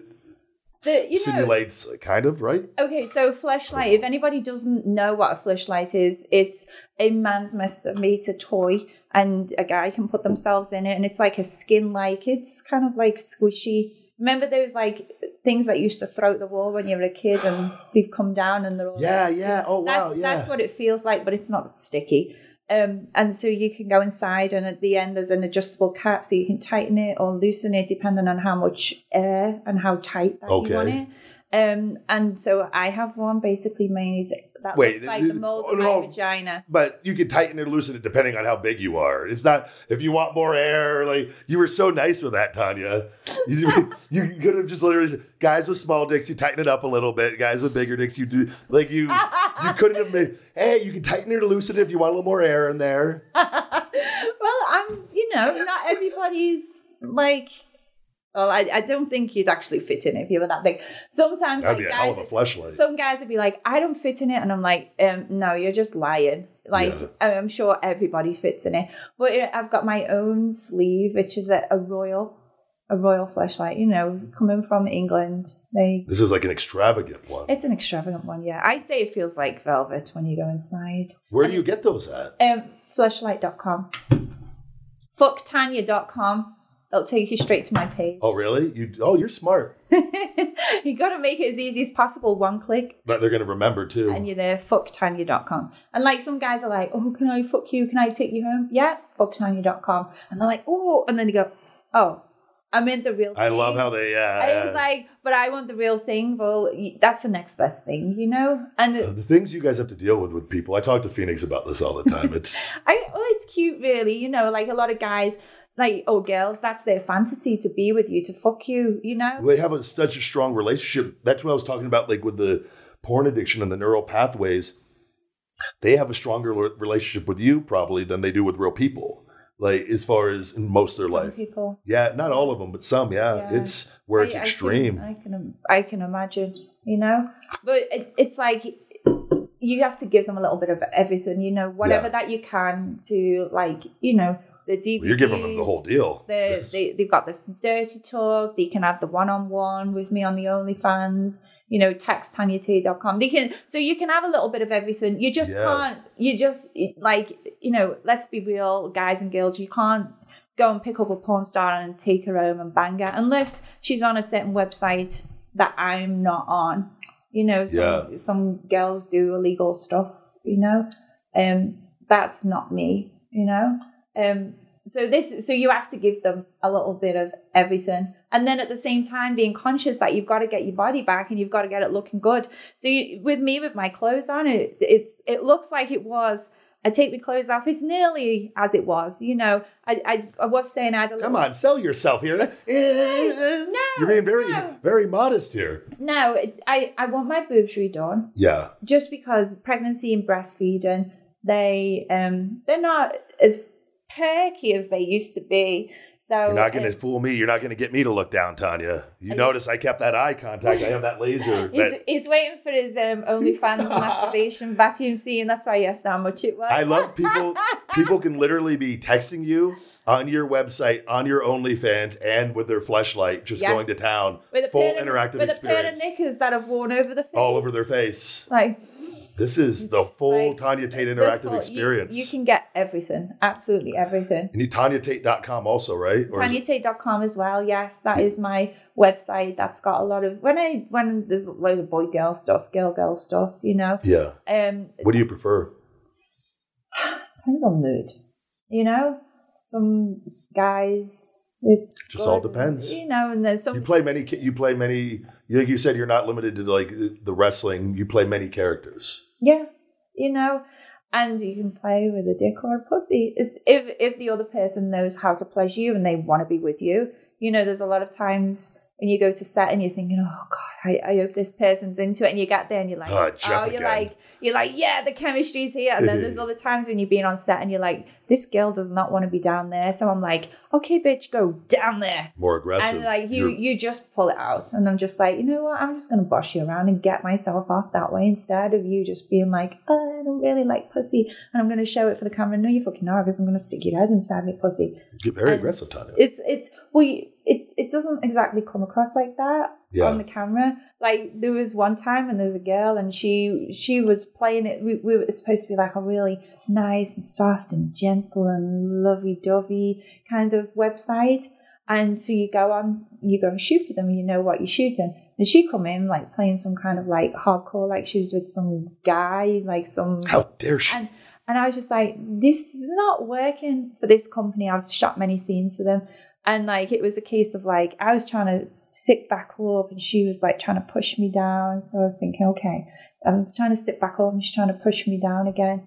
The- you know, simulates kind of right. Okay, so fleshlight. If anybody doesn't know what a fleshlight is, it's a man's masturbator toy, and a guy can put themselves in it, and it's like a skin like. It's kind of like squishy. Remember those like things that used to throw at the wall when you were a kid, and they've come down and they're all Yeah, yeah. Oh wow, that's yeah. that's what it feels like, but it's not sticky. Um, and so you can go inside, and at the end there's an adjustable cap, so you can tighten it or loosen it depending on how much air and how tight that you want it. Um, and so I have one basically made that Wait, looks like the mold oh, of my no. vagina. but you can tighten it or loosen it depending on how big you are. It's not if you want more air. Like you were so nice with that, Tanya. [LAUGHS] You, you could have just literally said, guys with small dicks, you tighten it up a little bit. Guys with bigger dicks, you do like you. You [LAUGHS] couldn't have made. Hey, you can tighten it or loosen it if you want a little more air in there. [LAUGHS] well, I'm, you know, not everybody's like Well, I, I don't think you'd actually fit in if you were that big. Sometimes That'd like be a hell of a fleshlight. some guys would be like, I don't fit in it, and I'm like, um, no, you're just lying. Like Yeah. I- I'm sure everybody fits in it, but uh, I've got my own sleeve, which is a, a royal, a royal fleshlight. You know, coming from England, they. this is like an extravagant one. It's an extravagant one, yeah. I say it feels like velvet when you go inside. Where do you get those at? Um, fleshlight.com. Fucktanya.com. It'll take you straight to my page. Oh, really? You? Oh, you're smart. [LAUGHS] you got to make it as easy as possible. One click, But they're gonna remember too. and you're there. Fucktanya.com. And like some guys are like, "Oh, can I fuck you? Can I take you home?" Yeah, fucktanya.com. And they're like, "Oh," and then they go, "Oh, I meant the real." Thing. I love how they. Uh, I was like, "But I want the real thing." Well, that's the next best thing, you know. And uh, the things you guys have to deal with with people. I talk to Phoenix about this all the time. It's [LAUGHS] I well, it's cute, really. You know, like a lot of guys, like oh, girls, that's their fantasy to be with you, to fuck you. You know. they have a, such a strong relationship. That's what I was talking about, like with the porn addiction and the neural pathways. They have a stronger relationship with you probably than they do with real people. Like as far as in most of their Some life. people. Yeah, not all of them, but some. Yeah, Yeah. it's where it's I- I can- extreme. I can, I can, imagine, you know, but it, it's like you have to give them a little bit of everything, you know, whatever Yeah. that you can to, like, you know, the DVDs. Well, you're giving them the whole deal. The, Yes. they, they've got this dirty talk. They can have the one-on-one with me on the OnlyFans. You know, text TanyaT.com. They can, so you can have a little bit of everything. You just Yeah. can't. You just like, you know, let's be real, guys and girls. You can't go and pick up a porn star and take her home and bang her unless she's on a certain website that I'm not on. You know, some, Yeah. some girls do illegal stuff. You know, um, that's not me. You know, um, so this, so you have to give them a little bit of everything, and then at the same time being conscious that you've got to get your body back and you've got to get it looking good. So you, with me, with my clothes on, it it's it looks like it was. I take my clothes off. It's nearly as it was. You know, I I, I was saying I had a little. Come on, sell yourself here. no, [LAUGHS] You're being very, no. very modest here. No, I I want my boobs redone Yeah, just because pregnancy and breastfeeding they um they're not as perky as they used to be. So you're not going to fool me. You're not going to get me to look down, Tanya. You notice I kept that eye contact. I have that laser. He's, That he's waiting for his um, OnlyFans [LAUGHS] masturbation vacuum scene. That's why he asked how much it was. I love [LAUGHS] people. People can literally be texting you on your website, on your OnlyFans, and with their fleshlight, just Yes. going to town. with a full pair of, interactive with a pair of knickers that have worn over the face. all over their face. like This is the full like Tanya Tate interactive full- experience. You, can get everything, absolutely everything. and you TanyaTate.com also, right? Or TanyaTate.com as well. Yes, that is my website. That's got a lot of when I when there's a load of boy girl stuff, girl girl stuff. You know, yeah. um, What do you prefer? [SIGHS] depends on mood. You know, some guys it's Just all depends. You know, and there's some You play many. You play many. Like you said, you're not limited to like the wrestling. You play many characters. Yeah, you know, and you can play with a dick or a pussy. It's if if the other person knows how to pleasure you and they want to be with you. You know, there's a lot of times when you go to set and you're thinking, oh god, I, I hope this person's into it, and you get there and you're like, Ah, oh, Jeff you're like, you're like, yeah, the chemistry's here. And then there's [LAUGHS] other times when you're being on set and you're like, this girl does not want to be down there. So I'm like, okay, bitch, go down there. More aggressive. And like you, You're- you just pull it out, and I'm just like, you know what? I'm just gonna boss you around and get myself off that way instead of you just being like, oh, I don't really like pussy, and I'm gonna show it for the camera. No, you fucking are, because I'm gonna stick your head inside my pussy. get very and aggressive, Tanya. It's it's well, you, it it doesn't exactly come across like that Yeah. on the camera. Like there was one time, and there was a girl, and she she was playing it. We, we were supposed to be like a really nice and soft and gentle and lovey dovey kind of website. And so you go on, you go and shoot for them, and you know what you're shooting. And she come in like playing some kind of like hardcore, like she was with some guy, like some How dare she? and and I was just like, this is not working for this company. I've shot many scenes for them. And like it was a case of like I was trying to sit back up and she was like trying to push me down. So I was thinking, okay, I'm trying to sit back up and she's trying to push me down again.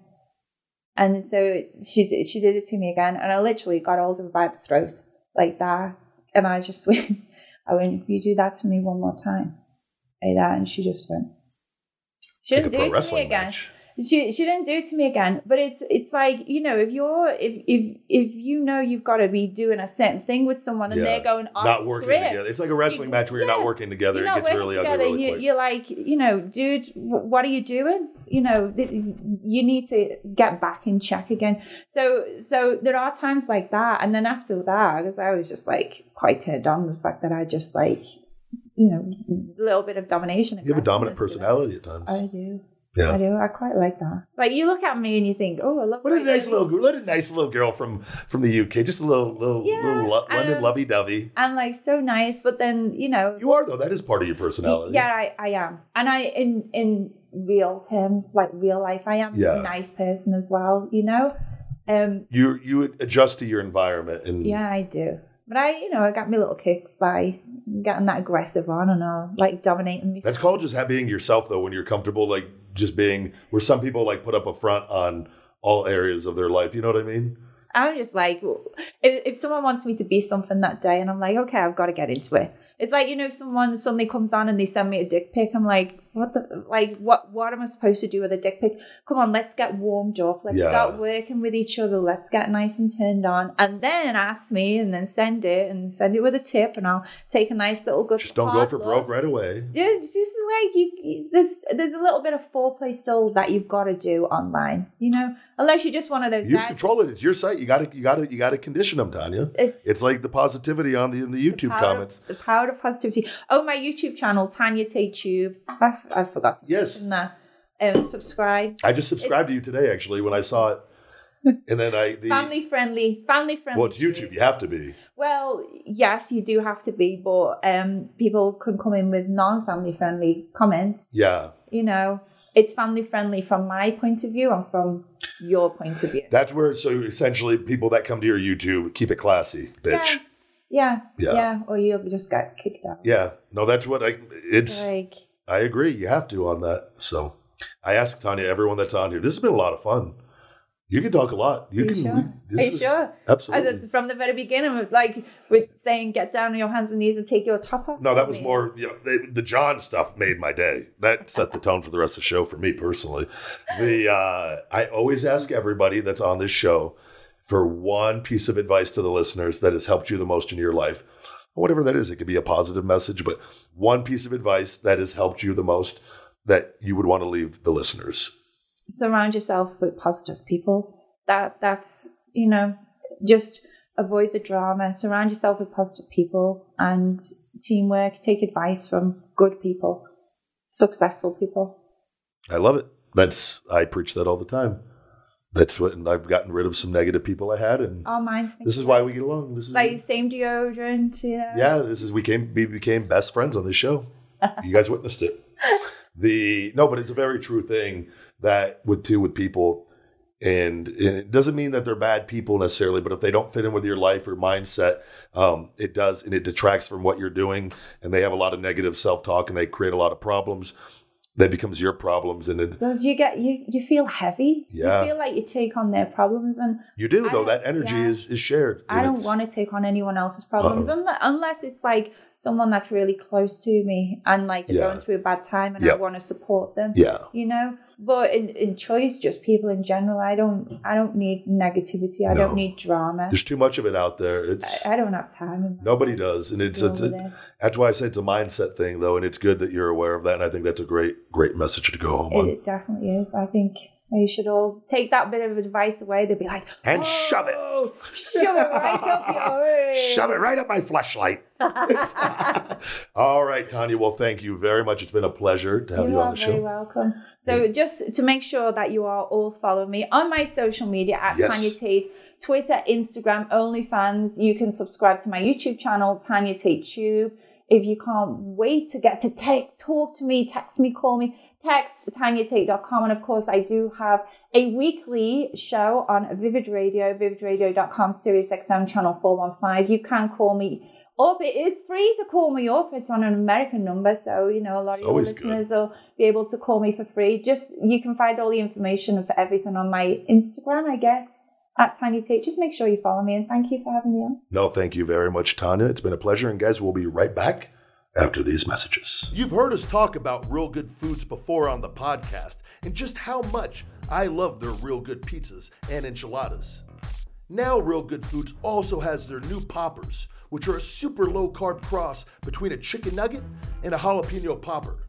And so she did, she did it to me again, and I literally got hold of her by the throat like that, and I just [LAUGHS] went, I went, if you do that to me one more time, like that, and she just went. She didn't do it to me again. match. She she didn't do it to me again. But it's it's like you know if you're if if if you know you've got to be doing a certain thing with someone and Yeah. they're going off not working script, together. It's like a wrestling match where you're not working together. you're It gets really together. ugly really you, you're like, you know, dude, what are you doing? You know, this, you need to get back in check again. So, so there are times like that, and then after that, because I was just like quite turned on the fact that I just like, you know, a little bit of domination. You have a dominant aggressiveness to it. personality at times. I do. Yeah. I do. I quite like that. Like you look at me and you think, oh, I. What a nice this. little, what a nice little girl from from the UK. Just a little, little, Yeah, little lo- London um, lovey dovey. and like so nice, but then you know, You are though. That is part of your personality. Yeah, I, I am. And I in in real terms, like real life, I am Yeah. a nice person as well, you know? Um You you adjust to your environment and yeah, I do. But I, you know, I got my little kicks by getting that aggressive on and all, like dominating me. That's called just being yourself though when you're comfortable, like just being where some people like put up a front on all areas of their life. You know what I mean? I'm just like, if, if someone wants me to be something that day, and I'm like, okay, I've got to get into it. It's like you know, if someone suddenly comes on and they send me a dick pic. I'm like, what the like? What what am I supposed to do with a dick pic? Come on, let's get warmed up. Let's Yeah. start working with each other. Let's get nice and turned on, and then ask me, and then send it, and send it with a tip, and I'll take a nice little good. Just don't go for look. broke right away. Yeah, just like you, you- there's there's a little bit of foreplay still that you've got to do online, you know. Unless you're just one of those You guys. control it. It's your site. You got to you got to you got to condition them, Tanya. It's It's like the positivity on the in the YouTube power comments. Of, the power of positivity. Oh, my YouTube channel, Tanya Tate Tube. I forgot to Yes. mention that. Um, subscribe. I just subscribed to you today actually when I saw it, [LAUGHS] and then I the family friendly. Family friendly. well it's YouTube. You have to be. Well, yes, you do have to be, but um, people can come in with non-family friendly comments. Yeah, You know, it's family friendly from my point of view and from your point of view. that's where. So essentially, people that come to your YouTube keep it classy, bitch. Yeah, Yeah. yeah, or you'll just get kicked out. Yeah. No, that's what I. It's. Like, I agree. You have to on that. So I ask Tanya, everyone that's on here. This has been a lot of fun. You can talk a lot. You Are can. sure? This Are you is- sure? Absolutely. A- from the very beginning, like with saying, "Get down on your hands and knees and take your top off." No, that was mean, more you know, the, the John stuff made my day. That set the tone for the rest of the show for me personally. The uh, I always ask everybody that's on this show for one piece of advice to the listeners that has helped you the most in your life. Whatever that is, it could be a positive message, but one piece of advice that has helped you the most that you would want to leave the listeners. surround yourself with positive people. That that's you know just avoid the drama. Surround yourself with positive people and teamwork. Take advice from good people, successful people. I love it. That's I preach that all the time. That's what, and I've gotten rid of some negative people I had, and Our minds. think this is why we get along. This is like same deodorant. Know? yeah, this is we came we became best friends on this show. You guys witnessed it. The no, but it's a very true thing that with too with people, and, and it doesn't mean that they're bad people necessarily, but if they don't fit in with your life or mindset, um, it does, and it detracts from what you're doing, and they have a lot of negative self talk, and they create a lot of problems. That becomes your problems, and it, Does you get you you feel heavy? Yeah. You feel like you take on their problems, and you do I though. That energy yeah. is is shared. I don't want to take on anyone else's problems Uh-uh. unless, unless it's like someone that's really close to me and like they're Yeah. going through a bad time and Yeah. I want to support them. Yeah, You know, but in, in choice, just people in general, I don't I don't need negativity. I No. don't need drama. there's too much of it out there. It's I, I don't have time. nobody does, and it's it's a, it. That's why I say it's a mindset thing, though, and it's good that you're aware of that. And I think that's a great, great message to go home on. It definitely is. I think they should all take that bit of advice away. They'd be like, And shove it. "Oh, shove it right up your [LAUGHS] Shove it right up my fleshlight. [LAUGHS] All right, Tanya. Well, thank you very much. It's been a pleasure to have you, You on the very show. welcome. So, just to make sure that you are all following me on my social media at Yes. Tanya Tate, Twitter, Instagram, OnlyFans. You can subscribe to my YouTube channel, Tanya Tate Tube. If you can't wait to get to take, talk to me, text me, call me, text tanyatate.com. And of course, I do have a weekly show on Vivid Radio, vividradio.com, Sirius XM channel 415. You can call me up. It is free to call me up. It's on an American number. So, you know, a lot It's of your always good. listeners will be able to call me for free. Just, you can find all the information for everything on my Instagram, I guess, at Tanya Tate. Just make sure you follow me and thank you for having me on. No, thank you very much, Tanya. It's been a pleasure. And guys, we'll be right back after these messages. You've heard us talk about Real Good Foods before on the podcast and just how much I love their Real Good pizzas and enchiladas. Now, Real Good Foods also has their new poppers, which are a super low carb cross between a chicken nugget and a jalapeno popper.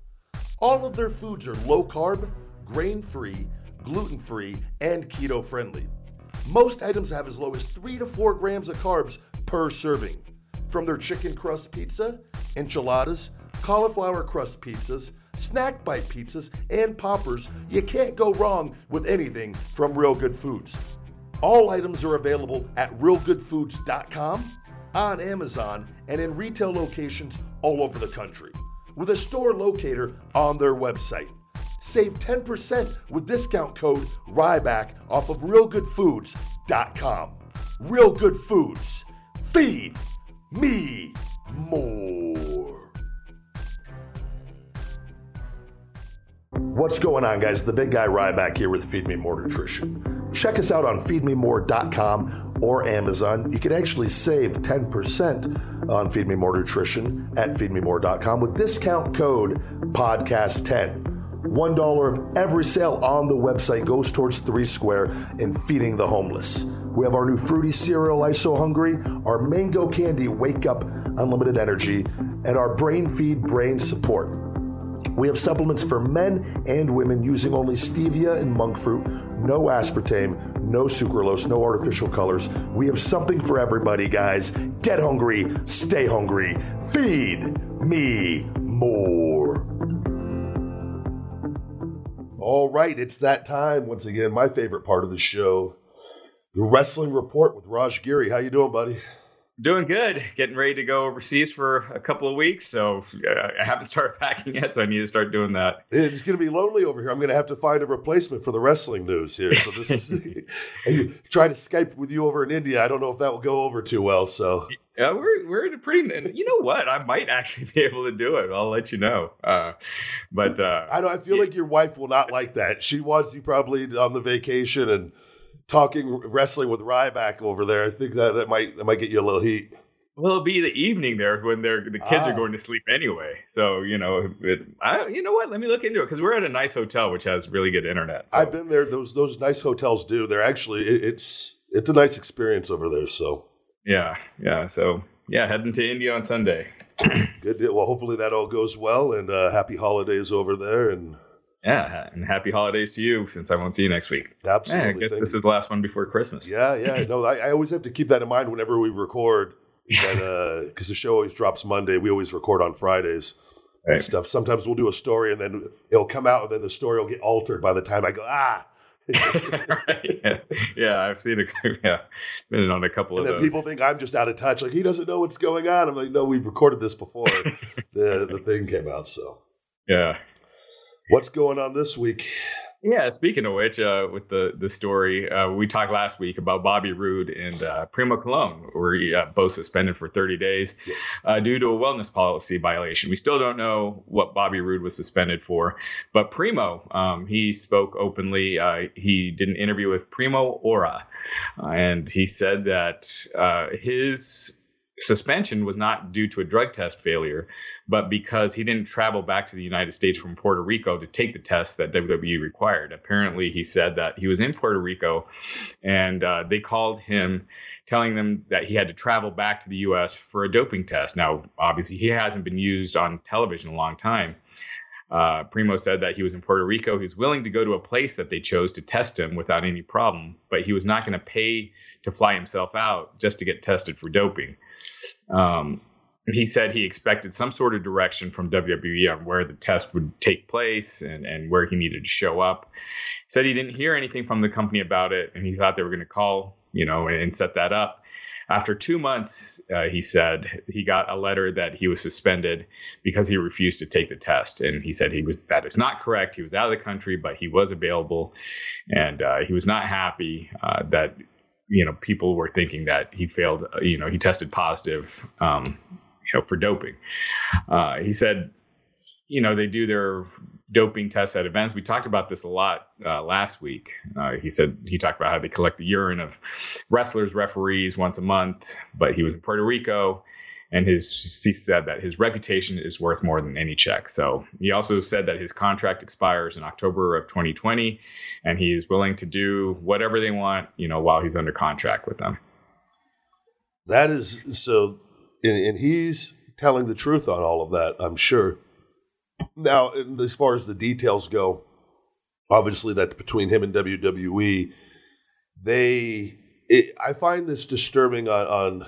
All of their foods are low carb, grain free, gluten free, and keto friendly. Most items have as low as 3 to 4 grams of carbs per serving. From their chicken crust pizza, enchiladas, cauliflower crust pizzas, snack bite pizzas, and poppers, you can't go wrong with anything from Real Good Foods. All items are available at realgoodfoods.com, on Amazon, and in retail locations all over the country, with a store locator on their website. Save 10% with discount code RYBACK off of realgoodfoods.com. Real Good Foods. Feed me more. What's going on, guys? The big guy Ryback here with Feed Me More Nutrition. Check us out on feedmemore.com or Amazon. You can actually save 10% on Feed Me More Nutrition at feedmemore.com with discount code podcast10. $1 of every sale on the website goes towards Three Square and feeding the homeless. We have our new fruity cereal, I So Hungry, our mango candy, Wake Up Unlimited Energy, and our brain feed, brain support. We have supplements for men and women using only stevia and monk fruit, no aspartame, no sucralose, no artificial colors. We have something for everybody, guys. Get hungry, stay hungry, feed me more. All right, it's that time once again. My favorite part of the show, the wrestling report with Raj Giri. How you doing, buddy? Doing good. Getting ready to go overseas for a couple of weeks. So uh, I haven't started packing yet, so I need to start doing that. It's going to be lonely over here. I'm going to have to find a replacement for the wrestling news here. So this is [LAUGHS] [LAUGHS] try to Skype with you over in India. I don't know if that will go over too well. So yeah, we're we're in a pretty. You know what? I might actually be able to do it. I'll let you know. Uh, but uh, I know. I feel yeah. like your wife will not like that. She wants you probably on the vacation and talking wrestling with Ryback over there. I think that that might that might get you a little heat. Well, it'll be the evening there when they're the kids ah. are going to sleep anyway. So you know, it, I, you know what? Let me look into it because we're at a nice hotel which has really good internet. So. I've been there. Those those nice hotels do. They're actually it, it's it's a nice experience over there. So yeah, yeah. So yeah, heading to India on Sunday. [CLEARS THROAT] good. Deal. Well, hopefully that all goes well, and uh, happy holidays over there, and yeah, and happy holidays to you since I won't see you next week. Absolutely. Yeah, I guess Thank this you. is the last one before Christmas. Yeah, yeah. No, I, I, always have to keep that in mind whenever we record. Because [LAUGHS] uh, the show always drops Monday, we always record on Fridays. Right. Stuff. Sometimes we'll do a story and then it'll come out, and then the story will get altered by the time I go ah. right. [LAUGHS] yeah. yeah, I've seen it. Yeah, been on a couple and of then those. People think I'm just out of touch. Like he doesn't know what's going on. I'm like, no, we've recorded this before [LAUGHS] the the thing came out. So yeah, What's going on this week? Yeah, speaking of which, uh, with the the story, uh, we talked last week about Bobby Roode and uh, Primo Colón, were uh, both suspended for 30 days uh, due to a wellness policy violation. We still don't know what Bobby Roode was suspended for, but Primo, um, he spoke openly. Uh, he did an interview with Primera Hora, and he said that his suspension was not due to a drug test failure, but because he didn't travel back to the United States from Puerto Rico to take the test that WWE required. Apparently, he said that he was in Puerto Rico and uh, they called him telling them that he had to travel back to the U.S. for a doping test. Now, obviously, he hasn't been used on television a long time. Uh, Primo said that he was in Puerto Rico. He was willing to go to a place that they chose to test him without any problem, but he was not going to pay to fly himself out just to get tested for doping. Um, he said he expected some sort of direction from WWE on where the test would take place and, and where he needed to show up. He said he didn't hear anything from the company about it, and he thought they were going to call, you know, and, set that up. After two months, uh, he said he got a letter that he was suspended because he refused to take the test, and he said he was that is not correct. He was out of the country, but he was available, and uh, he was not happy uh, that you know people were thinking that he failed. You know, he tested positive. Um, you know, for doping. Uh, he said, you know, they do their doping tests at events. We talked about this a lot uh, last week. Uh, he said he talked about how they collect the urine of wrestlers, referees once a month, but he was in Puerto Rico and his he said that his reputation is worth more than any check. So he also said that his contract expires in October of 2020, and he's willing to do whatever they want, you know, while he's under contract with them. That is so, and, and he's telling the truth on all of that, I'm sure. Now, as far as the details go, obviously that's between him and WWE. They, it, I find this disturbing on, on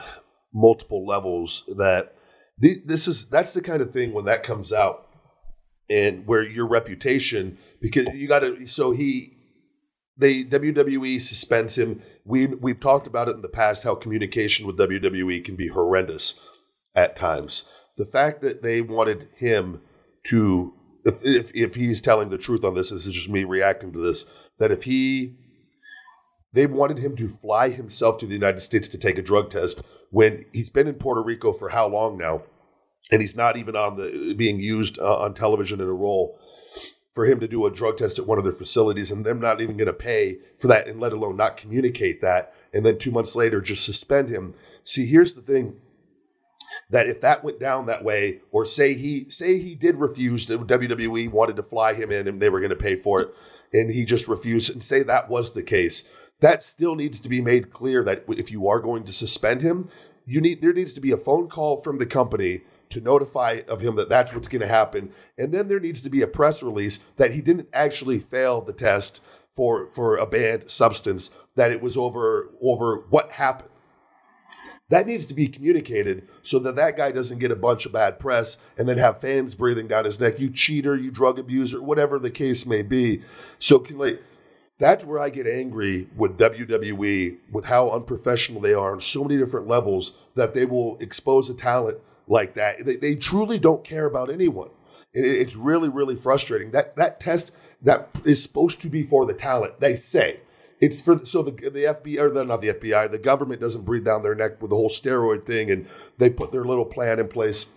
multiple levels. That this is that's the kind of thing when that comes out, and where your reputation because you got to. So he, they WWE suspends him. We we've talked about it in the past how communication with WWE can be horrendous at times. The fact that they wanted him to if, if, if he's telling the truth on this, this is just me reacting to this. That if he, they wanted him to fly himself to the United States to take a drug test when he's been in Puerto Rico for how long now, and he's not even on the being used uh, on television in a role for him to do a drug test at one of their facilities, and them not even going to pay for that, and let alone not communicate that, and then two months later just suspend him. See, here's the thing that if that went down that way, or say he say he did refuse, the WWE wanted to fly him in and they were going to pay for it, and he just refused, and say that was the case, that still needs to be made clear that if you are going to suspend him, you need there needs to be a phone call from the company to notify of him that that's what's going to happen, and then there needs to be a press release that he didn't actually fail the test for for a banned substance, that it was over over what happened that needs to be communicated so that that guy doesn't get a bunch of bad press and then have fans breathing down his neck. You cheater, you drug abuser, whatever the case may be. So, can, like, that's where I get angry with WWE, with how unprofessional they are on so many different levels that they will expose a talent like that. They, they truly don't care about anyone. It, it's really, really frustrating. That that test that is supposed to be for the talent, they say. It's for so the the FBI or the, not the FBI, the government doesn't breathe down their neck with the whole steroid thing, and they put their little plan in place.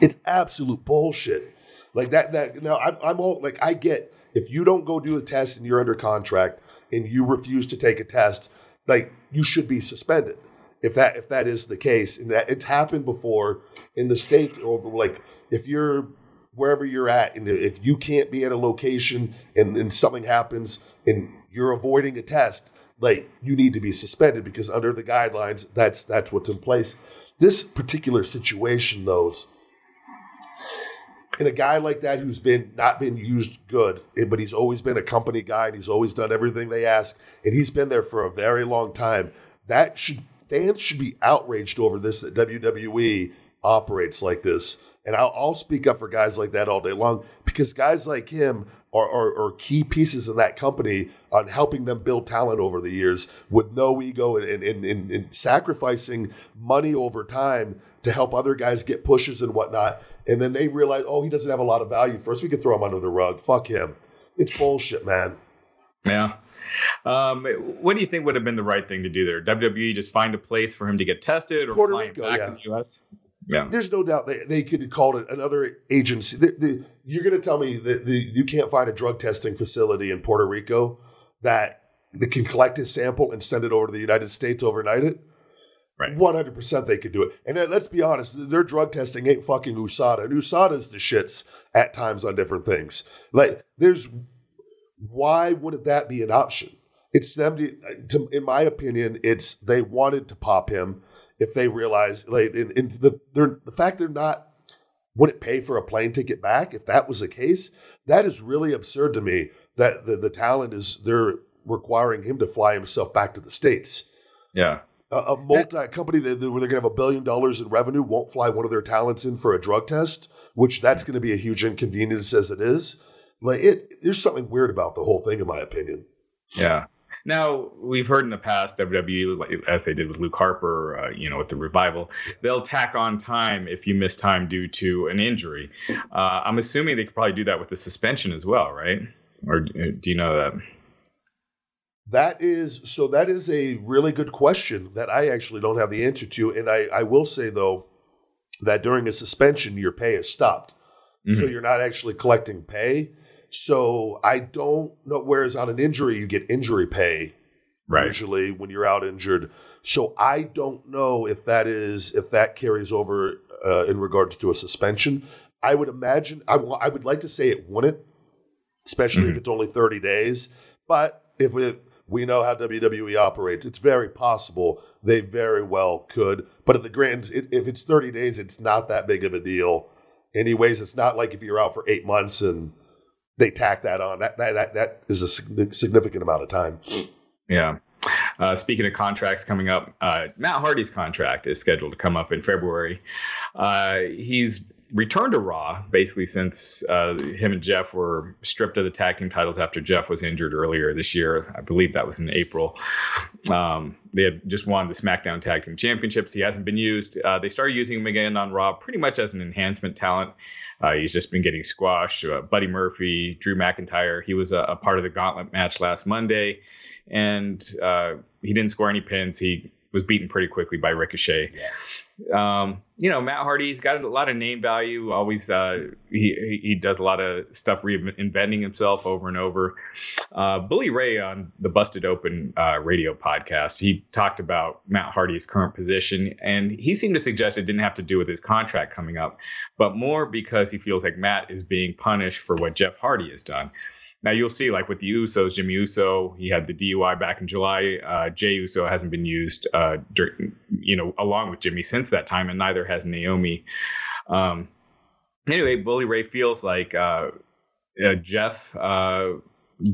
It's absolute bullshit. Like that. That now I'm, I'm all like I get if you don't go do a test and you're under contract and you refuse to take a test, like you should be suspended. If that if that is the case, and that it's happened before in the state, or like if you're wherever you're at, and if you can't be at a location and, and something happens and you're avoiding a test, like you need to be suspended because under the guidelines, that's that's what's in place. This particular situation, though, and a guy like that who's been not been used good, but he's always been a company guy and he's always done everything they ask, and he's been there for a very long time. That should fans should be outraged over this that WWE operates like this. And I'll, I'll, speak up for guys like that all day long because guys like him are, are, are, key pieces in that company on helping them build talent over the years with no ego and, and, and, and sacrificing money over time to help other guys get pushes and whatnot. And then they realize, oh, he doesn't have a lot of value for us. We can throw him under the rug. Fuck him. It's bullshit, man. Yeah. Um, what do you think would have been the right thing to do there? WWE just find a place for him to get tested or Puerto fly Rico, back yeah. to the U.S. Yeah. There's no doubt they, they could have called it another agency. The, the, you're going to tell me that the, you can't find a drug testing facility in Puerto Rico that, that can collect his sample and send it over to the United States overnight it? Right. 100% they could do it. And uh, let's be honest, their drug testing ain't fucking USADA. And USADA's the shits at times on different things. Like, there's, why wouldn't that be an option? It's them, to, to in my opinion, it's they wanted to pop him if they realize like in, in the the fact they're not wouldn't pay for a plane ticket back if that was the case? That is really absurd to me that the, the talent is they're requiring him to fly himself back to the states. Yeah. A, a multi company that, where they're going to have a billion dollars in revenue won't fly one of their talents in for a drug test which that's mm. going to be a huge inconvenience as it is like it there's something weird about the whole thing in my opinion yeah now we've heard in the past WWE, as they did with Luke Harper, uh, you know, with the revival, they'll tack on time if you miss time due to an injury. Uh, I'm assuming they could probably do that with the suspension as well, right? Or uh, do you know that? That is so. That is a really good question that I actually don't have the answer to, and I, I will say though that during a suspension, your pay is stopped, mm-hmm. so you're not actually collecting pay. So I don't know. Whereas on an injury, you get injury pay Right. usually when you're out injured. So I don't know if that is if that carries over uh, in regards to a suspension. I would imagine I I would like to say it wouldn't, especially if Mhm. it's only 30 days. But if it, we know how WWE operates, it's very possible they very well could. But at the grand, it, if it's 30 days, it's not that big of a deal. Anyways, it's not like if you're out for eight months and they tack that on. That that that, that is a significant amount of time. Yeah. Uh, speaking of contracts coming up, uh, Matt Hardy's contract is scheduled to come up in February. Uh, he's returned to Raw basically since uh, him and Jeff were stripped of the tag team titles after Jeff was injured earlier this year. I believe that was in April. Um, they had just won the SmackDown Tag Team Championships. He hasn't been used. Uh, they started using him again on Raw pretty much as an enhancement talent. Uh, he's just been getting squashed. Uh, Buddy Murphy, Drew McIntyre. He was a, a part of the gauntlet match last Monday and uh, he didn't score any pins. He was beaten pretty quickly by Ricochet. Um, you know, Matt Hardy's got a lot of name value. Always, uh, he he does a lot of stuff reinventing himself over and over. Uh, Bully Ray on the Busted Open uh, radio podcast, he talked about Matt Hardy's current position, and he seemed to suggest it didn't have to do with his contract coming up, but more because he feels like Matt is being punished for what Jeff Hardy has done. Now you'll see, like with the Usos, Jimmy Uso, he had the DUI back in July. Uh, Jay Uso hasn't been used, uh, during, you know, along with Jimmy since that time, and neither has Naomi. Um, anyway, Bully Ray feels like uh, uh, Jeff uh,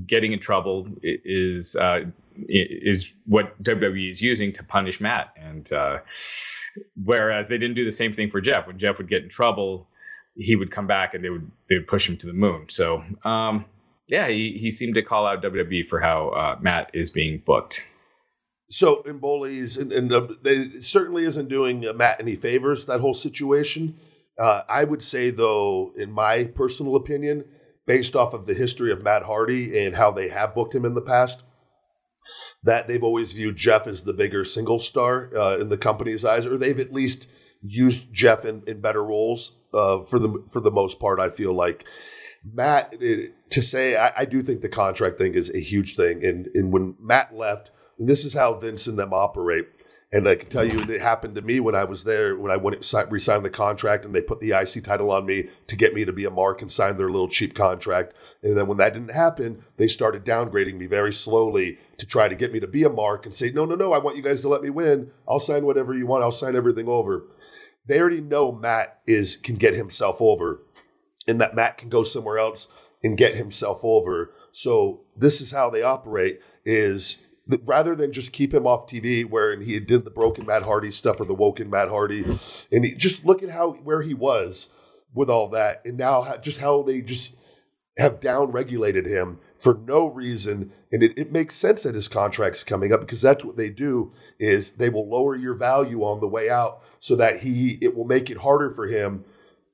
getting in trouble is uh, is what WWE is using to punish Matt, and uh, whereas they didn't do the same thing for Jeff. When Jeff would get in trouble, he would come back and they would they would push him to the moon. So. Um, yeah, he, he seemed to call out WWE for how uh, Matt is being booked. So Bullies, and, and uh, they, certainly isn't doing uh, Matt any favors. That whole situation. Uh, I would say, though, in my personal opinion, based off of the history of Matt Hardy and how they have booked him in the past, that they've always viewed Jeff as the bigger single star uh, in the company's eyes, or they've at least used Jeff in, in better roles uh, for the for the most part. I feel like Matt it, to say I, I do think the contract thing is a huge thing, and and when Matt left, and this is how Vince and them operate. And I can tell you, it happened to me when I was there, when I went si- re-signed the contract, and they put the IC title on me to get me to be a mark and sign their little cheap contract. And then when that didn't happen, they started downgrading me very slowly to try to get me to be a mark and say, no, no, no, I want you guys to let me win. I'll sign whatever you want. I'll sign everything over. They already know Matt is can get himself over, and that Matt can go somewhere else and get himself over. So this is how they operate: is rather than just keep him off TV, where he did the broken Matt Hardy stuff or the woken Matt Hardy, and he, just look at how where he was with all that, and now how, just how they just have down regulated him for no reason and it, it makes sense that his contract's coming up because that's what they do is they will lower your value on the way out so that he it will make it harder for him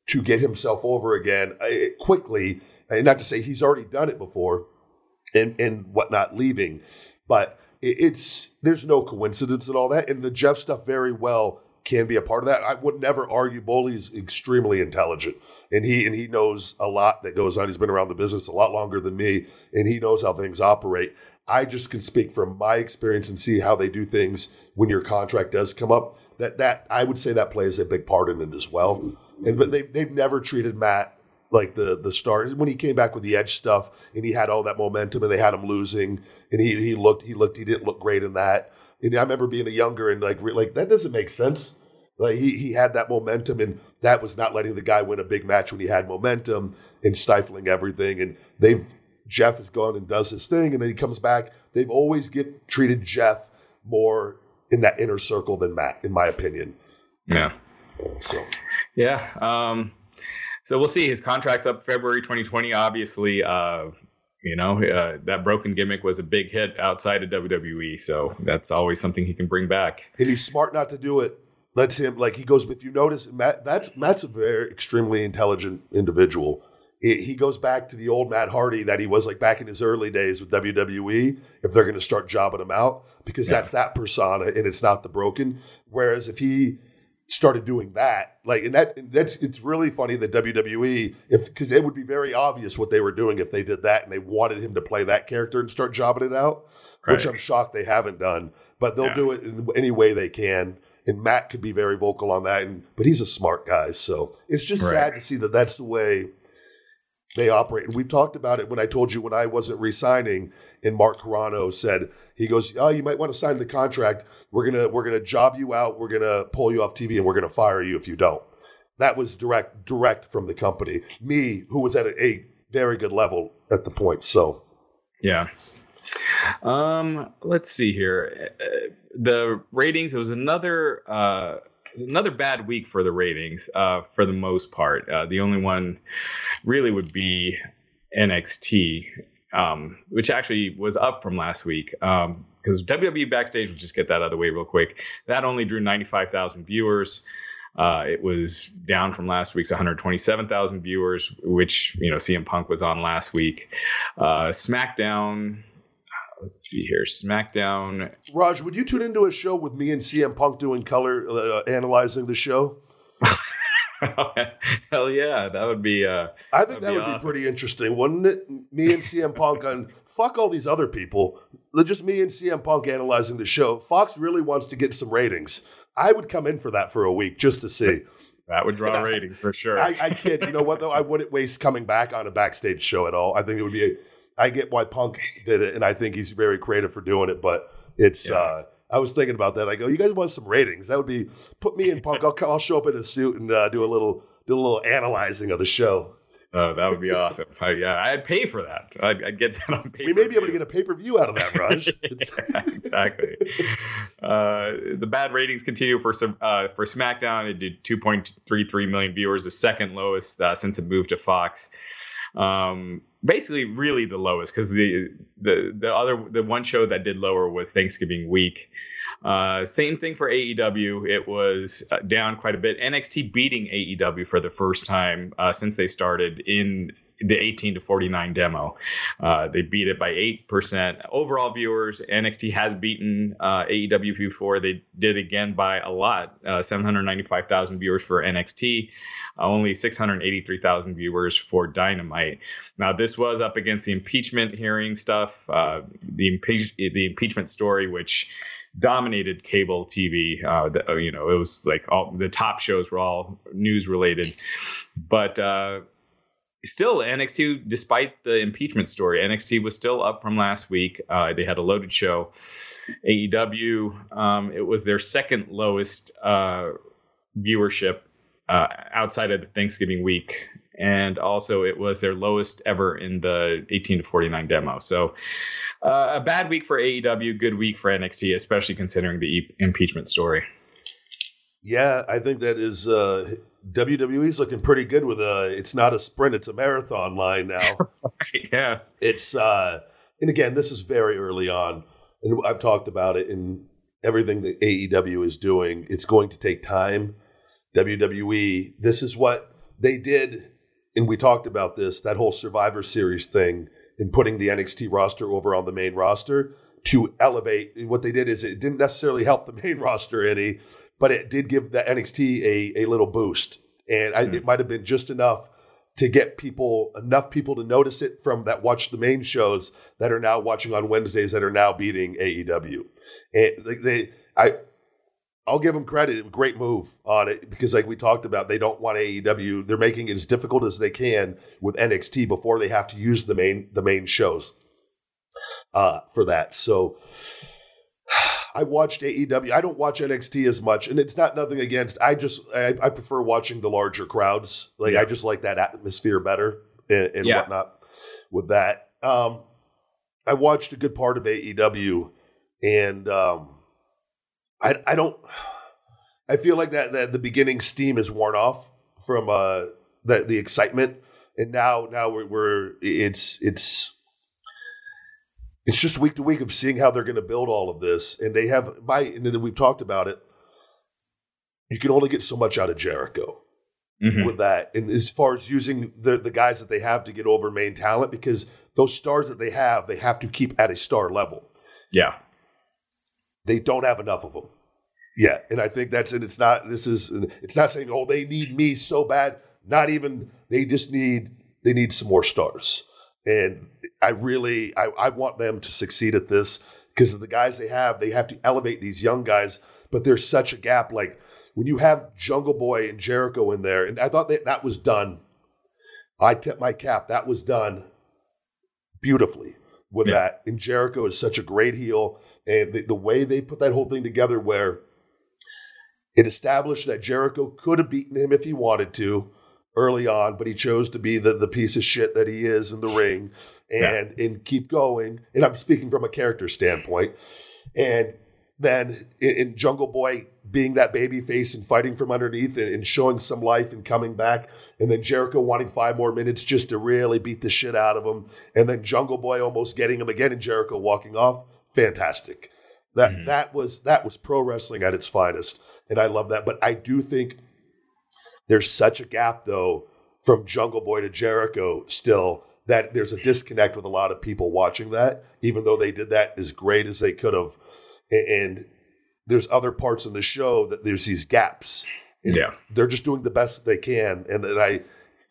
to get himself over again uh, quickly and not to say he's already done it before and and whatnot leaving but it, it's there's no coincidence in all that and the jeff stuff very well can be a part of that. I would never argue Bully's extremely intelligent and he and he knows a lot that goes on. He's been around the business a lot longer than me and he knows how things operate. I just can speak from my experience and see how they do things when your contract does come up. That that i would say that plays a big part in it as well. And but they, they've never treated matt like the the stars. When he came back with the edge stuff and he had all that momentum and they had him losing and he he looked he looked he didn't look great in that. And I remember being a younger and like re- like that doesn't make sense. Like he he had that momentum and that was not letting the guy win a big match when he had momentum and stifling everything. And they've Jeff has gone and does his thing and then he comes back. They've always get treated Jeff more in that inner circle than Matt in my opinion. Yeah. so. Yeah. Um, so we'll see. His contract's up February 2020. Obviously, uh, you know, uh, that broken gimmick was a big hit outside of WWE. So that's always something he can bring back. and he's smart not to do it. Lets him like he goes. If you notice, Matt that's Matt's a very extremely intelligent individual. He he goes back to the old Matt Hardy that he was like back in his early days with WWE. If they're going to start jobbing him out, because Yeah. that's that persona and it's not the broken. Whereas if he started doing that, like and that that's it's really funny that WWE if because it would be very obvious what they were doing if they did that and they wanted him to play that character and start jobbing it out. which I'm shocked they haven't done. But they'll Yeah. do it in any way they can. And Matt could be very vocal on that, and but he's a smart guy, so it's just Right. sad to see that that's the way they operate. And we've talked about it when I told you when I wasn't re-signing, and Mark Carrano said he goes, "Oh, you might want to sign the contract. We're gonna we're gonna job you out. We're gonna pull you off TV, and we're gonna fire you if you don't." That was direct direct from the company. Me, who was at a, a very good level at the point. So Yeah. Um, let's see here. Uh, the ratings. It was another uh, another bad week for the ratings. Uh, for the most part, uh, the only one really would be NXT, um, which actually was up from last week. Um, because WWE Backstage, we'll just get that out of the way real quick. That only drew 95,000 viewers. Uh, it was down from last week's 127,000 viewers, which you know CM Punk was on last week. Uh, SmackDown. Let's see here. SmackDown. Raj, would you tune into a show with me and CM Punk doing color uh, analyzing the show? [LAUGHS] Hell yeah, that would be. Uh, I think That'd be would be pretty interesting, wouldn't it? Me and CM Punk on fuck all these other people. Just me and CM Punk analyzing the show. Fox really wants to get some ratings. I would come in for that for a week just to see. that would draw ratings for sure. I, I kid. You know what though? I wouldn't waste coming back on a backstage show at all. I think it would be. A, I get why Punk did it, and I think he's very creative for doing it. But it's. Yeah. uh I was thinking about that. I go, you guys want some ratings? That would be put me in Punk. I'll, I'll show up in a suit and uh, do a little do a little analyzing of the show. oh, that would be awesome. I, yeah, I'd pay for that. I'd, I'd get that on pay. We may be able to get a pay per view out of that, [LAUGHS] Raj. Yeah, exactly. Uh, the bad ratings continue for some uh, for SmackDown. It did 2.33 million viewers, the second lowest uh, since it moved to Fox. Um, basically, really the lowest because the the the other the one show that did lower was Thanksgiving week. Uh, same thing for AEW. It was uh, down quite a bit. NXT beating AEW for the first time uh, since they started in the 18 to 49 demo. Uh, they beat it by 8%. Overall viewers, NXT has beaten uh, AEW before. They did again by a lot uh, 795,000 viewers for NXT, uh, only 683,000 viewers for Dynamite. Now, this was up against the impeachment hearing stuff, uh, the, impeach- the impeachment story, which dominated cable TV. Uh, the, uh, you know, it was like all the top shows were all news related, but uh, still NXT, despite the impeachment story, NXT was still up from last week. Uh, they had a loaded show. AEW, um, it was their second lowest uh, viewership uh, outside of the Thanksgiving week. And also, it was their lowest ever in the 18 to 49 demo. So, uh, a bad week for AEW, good week for NXT, especially considering the e- impeachment story. Yeah, I think that is uh, WWE's looking pretty good with a it's not a sprint, it's a marathon line now. [LAUGHS] yeah. it's uh and again, this is very early on, and I've talked about it in everything that AEW is doing. It's going to take time. WWE, this is what they did, and we talked about this, that whole Survivor Series thing in putting the NXT roster over on the main roster to elevate. What they did is it didn't necessarily help the main [LAUGHS] roster any, but it did give the NXT a, a little boost. And I, it might have been just enough to get people enough people to notice it from that watch the main shows that are now watching on Wednesdays that are now beating AEW. And they, they I I'll give them credit, great move on it because like we talked about, they don't want AEW. They're making it as difficult as they can with NXT before they have to use the main the main shows uh, for that. So I watched AEW. I don't watch NXT as much, and it's not nothing against. I just I, I prefer watching the larger crowds. Like Yeah. I just like that atmosphere better and, and Yeah. whatnot with that. Um, I watched a good part of AEW, and um, I I don't. I feel like that that the beginning steam is worn off from uh the the excitement, and now now we're, we're it's it's it's just week to week of seeing how they're going to build all of this, and they have my and then we've talked about it. You can only get so much out of Jericho Mhm. with that, and as far as using the the guys that they have to get over main talent, because those stars that they have, they have to keep at a star level. Yeah. They don't have enough of them. Yeah, and I think that's and it's not. This is it's not saying oh they need me so bad. Not even they just need they need some more stars. And I really I, I want them to succeed at this because of the guys they have. They have to elevate these young guys, but there's such a gap. Like when you have Jungle Boy and Jericho in there, and I thought that that was done. I tip my cap. That was done beautifully with Yeah. that. And Jericho is such a great heel, and the, the way they put that whole thing together, where it established that Jericho could have beaten him if he wanted to early on, but he chose to be the, the piece of shit that he is in the ring and and keep going. And I'm speaking from a character standpoint. And then in, in Jungle Boy being that baby face and fighting from underneath and, and showing some life and coming back, and then Jericho wanting five more minutes just to really beat the shit out of him, and then Jungle Boy almost getting him again and Jericho walking off. Fantastic. That Mhm. that was that was pro wrestling at its finest. And I love that. But I do think there's such a gap though from Jungle Boy to Jericho still that there's a disconnect with a lot of people watching that, even though they did that as great as they could have. And there's other parts in the show that there's these gaps. Yeah. They're just doing the best that they can. And, and I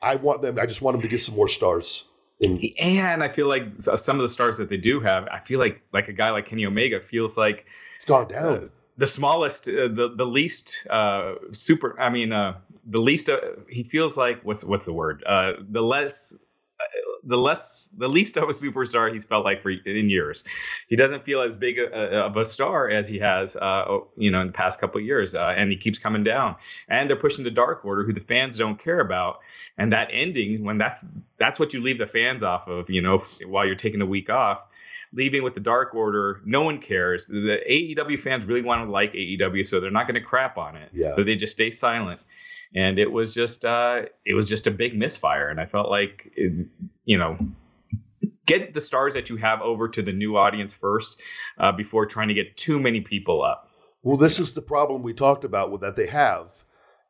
I want them, I just want them to get some more stars. And And I feel like some of the stars that they do have, I feel like like a guy like Kenny Omega feels like it's gone down. the smallest, uh, the the least uh, super. I mean, uh, the least. Uh, he feels like what's what's the word? Uh, the less. uh, The less, the least of a superstar he's felt like for in years. He doesn't feel as big a, of a star as he has, uh, you know, in the past couple of years, uh, and he keeps coming down. And they're pushing the Dark Order, who the fans don't care about. And that ending, when that's that's what you leave the fans off of, you know, while you're taking a week off, leaving with the Dark Order, no one cares. The AEW fans really want to like AEW, so they're not going to crap on it. Yeah. So they just stay silent. And it was just uh, it was just a big misfire, and I felt like it, you know get the stars that you have over to the new audience first uh, before trying to get too many people up. Well, this is the problem we talked about with that they have.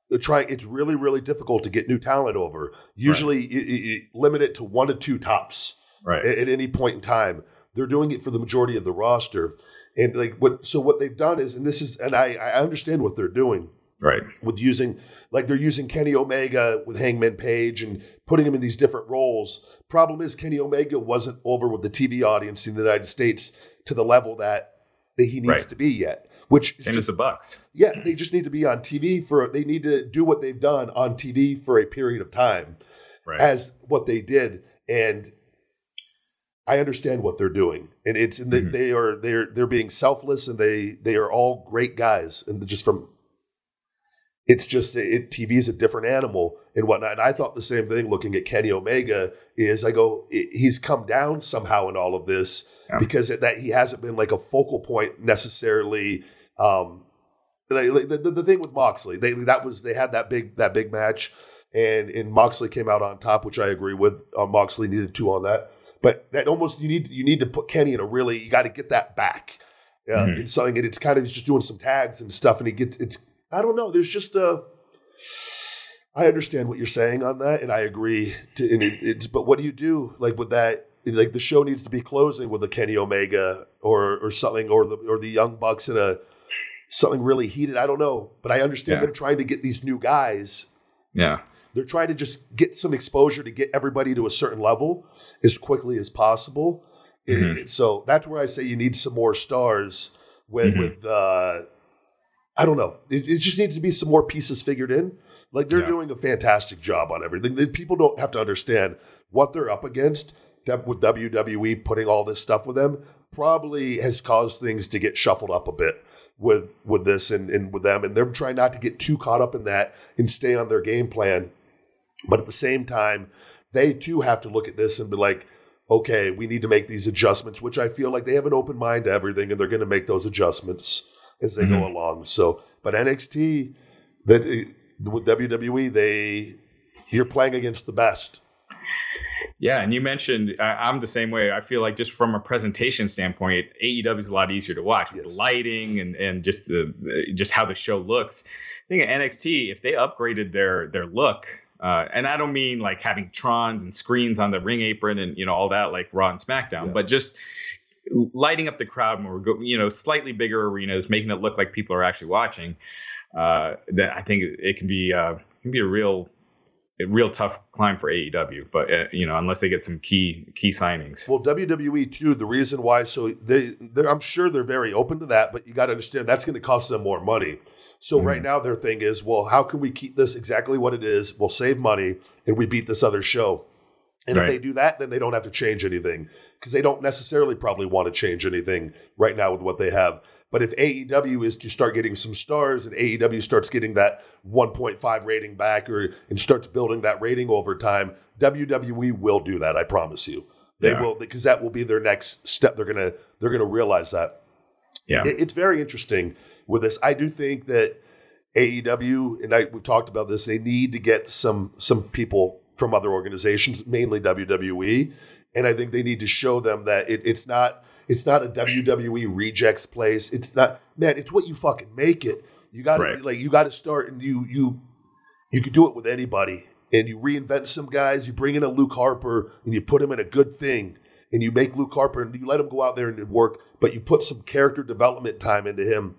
They're trying. It's really, really difficult to get new talent over. Usually, you limit it to one to two tops Right. at, at any point in time. They're doing it for the majority of the roster, and like what. So what they've done is, and this is, and I, I understand what they're doing right. with using, like they're using Kenny Omega with Hangman Page and putting him in these different roles. Problem is, Kenny Omega wasn't over with the TV audience in the United States to the level that, that he needs Right. to be yet. Which is Same just- as the Bucks. yeah, they just need to be on TV for. They need to do what they've done on TV for a period of time, Right. as what they did, and I understand what they're doing, and it's and they, Mhm. they are they're they're being selfless, and they they are all great guys, and just from. It's just it, TV is a different animal and whatnot. And I thought the same thing looking at Kenny Omega. Is I go, he's come down somehow in all of this Yeah. because it, that he hasn't been like a focal point necessarily. Um, the, the, the thing with Moxley, they that was they had that big that big match, and and Moxley came out on top, which I agree with. Uh, Moxley needed two on that, but that almost you need you need to put Kenny in a really you got to get that back. Yeah, Mhm. in something, and it's kind of just doing some tags and stuff, and he gets it's I don't know. There's just a. I understand what you're saying on that, and I agree. To, and it, it's but what do you do like with that? Like the show needs to be closing with a Kenny Omega or or something, or the or the Young Bucks in a something really heated. I don't know, but I understand Yeah. them trying to get these new guys. Yeah. They're trying to just get some exposure to get everybody to a certain level as quickly as possible. And Mhm. so that's where I say you need some more stars with Mhm. with uh, I don't know. It, it just needs to be some more pieces figured in. Like they're Yeah. doing a fantastic job on everything. The people don't have to understand what they're up against. With WWE putting all this stuff with them probably has caused things to get shuffled up a bit with with this and, and with them. And they're trying not to get too caught up in that and stay on their game plan. But at the same time, they too have to look at this and be like, okay, we need to make these adjustments, which I feel like they have an open mind to everything and they're going to make those adjustments as they go Mhm. along. So, but NXT, that uh, with WWE, they you're playing against the best. Yeah, and you mentioned I, I'm the same way. I feel like just from a presentation standpoint, AEW is a lot easier to watch with the lighting and and just the the- just how the show looks. I think at NXT, if they upgraded their their look, uh, and I don't mean like having trons and screens on the ring apron and you know all that like Raw and SmackDown, Yeah. but just lighting up the crowd more, you know, slightly bigger arenas, making it look like people are actually watching. Uh, that I think it can be uh, can be a real a real tough climb for AEW. But uh, you know, unless they get some key key signings. Well, WWE too. The reason why, so they, I'm sure they're very open to that, but you got to understand that's going to cost them more money. So mm-hmm. right now their thing is, well, how can we keep this exactly what it is? We'll save money and we beat this other show. And right. if they do that, then they don't have to change anything because they don't necessarily probably want to change anything right now with what they have. But if AEW is to start getting some stars and AEW starts getting that 1.5 rating back or and starts building that rating over time, WWE will do that. I promise you. They yeah. will because that will be their next step. They're gonna they're gonna realize that. Yeah, it, it's very interesting with this. I do think that AEW and I we've talked about this. They need to get some some people from other organizations, mainly WWE, and I think they need to show them that it, it's not it's not a WWE rejects place. It's not man. It's what you fucking make it. You got to right. like you got to start and you you you could do it with anybody and you reinvent some guys. You bring in a Luke Harper and you put him in a good thing and you make Luke Harper and you let him go out there and work, but you put some character development time into him.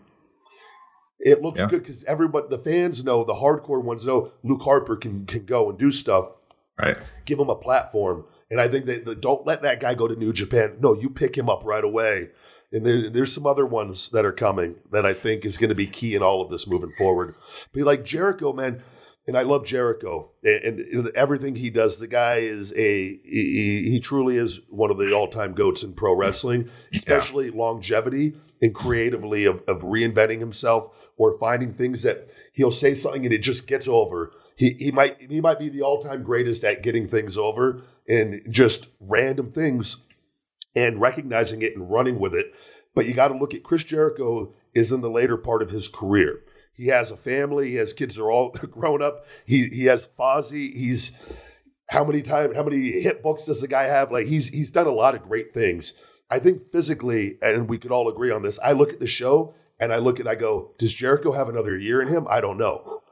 It looks yeah. good because everybody, the fans know, the hardcore ones know Luke Harper can can go and do stuff. Right. Give him a platform. And I think that don't let that guy go to New Japan. No, you pick him up right away. And there, there's some other ones that are coming that I think is going to be key in all of this moving forward. But like Jericho, man, and I love Jericho and, and, everything he does. The guy is a he, he truly is one of the all time goats in pro wrestling, especially yeah. longevity and creatively of, of reinventing himself or finding things that he'll say something and it just gets over. He he might he might be the all time greatest at getting things over and just random things and recognizing it and running with it. But you got to look at Chris Jericho is in the later part of his career. He has a family. He has kids. They're all [LAUGHS] grown up. He he has Fozzy. He's how many times? How many hit books does the guy have? Like he's he's done a lot of great things. I think physically, and we could all agree on this. I look at the show and I look at I go, does Jericho have another year in him? I don't know.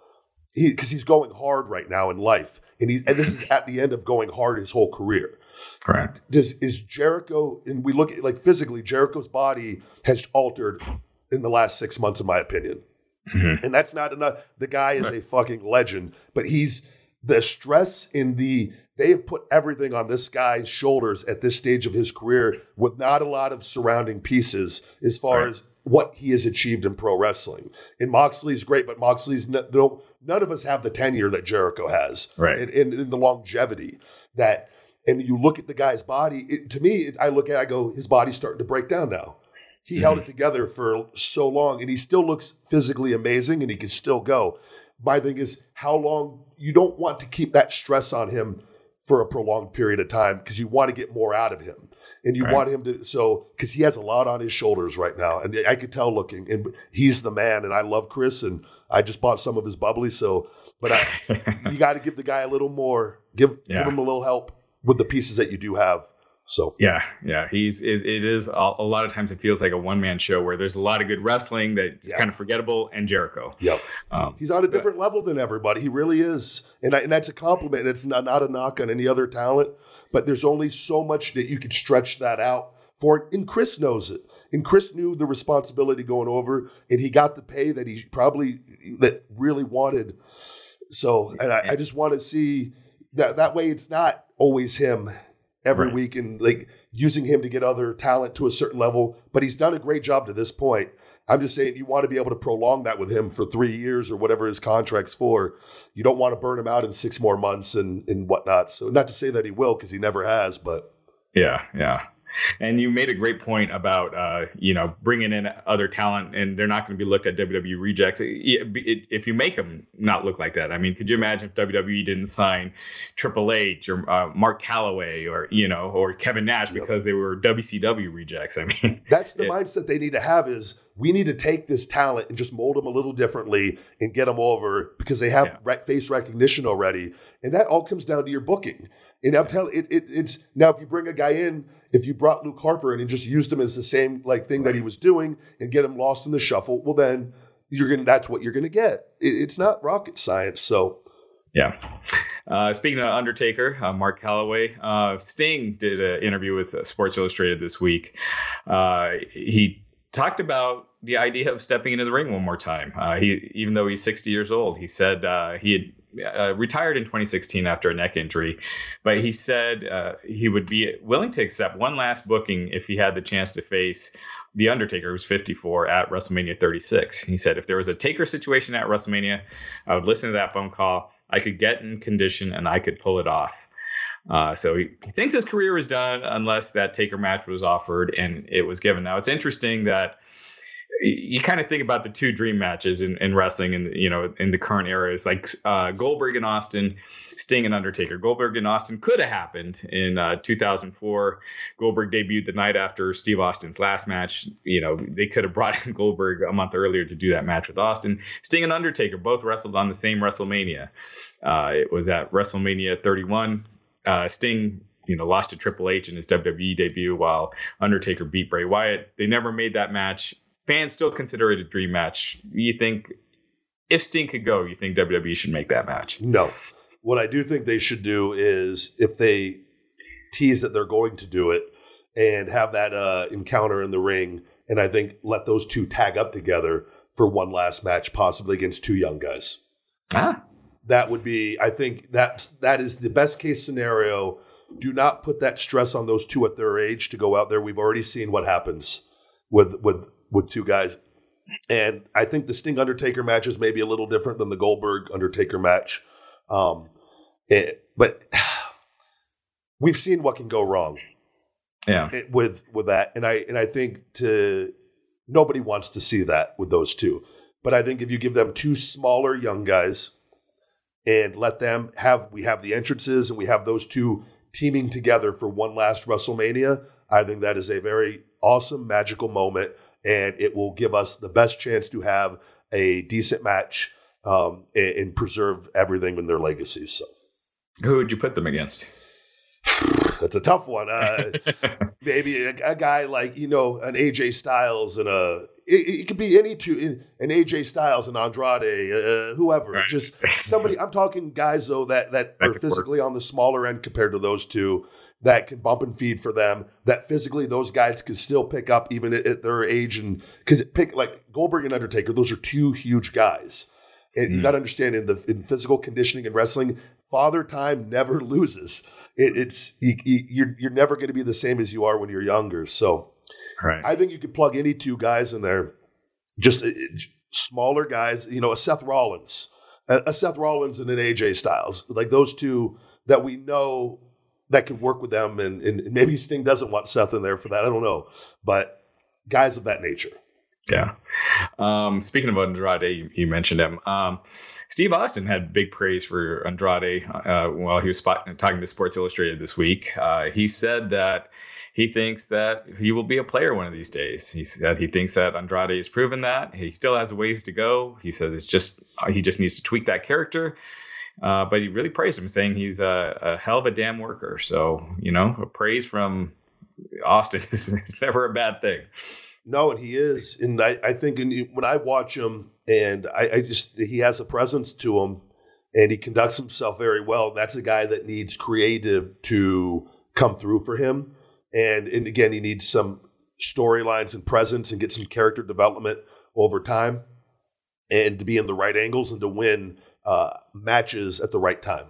He because he's going hard right now in life, and he and this is at the end of going hard his whole career. Correct. Does is Jericho? And we look at like physically, Jericho's body has altered in the last six months, in my opinion. Mm-hmm. And that's not enough. The guy is a fucking legend, but he's the stress in the they have put everything on this guy's shoulders at this stage of his career with not a lot of surrounding pieces as far right. as what he has achieved in pro wrestling. And Moxley's great, but Moxley's no, none of us have the tenure that Jericho has, right? And, and, and the longevity that. And you look at the guy's body. It, to me, it, I look at, I go, his body's starting to break down now. He mm-hmm. held it together for so long, and he still looks physically amazing, and he can still go. My thing is, how long? You don't want to keep that stress on him for a prolonged period of time because you want to get more out of him and you right. want him to so because he has a lot on his shoulders right now and i could tell looking and he's the man and i love chris and i just bought some of his bubbly so but I, [LAUGHS] you got to give the guy a little more give yeah. give him a little help with the pieces that you do have so yeah, yeah, he's it, it is a, a, lot of times it feels like a one man show where there's a lot of good wrestling that's yeah. kind of forgettable and Jericho. Yep, um, he's on a different but, level than everybody. He really is, and I, and that's a compliment. It's not not a knock on any other talent, but there's only so much that you could stretch that out for. And Chris knows it, and Chris knew the responsibility going over, and he got the pay that he probably that really wanted. So, and I, I just want to see that that way. It's not always him every right. week and like using him to get other talent to a certain level. But he's done a great job to this point. I'm just saying you want to be able to prolong that with him for three years or whatever his contract's for. You don't want to burn him out in six more months and, and whatnot. So not to say that he will because he never has, but yeah, yeah. And you made a great point about uh, you know bringing in other talent, and they're not going to be looked at WWE rejects if you make them not look like that. I mean, could you imagine if WWE didn't sign Triple H or uh, Mark Calaway or you know or Kevin Nash yep. because they were WCW rejects? I mean, [LAUGHS] that's the it, mindset they need to have. Is we need to take this talent and just mold them a little differently and get them over because they have yeah. face recognition already, and that all comes down to your booking. And I'm telling it, it, it's now if you bring a guy in if you brought Luke Harper in and just used him as the same like thing that he was doing and get him lost in the shuffle, well then you're gonna that's what you're gonna get. It, it's not rocket science. So yeah. Uh, speaking of Undertaker, uh, Mark Calaway, uh, Sting did an interview with uh, Sports Illustrated this week. Uh, he talked about the idea of stepping into the ring one more time. Uh, he, even though he's 60 years old, he said he had uh, retired in 2016 after a neck injury, but he said uh, he would be willing to accept one last booking if he had the chance to face the Undertaker, who's 54 at WrestleMania 36. He said if there was a Taker situation at WrestleMania, I would listen to that phone call. I could get in condition and I could pull it off. Uh, so he, he thinks his career is done unless that Taker match was offered and it was given. Now it's interesting that you kind of think about the two dream matches in, in wrestling and you know in the current era is like uh, Goldberg and Austin, Sting and Undertaker. Goldberg and Austin could have happened in uh, 2004. Goldberg debuted the night after Steve Austin's last match. You know they could have brought in Goldberg a month earlier to do that match with Austin. Sting and Undertaker both wrestled on the same WrestleMania. Uh, it was at WrestleMania 31. Uh, Sting you know lost to Triple H in his WWE debut while Undertaker beat Bray Wyatt. They never made that match fans still consider it a dream match. You think if Sting could go, you think WWE should make that match? No. What I do think they should do is if they tease that they're going to do it and have that uh, encounter in the ring, and I think let those two tag up together for one last match, possibly against two young guys. Ah. That would be, I think that that is the best case scenario. Do not put that stress on those two at their age to go out there. We've already seen what happens with with with two guys. And I think the Sting Undertaker match is maybe a little different than the Goldberg Undertaker match. Um, it, eh, but [SIGHS] we've seen what can go wrong. Yeah. It, with with that, and I and I think to nobody wants to see that with those two. But I think if you give them two smaller young guys and let them have we have the entrances and we have those two teaming together for one last WrestleMania, I think that is a very awesome magical moment and it will give us the best chance to have a decent match um, and, and, preserve everything in their legacies. So, who would you put them against? [SIGHS] That's a tough one. Uh, [LAUGHS] maybe a, a, guy like you know an AJ Styles and a it, it could be any two an AJ Styles and Andrade, uh, whoever. Right. Just somebody. I'm talking guys though that that, that are physically work. on the smaller end compared to those two that can bump and feed for them. That physically those guys can still pick up even at, at their age, and because pick like Goldberg and Undertaker, those are two huge guys, and mm. you hmm. got to understand in the in physical conditioning and wrestling, father time never [LAUGHS] loses. It, it's you, you're you're never going to be the same as you are when you're younger. So, right. I think you could plug any two guys in there, just uh, smaller guys. You know, a Seth Rollins, a, a Seth Rollins and an AJ Styles, like those two that we know that could work with them. And, and maybe Sting doesn't want Seth in there for that. I don't know. But guys of that nature. Yeah. Um, speaking of Andrade, you, you mentioned him. Um, Steve Austin had big praise for Andrade uh, while he was spot- talking to Sports Illustrated this week. Uh, he said that he thinks that he will be a player one of these days. He said he thinks that Andrade has proven that. He still has ways to go. He says it's just he just needs to tweak that character. Uh, but he really praised him, saying he's a, a, hell of a damn worker. So, you know, a praise from Austin [LAUGHS] is, is never a bad thing. No, and he is. And I, I think in, when I watch him, and I, I, just, he has a presence to him and he conducts himself very well. That's a guy that needs creative to come through for him. And, and again, he needs some storylines and presence and get some character development over time and to be in the right angles and to win uh, matches at the right time.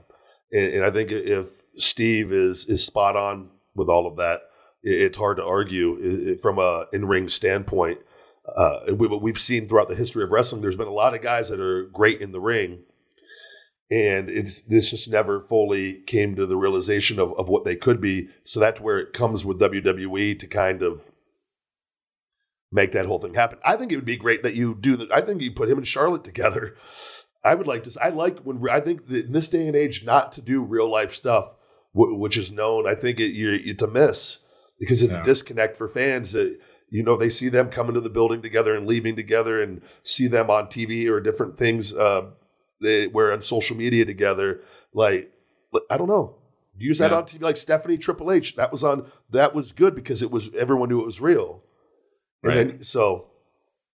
And, and, I think if Steve is is spot on with all of that, it, it's hard to argue it, from a in ring standpoint. Uh, we, we've seen throughout the history of wrestling, there's been a lot of guys that are great in the ring, and it's this just never fully came to the realization of, of what they could be. So that's where it comes with WWE to kind of make that whole thing happen. I think it would be great that you do that. I think you put him and Charlotte together I would like to. I like when I think that in this day and age, not to do real life stuff, which is known. I think it, you, it's a miss because it's yeah. a disconnect for fans. That you know they see them coming to the building together and leaving together, and see them on TV or different things. Uh, they were on social media together. Like I don't know. Use that yeah. on TV, like Stephanie Triple H. That was on. That was good because it was everyone knew it was real. And right. then so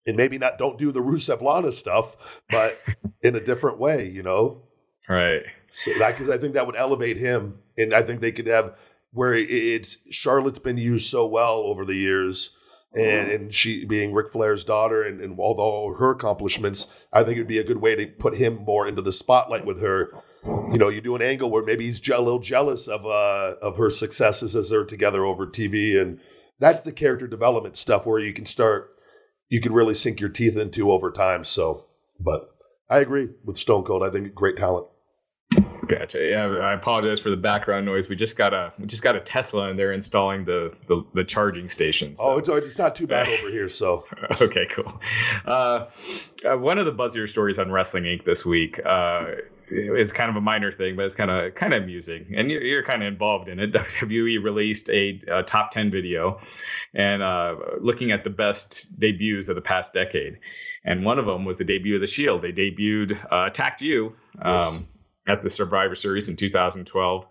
and maybe not don't do the Rusev Lana stuff, but [LAUGHS] in a different way, you know? Right. So that because I think that would elevate him, and I think they could have where it's Charlotte's been used so well over the years and, and she being Ric Flair's daughter and, and all, all her accomplishments, I think it'd be a good way to put him more into the spotlight with her. You know, you do an angle where maybe he's a little jealous of uh, of her successes as they're together over TV, and that's the character development stuff where you can start, you can really sink your teeth into over time. So, but I agree with Stone Cold. I think great talent. Gotcha. Yeah, I apologize for the background noise. We just got a we just got a Tesla and they're installing the the, the charging station. So. Oh, it's, it's not too bad over here. So [LAUGHS] okay, cool. Uh, uh, one of the buzzier stories on Wrestling Inc. this week uh, is kind of a minor thing, but it's kind of kind of amusing, and you're, you're kind of involved in it. [LAUGHS] WWE released a, a top ten video, and uh, looking at the best debuts of the past decade, and one of them was the debut of the Shield. They debuted uh, Attacked You. Um, yes at the Survivor Series in 2012.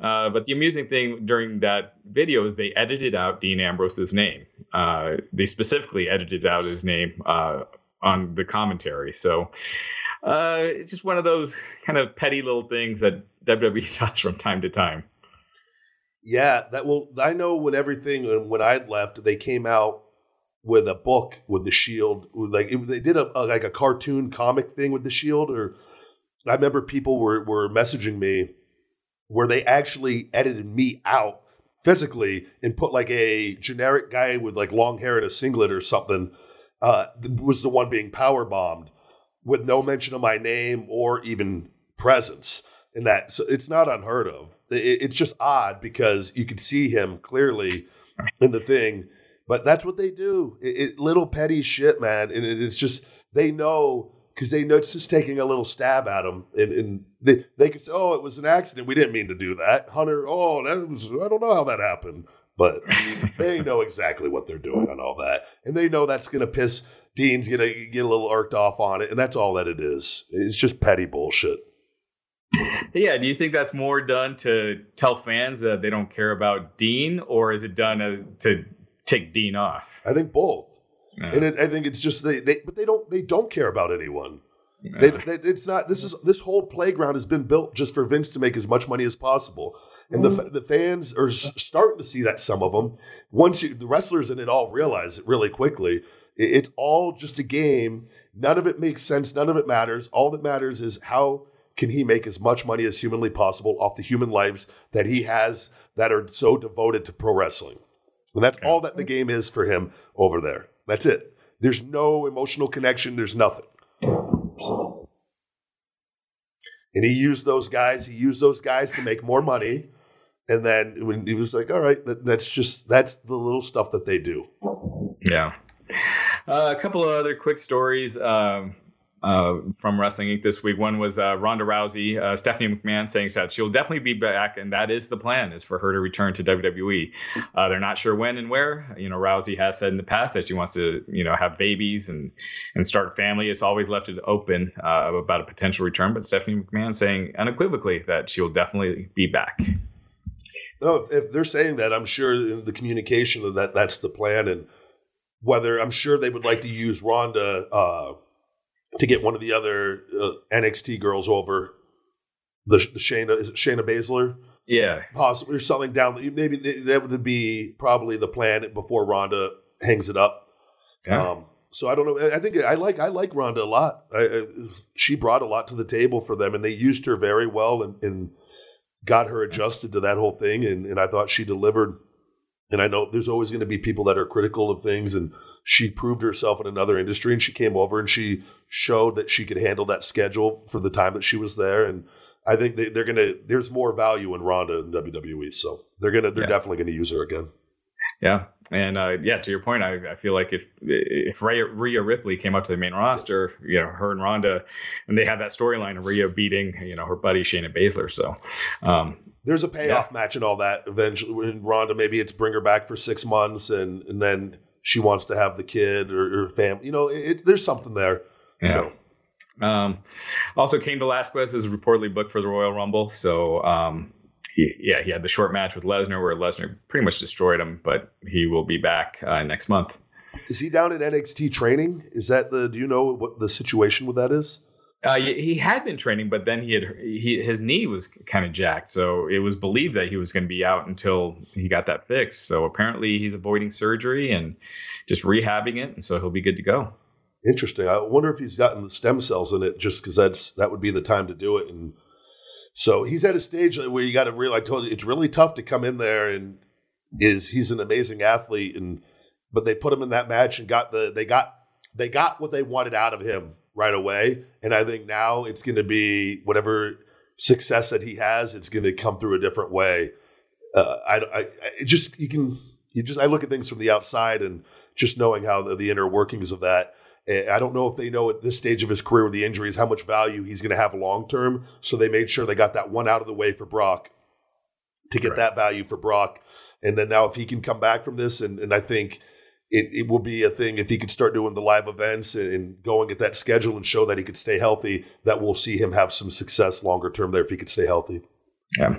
Uh, but the amusing thing during that video is they edited out Dean Ambrose's name. Uh, they specifically edited out his name uh, on the commentary. So uh, it's just one of those [LAUGHS] kind of petty little things that WWE [LAUGHS] does from time to time. Yeah, that will. I know when everything when I left, they came out with a book with the Shield. Like it, they did a, a like a cartoon comic thing with the Shield, or I remember people were were messaging me where they actually edited me out physically and put like a generic guy with like long hair and a singlet or something uh, was the one being power bombed with no mention of my name or even presence in that. So it's not unheard of. It, it's just odd because you can see him clearly in the thing, but that's what they do. It, it little petty shit, man, and it, it's just they know because they know it's just taking a little stab at them, and, and they they could say, "Oh, it was an accident. We didn't mean to do that." Hunter, oh, that was I don't know how that happened, but they know exactly what they're doing on all that, and they know that's going to piss Dean's going to get a little irked off on it, and that's all that it is. It's just petty bullshit. Yeah, do you think that's more done to tell fans that they don't care about Dean, or is it done as, to take Dean off? I think both. And it, I think it's just they, they, but they don't they don't care about anyone. They, they, it's not. This is this whole playground has been built just for Vince to make as much money as possible, and the mm-hmm. the fans are starting to see that. Some of them, once you, the wrestlers in it all realize it really quickly. It, it's all just a game. None of it makes sense. None of it matters. All that matters is how can he make as much money as humanly possible off the human lives that he has that are so devoted to pro wrestling, and that's all that the game is for him over there. That's it. There's no emotional connection. There's nothing. So. And he used those guys. He used those guys to make more money. And then when he was like, "All right, that's just that's the little stuff that they do." Yeah. Uh, a couple of other quick stories. Um, uh, from Wrestling Inc. this week. One was uh, Ronda Rousey, uh, Stephanie McMahon saying that she'll definitely be back, and that is the plan, is for her to return to WWE. Uh, they're not sure when and where. You know, Rousey has said in the past that she wants to, you know, have babies and and start a family. It's always left it open uh, about a potential return, but Stephanie McMahon saying unequivocally that she'll definitely be back. No, if they're saying that, I'm sure the communication of that that's the plan, and whether I'm sure they would like to use Ronda uh, to get one of the other uh, NXT girls over. The, the Shayna is it Shayna Baszler? Yeah, possibly or something down. Maybe that would be probably the plan before Ronda hangs it up. Yeah. Um, so I don't know. I think I like I like Ronda a lot. I, I, she brought a lot to the table for them, and they used her very well and, and got her adjusted to that whole thing. And, and I thought she delivered. And I know there's always going to be people that are critical of things, and she proved herself in another industry and she came over and she showed that she could handle that schedule for the time that she was there and I think they, are gonna. There's more value in Ronda in WWE, so they're gonna. They're yeah. definitely gonna use her again. Yeah, and uh, yeah, to your point, I, I, feel like if if Rhea, Rhea Ripley came up to the main roster, yes. you know, her and Ronda, and they have that storyline of Rhea beating, you know, her buddy Shayna Baszler. So um, there's a payoff yeah. match and all that. Eventually, when Ronda, maybe it's bring her back for six months, and and then she wants to have the kid or, or family. You know, it, it, there's something there. Yeah. So. Um, also, Cain Velasquez is reportedly booked for the Royal Rumble. So, um, he, yeah, he had the short match with Lesnar where Lesnar pretty much destroyed him, but he will be back uh, next month. Is he down in NXT training? Is that the? Do you know what the situation with that is? Uh, he had been training, but then he had he, his knee was kind of jacked, so it was believed that he was going to be out until he got that fixed. So apparently, he's avoiding surgery and just rehabbing it, and so he'll be good to go. Interesting. I wonder if he's gotten the stem cells in it, just because that's that would be the time to do it. And so he's at a stage where you got to realize it's really tough to come in there and is he's an amazing athlete, and but they put him in that match and got the they got they got what they wanted out of him right away. And I think now it's going to be whatever success that he has, it's going to come through a different way. Uh, I, I, I just you can you just I look at things from the outside and just knowing how the, the inner workings of that. Eh, I don't know if they know at this stage of his career with the injuries how much value he's going to have long term. So they made sure they got that one out of the way for Brock to get right. that value for Brock. And then now if he can come back from this, and, and I think it, it will be a thing if he could start doing the live events and, and, going at that schedule and show that he could stay healthy, that we'll see him have some success longer term there if he could stay healthy. Yeah.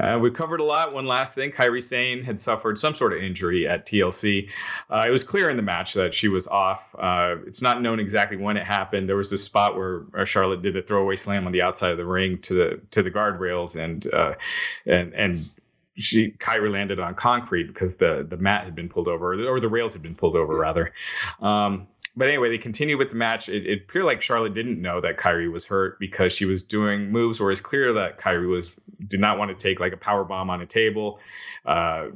Uh, we covered a lot. One last thing Kairi Sane had suffered some sort of injury at TLC. Uh, it was clear in the match that she was off. Uh, it's not known exactly when it happened. There was this spot where uh, Charlotte did a throwaway slam on the outside of the ring to the to the guardrails and uh, and and she Kairi landed on concrete because the the mat had been pulled over or the rails had been pulled over rather. Um, but anyway, they continued with the match. It, it, appeared like Charlotte didn't know that Kairi was hurt because she was doing moves where it's clear that Kairi was did not want to take like a power bomb on a table. Uh,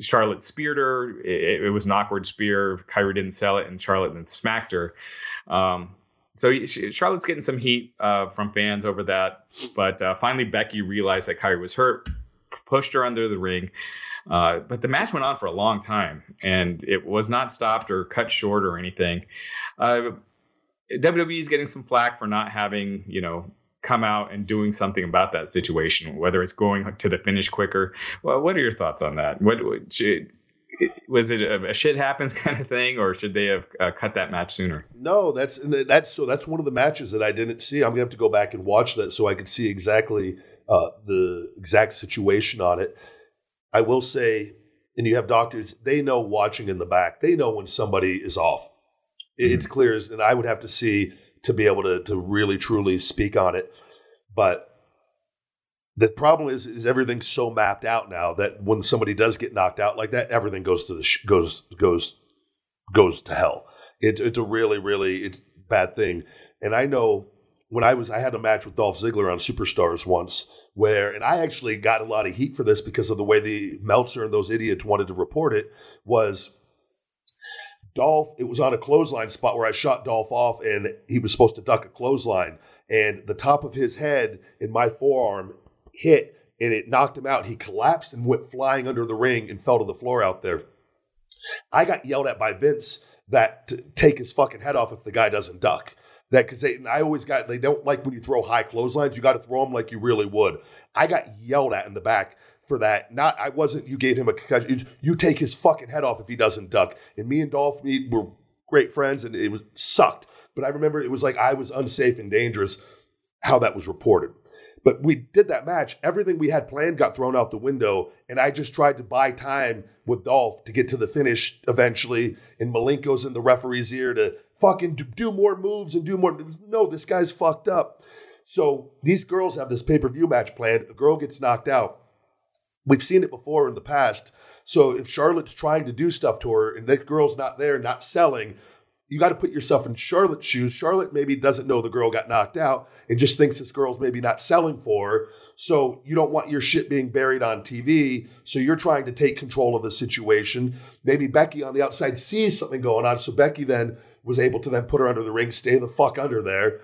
Charlotte speared her. It, it, was an awkward spear. Kairi didn't sell it, and Charlotte then smacked her. Um, so she, Charlotte's getting some heat uh, from fans over that. But uh, finally, Becky realized that Kairi was hurt, pushed her under the ring. Uh, but the match went on for a long time, and it was not stopped or cut short or anything. Uh, WWE is getting some flack for not having, you know, come out and doing something about that situation, whether it's going to the finish quicker. Well, what are your thoughts on that? What, what should, was it a, a, shit happens [LAUGHS] kind of thing, or should they have uh, cut that match sooner? No, that's that's so that's one of the matches that I didn't see. I'm gonna have to go back and watch that so I could see exactly uh, the exact situation on it. I will say, and you have doctors, they know watching in the back, they know when somebody is off. Mm-hmm. It's clear, and I would have to see to be able to, to really truly speak on it. But the problem is, is everything's so mapped out now that when somebody does get knocked out like that, everything goes to the sh- goes goes goes to hell. It's it's a really really it's bad thing. And I know when I was I had a match with Dolph Ziggler on Superstars once where and I actually got a lot of heat for this because of the way the Meltzer and those idiots wanted to report it was Dolph it was on a clothesline spot where I shot Dolph off and he was supposed to duck a clothesline and the top of his head in my forearm hit and it knocked him out. He collapsed and went flying under the ring and fell to the floor out there. I got yelled at by Vince that to take his fucking head off if the guy doesn't duck that because I always got they don't like when you throw high clotheslines. You got to throw them like you really would. I got yelled at in the back for that. Not I wasn't. You gave him a concussion. You, you take his fucking head off if he doesn't duck. And me and Dolph me were great friends, and it was sucked. But I remember it was like I was unsafe and dangerous. How that was reported. But we did that match. Everything we had planned got thrown out the window, and I just tried to buy time with Dolph to get to the finish eventually. And Malenko's in the referee's ear to fucking do more moves and do more. No, this guy's fucked up. So these girls have this pay per view match planned. A girl gets knocked out. We've seen it before in the past. So if Charlotte's trying to do stuff to her and that girl's not there, not selling, you got to put yourself in Charlotte's shoes. Charlotte maybe doesn't know the girl got knocked out and just thinks this girl's maybe not selling for her. So you don't want your shit being buried on TV. So you're trying to take control of the situation. Maybe Becky on the outside sees something going on. So Becky then was able to then put her under the ring, stay the fuck under there.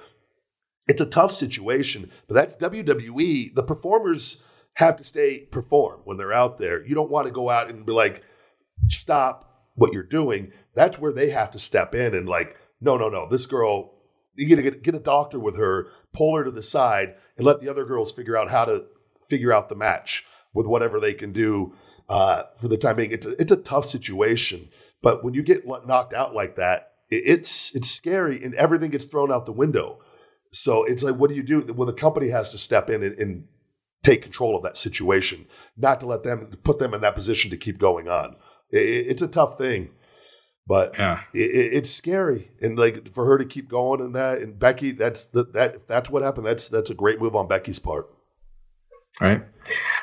It's a tough situation, but that's WWE. The performers have to stay perform when they're out there. You don't want to go out and be like, stop what you're doing. That's where they have to step in and like, no, no, no, this girl, you get to get, get a doctor with her, pull her to the side, and let the other girls figure out how to figure out the match with whatever they can do uh, for the time being. It's a, it's a tough situation, but when you get knocked out like that, it's it's scary and everything gets thrown out the window. So it's like, what do you do? Well, the company has to step in and, and take control of that situation, not to let them put them in that position to keep going on. It, it's a tough thing. But Yeah. it, it- it's scary, and like for her to keep going and that, and Becky, that's the, that if that's what happened. That's that's a great move on Becky's part. All right.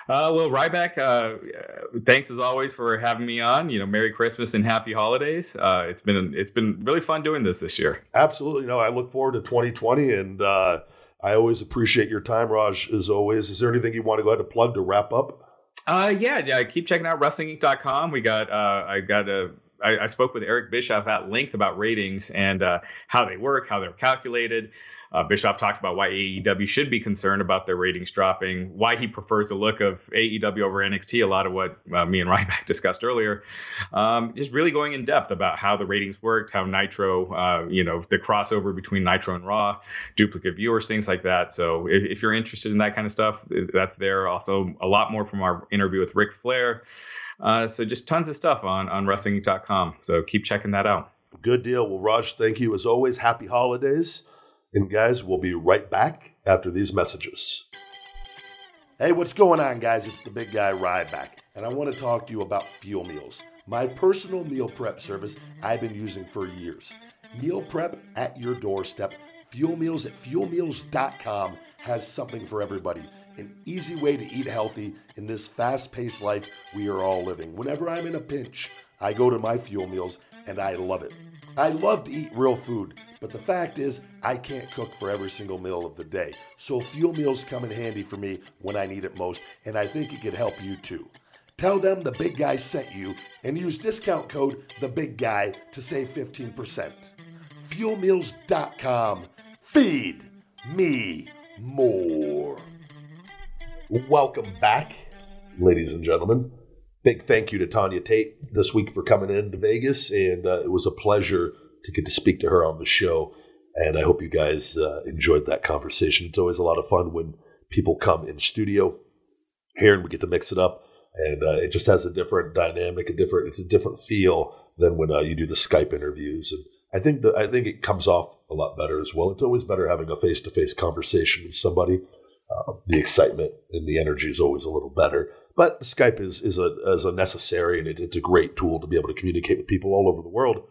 Uh, well, Ryback, uh, uh, thanks as always for having me on. You know, Merry Christmas and Happy Holidays. Uh, it's been it's been really fun doing this this year. Absolutely, no. I look forward to 2020, and uh, I always appreciate your time, Raj. As always, is there anything you want to go ahead and plug to wrap up? Uh, yeah, yeah. Keep checking out WrestlingInc.com. We got uh, I got a. I, I spoke with Eric Bischoff at length about ratings and uh, how they work, how they're calculated. Uh, Bischoff talked about why AEW should be concerned about their ratings dropping, why he prefers the look of AEW over NXT, a lot of what uh, me and [LAUGHS] Ryback discussed earlier. Um, just really going in depth about how the ratings worked, how Nitro, uh, you know, the crossover between Nitro and Raw, duplicate viewers, things like that. So if, if you're interested in that kind of stuff, that's there. Also, a lot more from our interview with Ric Flair. Uh, so just tons of stuff on on wrestling.com. So keep checking that out. Good deal. Well, Raj, thank you as always. Happy holidays. And guys, we'll be right back after these messages. Hey, what's going on, guys? It's the big guy Ryback, and I want to talk to you about Fuel Meals, my personal meal prep service I've been using for years. Meal prep at your doorstep. Fuel Meals at fuelmeals.com has something for everybody. An easy way to eat healthy in this fast paced life we are all living. Whenever I'm in a pinch, I go to my Fuel Meals and I love it. I love to eat real food, but the fact is, I can't cook for every single meal of the day. So fuel meals come in handy for me when I need it most, and I think it could help you too. Tell them the big guy sent you and use discount code the big guy to save 15%. Fuelmeals.com. Feed me more. Welcome back, ladies and gentlemen. Big thank you to Tanya Tate this week for coming in to Vegas, and uh, it was a pleasure to get to speak to her on the show. And I hope you guys uh, enjoyed that conversation. It's always a lot of fun when people come in studio here and we get to mix it up, and uh, it just has a different dynamic, a different it's a different feel than when uh, you do the Skype interviews. And I think that I think it comes off a lot better as well. It's always better having a face to face conversation with somebody. Uh, the excitement and the energy is always a little better. But Skype is is a is a necessary and it, it's a great tool to be able to communicate with people all over the world.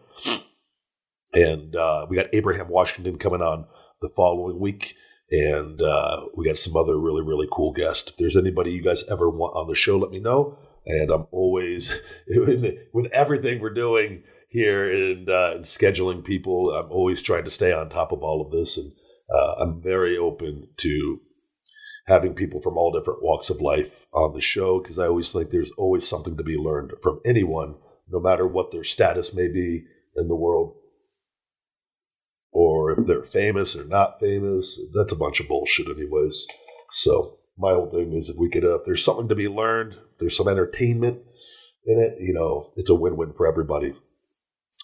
And uh, we got Abraham Washington coming on the following week, and uh, we got some other really really cool guests. If there's anybody you guys ever want on the show, let me know. And I'm always [LAUGHS] with everything we're doing here and, uh, and scheduling people. I'm always trying to stay on top of all of this, and uh, I'm very open to having people from all different walks of life on the show because I always think there's always something to be learned from anyone, no matter what their status may be in the world. Or if they're famous or not famous, that's a bunch of bullshit, anyways. So, my whole thing is if we could, uh, if there's something to be learned, there's some entertainment in it, you know, it's a win win for everybody.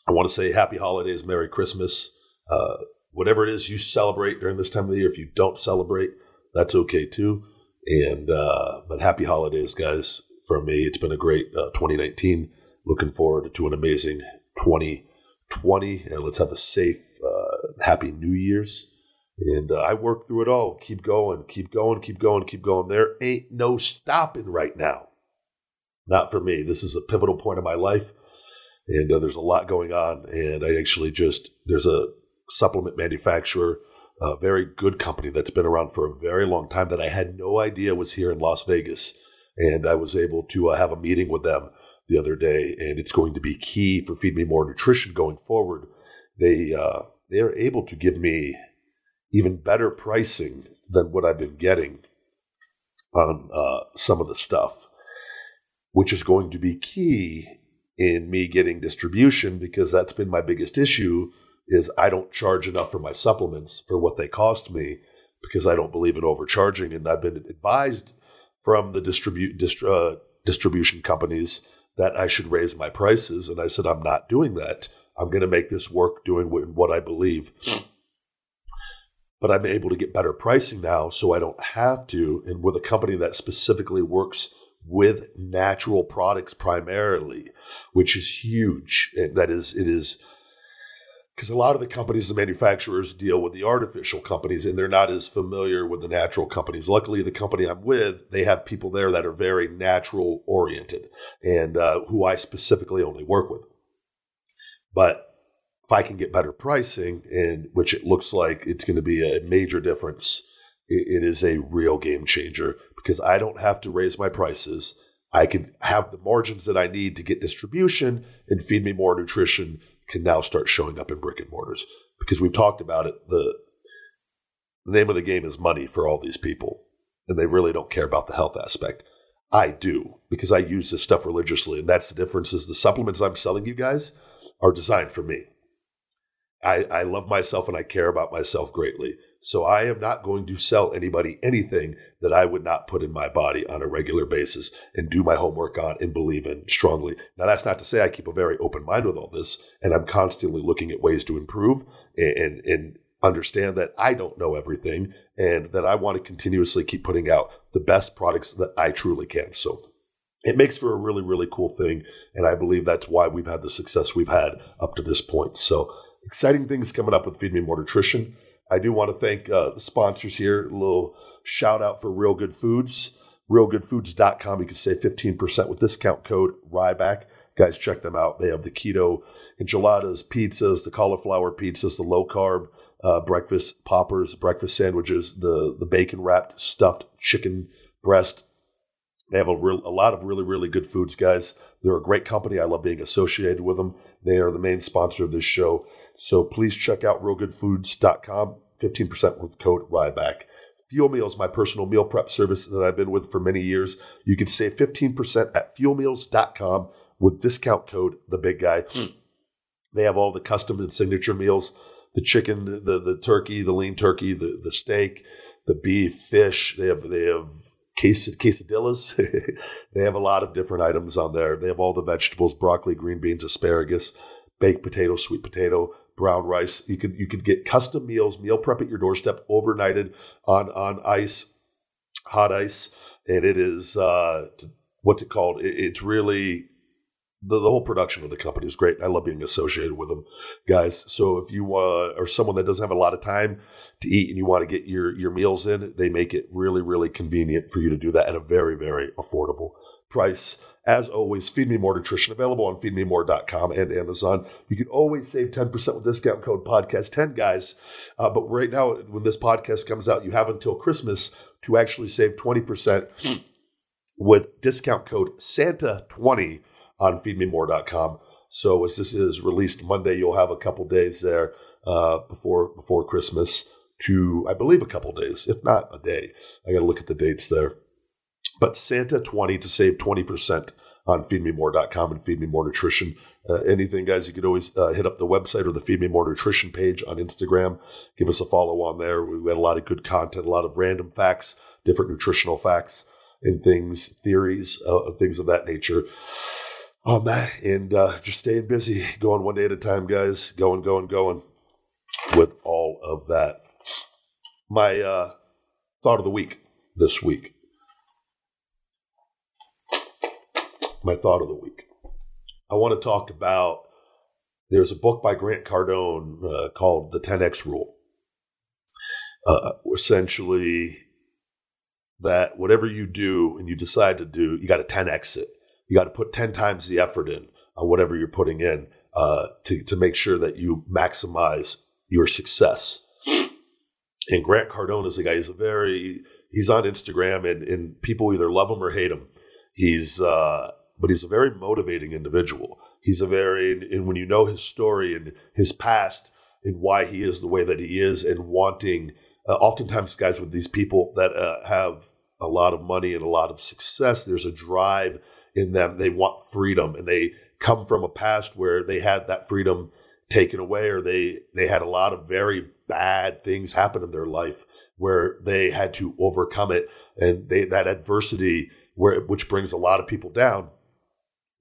I want to say happy holidays, Merry Christmas. Uh, whatever it is you celebrate during this time of the year, if you don't celebrate, that's okay too. And uh, but happy holidays, guys. From me, it's been a great uh, 2019. Looking forward to an amazing 2020, and let's have a safe, uh, happy New Year's. And uh, I work through it all. Keep going, keep going, keep going, keep going. There ain't no stopping right now. Not for me. This is a pivotal point of my life, and uh, there's a lot going on. And I actually just there's a supplement manufacturer a very good company that's been around for a very long time that I had no idea was here in Las Vegas. And I was able to uh, have a meeting with them the other day, and it's going to be key for Feed Me More Nutrition going forward. They uh, they are able to give me even better pricing than what I've been getting on uh, some of the stuff, which is going to be key in me getting distribution because that's been my biggest issue is I don't charge enough for my supplements for what they cost me because I don't believe in overcharging. And I've been advised from the uh, distribution companies that I should raise my prices. And I said, I'm not doing that. I'm going to make this work doing what I believe. But I'm able to get better pricing now, so I don't have to. And with a company that specifically works with natural products primarily, which is huge. And that is, it is because a lot of the companies, the manufacturers deal with the artificial companies and they're not as familiar with the natural companies. Luckily, the company I'm with, they have people there that are very natural oriented and uh, who I specifically only work with. But if I can get better pricing, and which it looks like it's going to be a major difference, it, it is a real game changer because I don't have to raise my prices. I can have the margins that I need to get distribution and feed me more nutrition can now start showing up in brick and mortars because we've talked about it. The, the name of the game is money for all these people, and they really don't care about the health aspect. I do because I use this stuff religiously, and that's the difference. Is the supplements I'm selling you guys are designed for me. I, I love myself and I care about myself greatly. So I am not going to sell anybody anything that I would not put in my body on a regular basis and do my homework on and believe in strongly. Now, that's not to say I keep a very open mind with all this, and I'm constantly looking at ways to improve and, and, and understand that I don't know everything and that I want to continuously keep putting out the best products that I truly can. So it makes for a really, really cool thing. And I believe that's why we've had the success we've had up to this point. So exciting things coming up with Feed Me More Nutrition. I do want to thank uh, the sponsors here. A little shout out for Real Good Foods. RealGoodFoods.com. You can save 15% with discount code RYBACK. Guys, check them out. They have the keto enchiladas, pizzas, the cauliflower pizzas, the low carb uh, breakfast poppers, breakfast sandwiches, the the bacon wrapped stuffed chicken breast. They have a, real, a lot of really, really good foods, guys. They're a great company. I love being associated with them. They are the main sponsor of this show. So please check out realgoodfoods.com, 15% with code RYBACK. Fuel Meals, my personal meal prep service that I've been with for many years. You can save 15% at fuelmeals.com with discount code The Big Guy. Hmm. They have all the custom and signature meals the chicken, the, the turkey, the lean turkey, the, the steak, the beef, fish. They have, they have quesadillas. [LAUGHS] they have a lot of different items on there. They have all the vegetables, broccoli, green beans, asparagus, baked potato, sweet potato, brown rice. You could you could get custom meals, meal prep at your doorstep, overnighted on on ice, hot ice, and it is uh, what's it called? It, it's really the, the whole production of the company is great. I love being associated with them, guys. So if you uh, are someone that doesn't have a lot of time to eat and you want to get your your meals in, they make it really really convenient for you to do that at a very very affordable price. As always, Feed Me More Nutrition available on feedmemore.com and Amazon. You can always save 10% with discount code podcast10, guys. Uh, but right now, when this podcast comes out, you have until Christmas to actually save 20% with discount code Santa20 on feedmemore.com. So as this is released Monday, you'll have a couple days there uh, before before Christmas to, I believe, a couple days, if not a day. I got to look at the dates there. But Santa 20 to save 20% on feedmemore.com and Feed Me More Nutrition. Uh, anything, guys, you could always uh, hit up the website or the Feed Me More Nutrition page on Instagram. Give us a follow on there. We've got a lot of good content, a lot of random facts, different nutritional facts and things, theories, uh, things of that nature on that. And uh, just staying busy, going one day at a time, guys. Going, going, going with all of that. My uh, thought of the week this week my thought of the week. I want to talk about there's a book by Grant Cardone uh, called The 10X Rule. Uh, essentially, that whatever you do and you decide to do, you got to 10X it. You got to put 10 times the effort in on whatever you're putting in uh, to, to make sure that you maximize your success. And Grant Cardone is a guy, he's a very, he's on Instagram and, and people either love him or hate him. He's, uh, but he's a very motivating individual. He's a very, and when you know his story and his past and why he is the way that he is, and wanting, uh, oftentimes, guys, with these people that uh, have a lot of money and a lot of success, there's a drive in them. They want freedom, and they come from a past where they had that freedom taken away, or they they had a lot of very bad things happen in their life where they had to overcome it, and they that adversity where which brings a lot of people down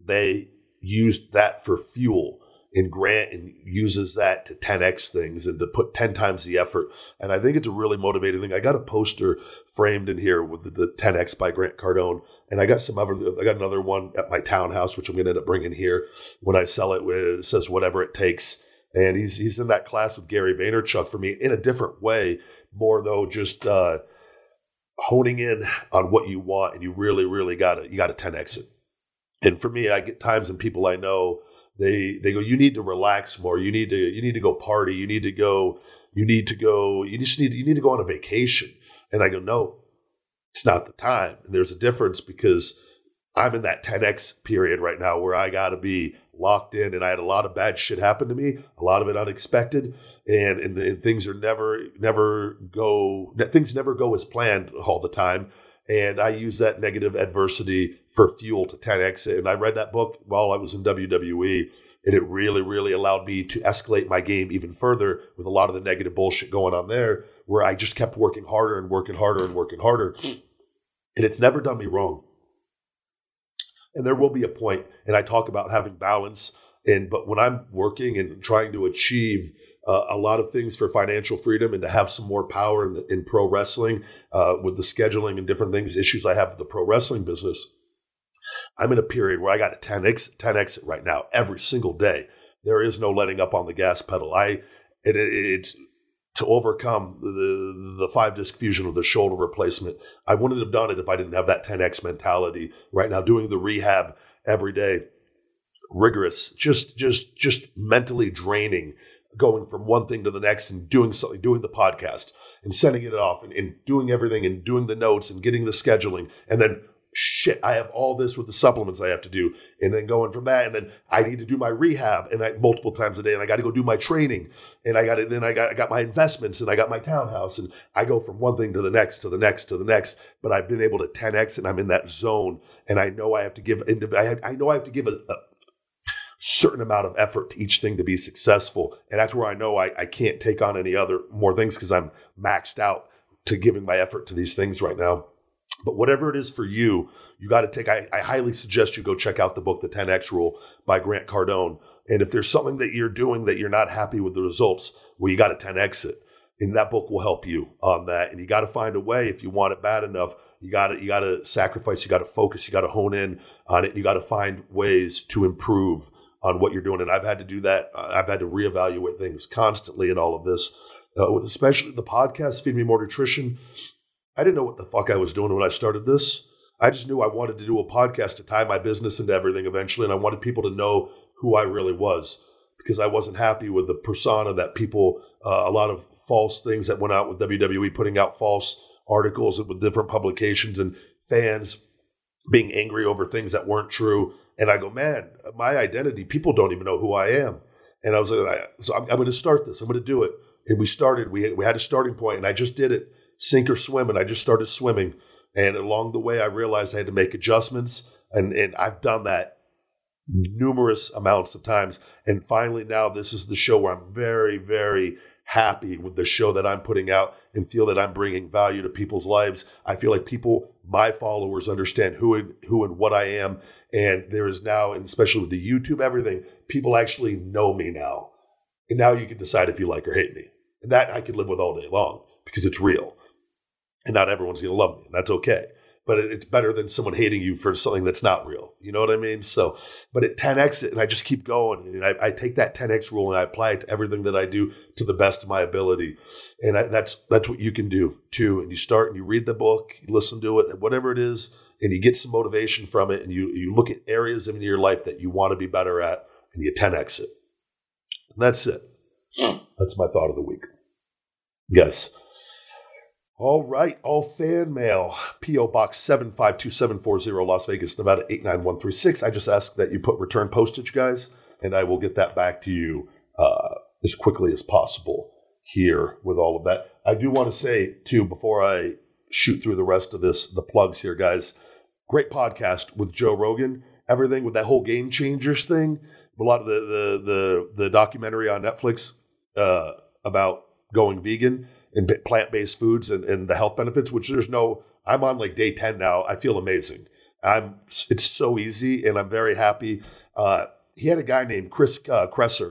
they used that for fuel. And Grant and uses that to 10x things and to put 10 times the effort. And I think it's a really motivating thing. I got a poster framed in here with the, the 10x by Grant Cardone. And I got some other, I got another one at my townhouse, which I'm going to end up bringing here when I sell it. It says whatever it takes. And he's he's in that class with Gary Vaynerchuk for me in a different way, more though just uh, honing in on what you want, and you really really got to you got to 10x it. And for me, I get times and people I know they they go, you need to relax more. You need to you need to go party. You need to go. You need to go. You just need you need to go on a vacation. And I go, no, it's not the time. And there's a difference because I'm in that 10x period right now where I got to be locked in, and I had a lot of bad shit happen to me, a lot of it unexpected, and, and, and things are never never go things never go as planned all the time. And I use that negative adversity for fuel to 10x it. And I read that book while I was in WWE, and it really, really allowed me to escalate my game even further with a lot of the negative bullshit going on there, where I just kept working harder and working harder and working harder. And it's never done me wrong. And there will be a point, and I talk about having balance. And but when I'm working and trying to achieve uh, a lot of things for financial freedom and to have some more power in, the, in pro wrestling uh, with the scheduling and different things, issues I have with the pro wrestling business. I'm in a period where I got a 10x 10x right now every single day. There is no letting up on the gas pedal. I it, it, it's to overcome the the five disc fusion of the shoulder replacement. I wouldn't have done it if I didn't have that 10x mentality. Right now, doing the rehab every day, rigorous, just just just mentally draining going from one thing to the next and doing something, doing the podcast and sending it off and, and doing everything and doing the notes and getting the scheduling. And then shit, I have all this with the supplements I have to do. And then going from that, and then I need to do my rehab and I multiple times a day, and I got to go do my training. And I got it, then I got I got my investments and I got my townhouse. And I go from one thing to the next, to the next, to the next. But I've been able to 10x and I'm in that zone. And I know I have to give I, know I have to give a, a certain amount of effort to each thing to be successful. And that's where I know I, I can't take on any other more things because I'm maxed out to giving my effort to these things right now. But whatever it is for you, you got to take. I, I, highly suggest you go check out the book, The 10X Rule by Grant Cardone. And if there's something that you're doing that you're not happy with the results, well, you got to 10X it. And that book will help you on that. And you got to find a way if you want it bad enough. You got to you got to sacrifice. You got to focus. You got to hone in on it. You got to find ways to improve on what you're doing. And I've had to do that. I've had to reevaluate things constantly in all of this, uh, especially the podcast, Feed Me More Nutrition. I didn't know what the fuck I was doing when I started this. I just knew I wanted to do a podcast to tie my business into everything eventually. And I wanted people to know who I really was because I wasn't happy with the persona that people, uh, a lot of false things that went out with WWE, putting out false articles with different publications and fans being angry over things that weren't true. And I go, man, my identity, people don't even know who I am. And I was like, so I'm, I'm going to start this. I'm going to do it. And we started, we, we had a starting point and I just did it sink or swim. And I just started swimming. And along the way, I realized I had to make adjustments. And, and I've done that numerous amounts of times. And finally, now this is the show where I'm very, very happy with the show that I'm putting out and feel that I'm bringing value to people's lives. I feel like people, my followers, understand who and who and what I am, and there is now, and especially with the YouTube, everything, people actually know me now, and now you can decide if you like or hate me, and that I can live with all day long because it's real, and not everyone's going to love me, and that's okay but it's better than someone hating you for something that's not real. You know what I mean? So, but at 10x it, and I just keep going, and I, I, take that 10x rule and I apply it to everything that I do to the best of my ability, and I, that's that's what you can do too. And you start and you read the book, you listen to it, whatever it is, and you get some motivation from it, and you you look at areas in your life that you want to be better at, and you 10x it. And that's it. Hmm. That's my thought of the week. Yes. All right, all fan mail, P.O. Box 752740, Las Vegas, Nevada 89136. I just ask that you put return postage, guys, and I will get that back to you uh, as quickly as possible here with all of that. I do want to say, too, before I shoot through the rest of this, the plugs here, guys. Great podcast with Joe Rogan. Everything with that whole game changers thing. A lot of the the the, the documentary on Netflix uh, about going vegan and plant based foods and, and the health benefits, which there's no, I'm on like day 10 now. I feel amazing. I'm, it's so easy and I'm very happy. Uh, he had a guy named Chris uh,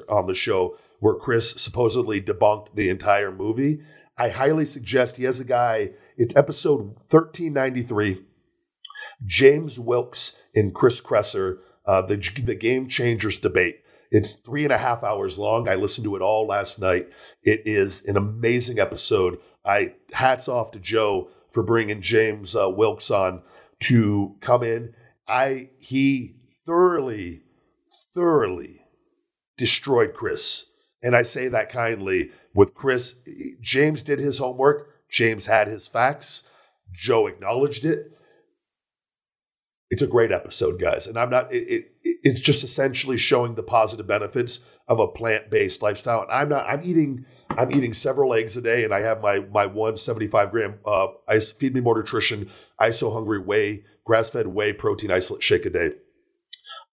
on the show where Chris supposedly debunked the entire movie. I highly suggest he has a guy, it's episode 1393. James Wilks and Chris Kresser, uh, the, the Game Changers debate. It's three and a half hours long. I listened to it all last night. It is an amazing episode. I hats off to Joe for bringing James uh, Wilks on to come in. I he thoroughly, thoroughly destroyed Chris. And I say that kindly with Chris. James did his homework, James had his facts, Joe acknowledged it. It's a great episode, guys. And I'm not, it, it, it's just essentially showing the positive benefits of a plant-based lifestyle. And I'm not, I'm eating, I'm eating several eggs a day and I have my, my 175 gram, uh, ice, feed me more nutrition, iso hungry whey, grass-fed whey protein isolate shake a day.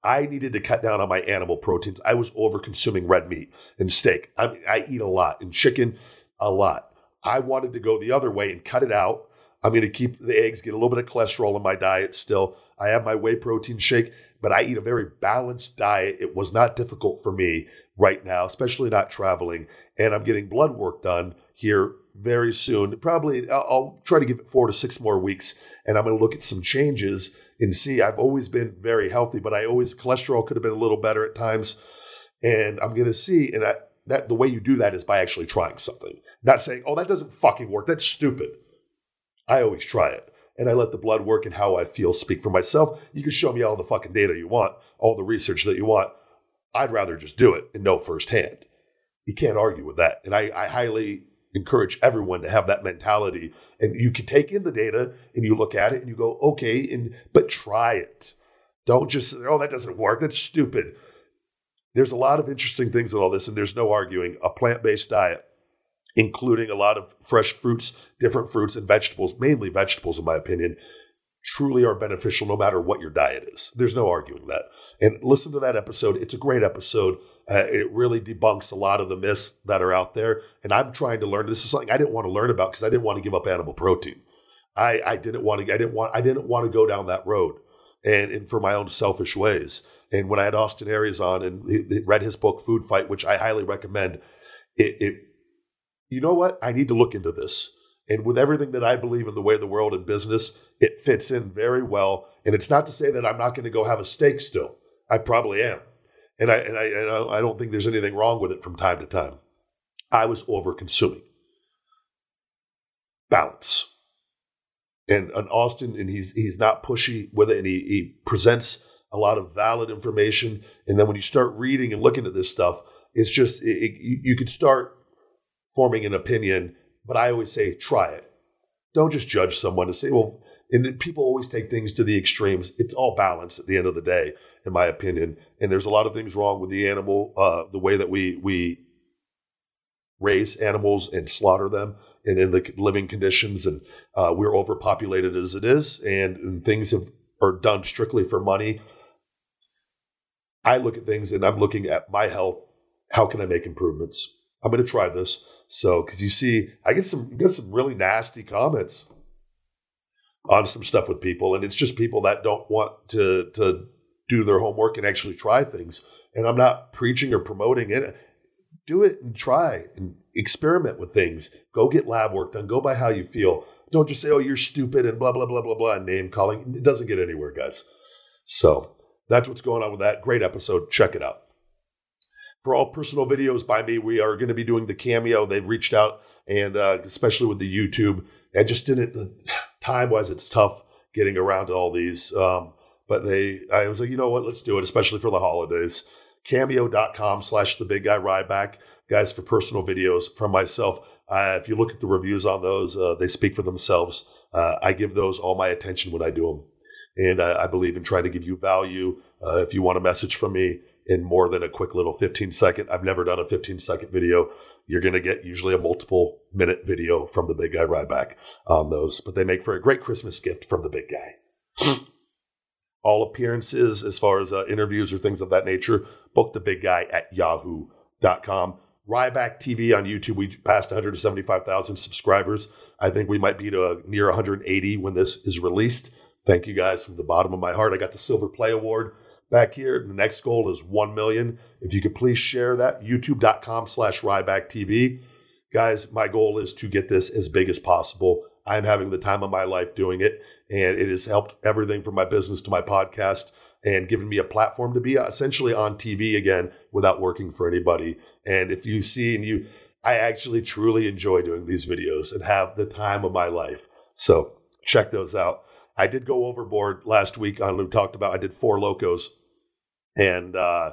I needed to cut down on my animal proteins. I was over consuming red meat and steak. I, mean, I eat a lot and chicken a lot. I wanted to go the other way and cut it out. I'm going to keep the eggs, get a little bit of cholesterol in my diet still. I have my whey protein shake, but I eat a very balanced diet. It was not difficult for me right now, especially not traveling. And I'm getting blood work done here very soon. Probably I'll, try to give it four to six more weeks, and I'm going to look at some changes and see. I've always been very healthy, but I always cholesterol could have been a little better at times, and I'm going to see. And I, that the way you do that is by actually trying something, not saying, "Oh, that doesn't fucking work. That's stupid." I always try it. And I let the blood work and how I feel speak for myself. You can show me all the fucking data you want, all the research that you want. I'd rather just do it and know firsthand. You can't argue with that. And I, I highly encourage everyone to have that mentality. And you can take in the data and you look at it and you go, okay, and but try it. Don't just oh, that doesn't work. That's stupid. There's a lot of interesting things in all this, and there's no arguing. A plant-based diet including a lot of fresh fruits, different fruits and vegetables, mainly vegetables, in my opinion, truly are beneficial no matter what your diet is. There's no arguing that. And listen to that episode. It's a great episode. Uh, it really debunks a lot of the myths that are out there. And I'm trying to learn. This is something I didn't want to learn about because I didn't want to give up animal protein. I, I didn't want to. I didn't want. I didn't want to go down that road, and, and for my own selfish ways. And when I had Austin Aries on and he, he read his book Food Fight, which I highly recommend, it, it you know what? I need to look into this. And with everything that I believe in the way of the world and business, it fits in very well. And it's not to say that I'm not going to go have a steak still. I probably am. And I, and I, and I don't think there's anything wrong with it from time to time. I was over consuming. Balance. And, and Austin, and he's, he's not pushy with it, and he, he presents a lot of valid information. And then when you start reading and looking at this stuff, it's just, it, it, you, you could start forming an opinion, but I always say try it. Don't just judge someone to say, well, and people always take things to the extremes. It's all balance at the end of the day, in my opinion. And there's a lot of things wrong with the animal, uh, the way that we we raise animals and slaughter them, and in the living conditions. And uh, we're overpopulated as it is, and, and things have, are done strictly for money. I look at things, and I'm looking at my health. How can I make improvements? I'm going to try this. So, because you see, I get some get some really nasty comments on some stuff with people, and it's just people that don't want to to do their homework and actually try things. And I'm not preaching or promoting it. Do it and try and experiment with things. Go get lab work done. Go by how you feel. Don't just say, "Oh, you're stupid" and blah blah blah blah blah. Name calling. It doesn't get anywhere, guys. So that's what's going on with that. Great episode. Check it out for all personal videos by me, we are going to be doing the cameo. They've reached out, and uh, especially with the YouTube, I just didn't time wise, it's tough getting around to all these. Um, but they, I was like, you know what, let's do it, especially for the holidays. Cameo.com slash the big guy Ryback, guys, for personal videos from myself. Uh, if you look at the reviews on those, uh, they speak for themselves. Uh, I give those all my attention when I do them. And I believe in trying to give you value. Uh, if you want a message from me, in more than a quick little 15 second. I've never done a 15 second video. You're going to get usually a multiple minute video from the big guy Ryback on those, but they make for a great Christmas gift from the big guy. [SNIFFS] All appearances, as far as uh, interviews or things of that nature, book the big guy at yahoo.com. Ryback TV on YouTube, we passed 175,000 subscribers. I think we might be to a, near 180 when this is released. Thank you guys from the bottom of my heart. I got the Silver Play Award back here. The next goal is 1 million. If you could please share that, youtube.com slash Ryback TV. Guys, my goal is to get this as big as possible. I'm having the time of my life doing it, and it has helped everything from my business to my podcast and given me a platform to be essentially on TV again without working for anybody. And if you see and you, I actually truly enjoy doing these videos and have the time of my life. So check those out. I did go overboard last week on talked about I did Four Lokos and uh,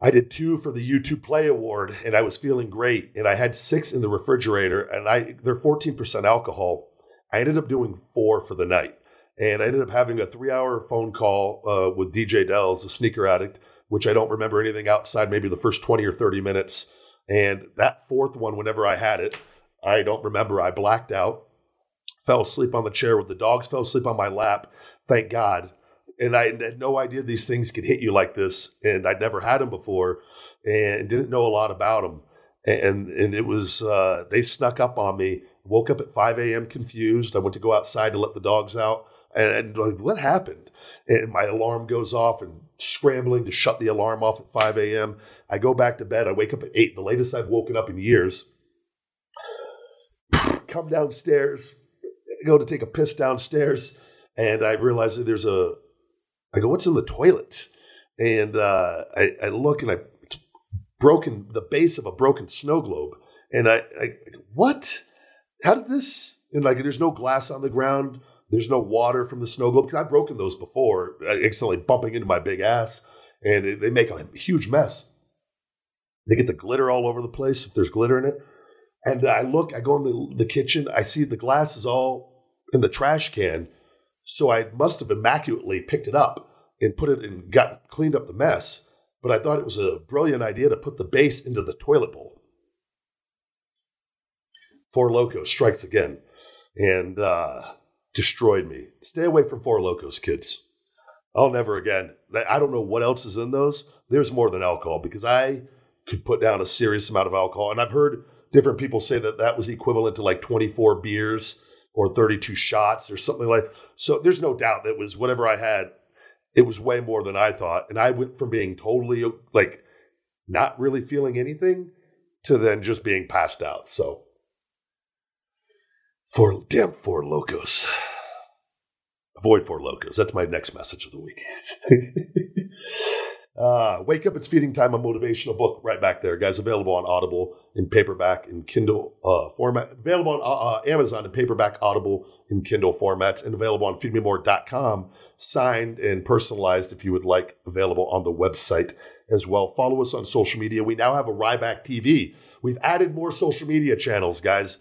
I did two for the YouTube Play Award, and I was feeling great. And I had six in the refrigerator, and I they're 14% alcohol. I ended up doing four for the night, and I ended up having a three-hour phone call uh, with DJ Dells, a sneaker addict, which I don't remember anything outside maybe the first 20 or 30 minutes. And that fourth one, whenever I had it, I don't remember. I blacked out, fell asleep on the chair with the dogs, fell asleep on my lap. Thank God and I had no idea these things could hit you like this, and I'd never had them before, and didn't know a lot about them, and and it was uh, they snuck up on me. Woke up at 5 a.m. confused. I went to go outside to let the dogs out, and, and like, what happened? And my alarm goes off, and scrambling to shut the alarm off at 5 a.m. I go back to bed. I wake up at eight, the latest I've woken up in years. [SIGHS] Come downstairs, go to take a piss downstairs, and I realize that there's a I go, what's in the toilet? And uh, I, I, look and I, it's broken, the base of a broken snow globe. And I, I, what? How did this? And like, there's no glass on the ground. There's no water from the snow globe because I've broken those before, accidentally bumping into my big ass, and it, they make a huge mess. They get the glitter all over the place if there's glitter in it. And I look, I go in the, the kitchen, I see the glass is all in the trash can, so I must have immaculately picked it up and put it and got cleaned up the mess. But I thought it was a brilliant idea to put the base into the toilet bowl. Four Loko strikes again and uh, destroyed me. Stay away from Four Lokos, kids. I'll never again. I don't know what else is in those. There's more than alcohol because I could put down a serious amount of alcohol. And I've heard different people say that that was equivalent to like 24 beers or 32 shots or something like so there's no doubt that was whatever i had it was way more than i thought. And i went from being totally like not really feeling anything to then just being passed out. So for damn Four Lokos. Avoid Four Lokos. That's my next message of the week [LAUGHS] Uh, Wake Up, It's Feeding Time, a motivational book right back there, guys. Available on Audible in paperback and Kindle uh, format. Available on uh, uh Amazon in paperback, Audible, and Kindle formats, and available on feedmemore.com, signed and personalized if you would like. Available on the website as well. Follow us on social media. We now have a Ryback TV. We've added more social media channels, guys.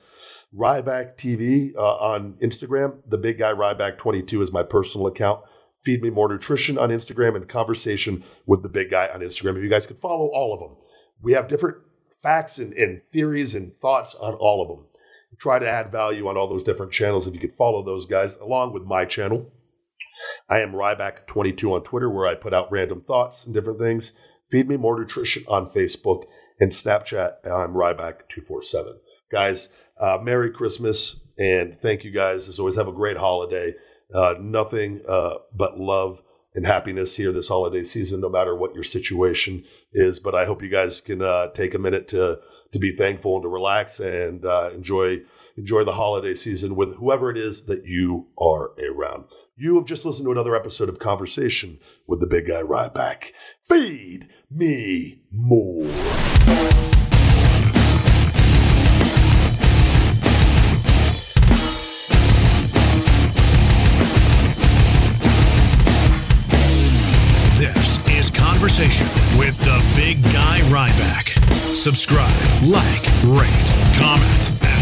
Ryback TV uh, on Instagram. The Big Guy Ryback 22 is my personal account. Feed Me More Nutrition on Instagram and Conversation with the Big Guy on Instagram. If you guys could follow all of them, we have different facts and, and theories and thoughts on all of them. Try to add value on all those different channels. If you could follow those guys along with my channel, I am Ryback22 on Twitter, where I put out random thoughts and different things. Feed Me More Nutrition on Facebook and Snapchat. I'm Ryback247. Guys, uh, Merry Christmas and thank you guys. As always, have a great holiday. Uh, nothing uh, but love and happiness here this holiday season, no matter what your situation is. But I hope you guys can uh, take a minute to to be thankful and to relax and uh, enjoy enjoy the holiday season with whoever it is that you are around. You have just listened to another episode of Conversation with the Big Guy Ryback. Feed me more. Conversation with the big guy Ryback. Subscribe, like, rate, comment